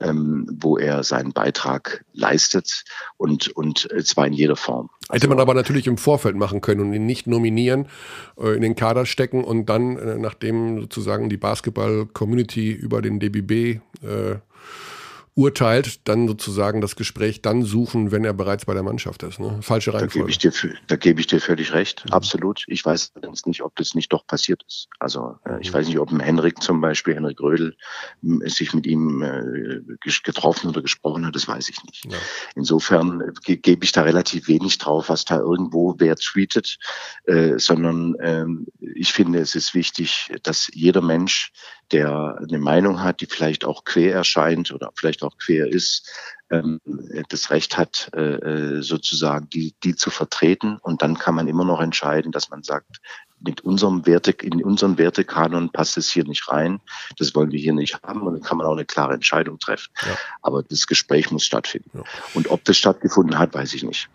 Ähm, wo er seinen Beitrag leistet und, und zwar in jeder Form. Hätte man aber natürlich im Vorfeld machen können und ihn nicht nominieren, äh, in den Kader stecken und dann, äh, nachdem sozusagen die Basketball-Community über den DBB äh, urteilt, dann sozusagen das Gespräch dann suchen, wenn er bereits bei der Mannschaft ist. Ne? Falsche Reihenfolge. Da gebe ich dir, da gebe ich dir völlig recht, mhm. absolut. Ich weiß nicht, ob das nicht doch passiert ist. Also äh, ich mhm. weiß nicht, ob ein Henrik zum Beispiel, Henrik Rödel, sich mit ihm äh, getroffen oder gesprochen hat, das weiß ich nicht. Ja. Insofern äh, gebe ich da relativ wenig drauf, was da irgendwo wer tweetet, äh, sondern ähm, ich finde, es ist wichtig, dass jeder Mensch, der eine Meinung hat, die vielleicht auch quer erscheint oder vielleicht auch quer ist, ähm, das Recht hat, äh, äh, sozusagen die, die zu vertreten. Und dann kann man immer noch entscheiden, dass man sagt, mit unserem Werte, in unseren Wertekanon passt es hier nicht rein. Das wollen wir hier nicht haben. Und dann kann man auch eine klare Entscheidung treffen. Ja. Aber das Gespräch muss stattfinden. Ja. Und ob das stattgefunden hat, weiß ich nicht.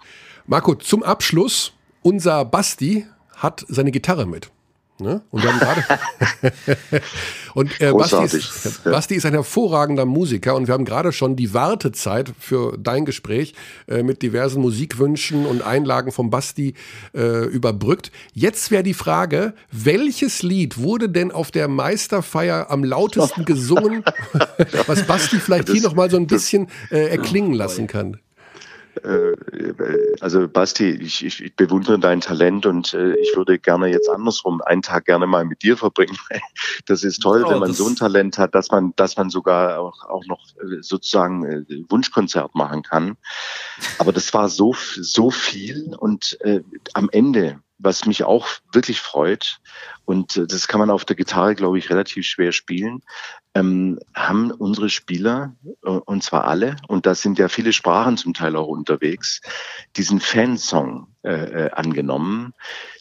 Marco, zum Abschluss, unser Basti hat seine Gitarre mit. Ne? Und wir haben gerade. und äh, Basti, ist, Basti ist ein hervorragender Musiker und wir haben gerade schon die Wartezeit für dein Gespräch äh, mit diversen Musikwünschen und Einlagen von Basti äh, überbrückt. Jetzt wäre die Frage, welches Lied wurde denn auf der Meisterfeier am lautesten gesungen, was Basti vielleicht das, hier nochmal so ein bisschen äh, erklingen lassen kann? Äh, also Basti, ich, ich, bewundere dein Talent und äh, ich würde gerne jetzt andersrum einen Tag gerne mal mit dir verbringen. Das ist toll, oh, wenn man so ein Talent hat, dass man, dass man sogar auch, auch noch äh, sozusagen äh, Wunschkonzert machen kann. Aber das war so, so viel und äh, am Ende was mich auch wirklich freut, und äh, das kann man auf der Gitarre, glaube ich, relativ schwer spielen, ähm, haben unsere Spieler, äh, und zwar alle, und da sind ja viele Sprachen zum Teil auch unterwegs, diesen Fansong äh, äh angenommen.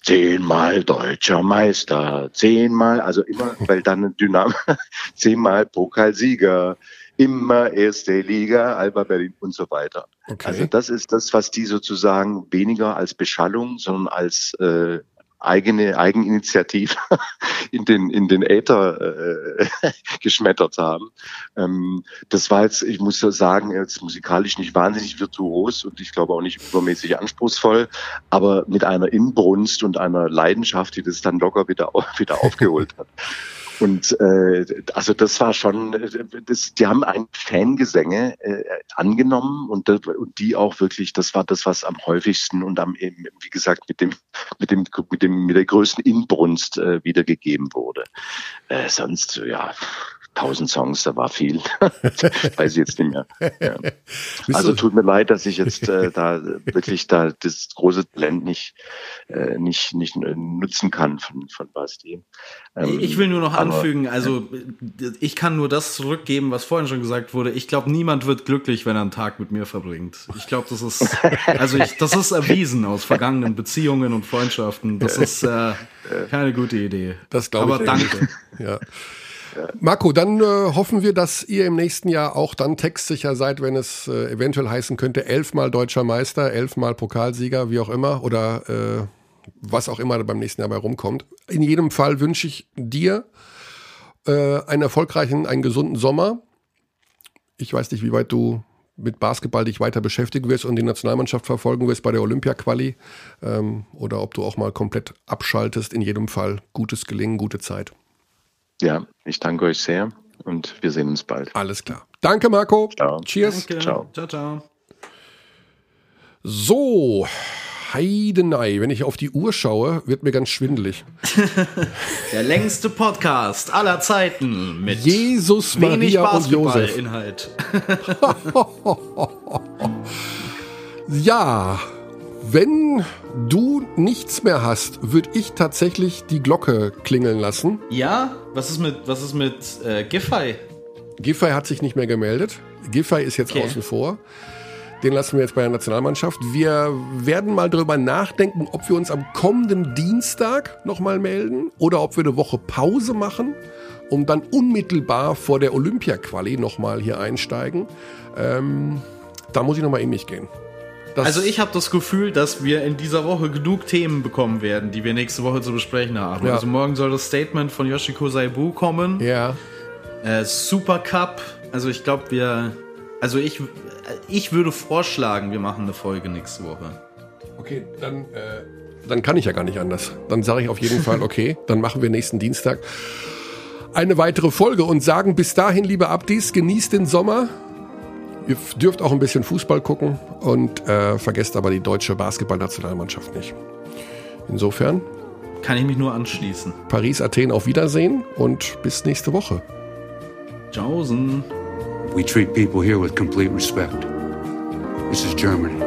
Zehnmal deutscher Meister, zehnmal, also immer, weil dann Dynamo, zehnmal Pokalsieger, immer erste Liga, Alba Berlin und so weiter. Okay. Also das ist das, was die sozusagen weniger als Beschallung, sondern als äh, eigene Eigeninitiative in den in den Äther äh, geschmettert haben. Ähm, das war jetzt, ich muss sagen, jetzt musikalisch nicht wahnsinnig virtuos und ich glaube auch nicht übermäßig anspruchsvoll, aber mit einer Inbrunst und einer Leidenschaft, die das dann locker wieder wieder aufgeholt hat. Und äh, also das war schon, das, die haben ein Fangesänge äh, angenommen und, und die auch wirklich, das war das, was am häufigsten und am wie gesagt mit dem mit dem mit dem mit der größten Inbrunst äh, wiedergegeben wurde. Äh, sonst ja tausend Songs, da war viel. Weiß ich jetzt nicht mehr. Ja. Also tut mir leid, dass ich jetzt äh, da wirklich da das große Talent nicht, äh, nicht, nicht nutzen kann von, von Basti. Ähm, ich will nur noch aber, anfügen, also ich kann nur das zurückgeben, was vorhin schon gesagt wurde. Ich glaube, niemand wird glücklich, wenn er einen Tag mit mir verbringt. Ich glaube, das ist, also ich, das ist erwiesen aus vergangenen Beziehungen und Freundschaften. Das ist äh, keine gute Idee. Das glaube ich. Aber danke. Ja. Marco, dann äh, hoffen wir, dass ihr im nächsten Jahr auch dann textsicher seid, wenn es äh, eventuell heißen könnte, elfmal deutscher Meister, elfmal Pokalsieger, wie auch immer, oder äh, was auch immer beim nächsten Jahr bei rumkommt. In jedem Fall wünsche ich dir äh, einen erfolgreichen, einen gesunden Sommer. Ich weiß nicht, wie weit du mit Basketball dich weiter beschäftigen wirst und die Nationalmannschaft verfolgen wirst bei der Olympia-Quali ähm, oder ob du auch mal komplett abschaltest. In jedem Fall gutes Gelingen, gute Zeit. Ja, ich danke euch sehr und wir sehen uns bald. Alles klar. Danke, Marco. Ciao. Cheers. Danke. Ciao. Ciao, ciao. So, Heidenei, wenn ich auf die Uhr schaue, wird mir ganz schwindelig. Der längste Podcast aller Zeiten mit Jesus, wenig Maria und Josef. Basketballinhalt. Ja, wenn du nichts mehr hast, würde ich tatsächlich die Glocke klingeln lassen. Ja, was ist mit, was ist mit äh, Giffey? Giffey hat sich nicht mehr gemeldet. Giffey ist jetzt Okay. außen vor. Den lassen wir jetzt bei der Nationalmannschaft. Wir werden mal darüber nachdenken, ob wir uns am kommenden Dienstag nochmal melden oder ob wir eine Woche Pause machen, um dann unmittelbar vor der Olympia-Quali nochmal hier einsteigen. Ähm, da muss ich nochmal in mich gehen. Das- Also ich habe das Gefühl, dass wir in dieser Woche genug Themen bekommen werden, die wir nächste Woche zu besprechen haben. Ja. Also morgen soll das Statement von Yoshiko Saibu kommen. Ja, Äh, Super Cup. Also ich glaube, wir. Also ich, ich würde vorschlagen, wir machen eine Folge nächste Woche. okay, dann, äh, dann kann ich ja gar nicht anders. Dann sage ich auf jeden Fall, okay, dann machen wir nächsten Dienstag eine weitere Folge und sagen bis dahin, liebe Abdis, genießt den Sommer. Ihr dürft auch ein bisschen Fußball gucken und äh, vergesst aber die deutsche Basketballnationalmannschaft nicht. Insofern, Kann ich mich nur anschließen. Paris, Athen auf Wiedersehen und bis nächste Woche. Tschaußen. We treat people here with complete respect. This is Germany.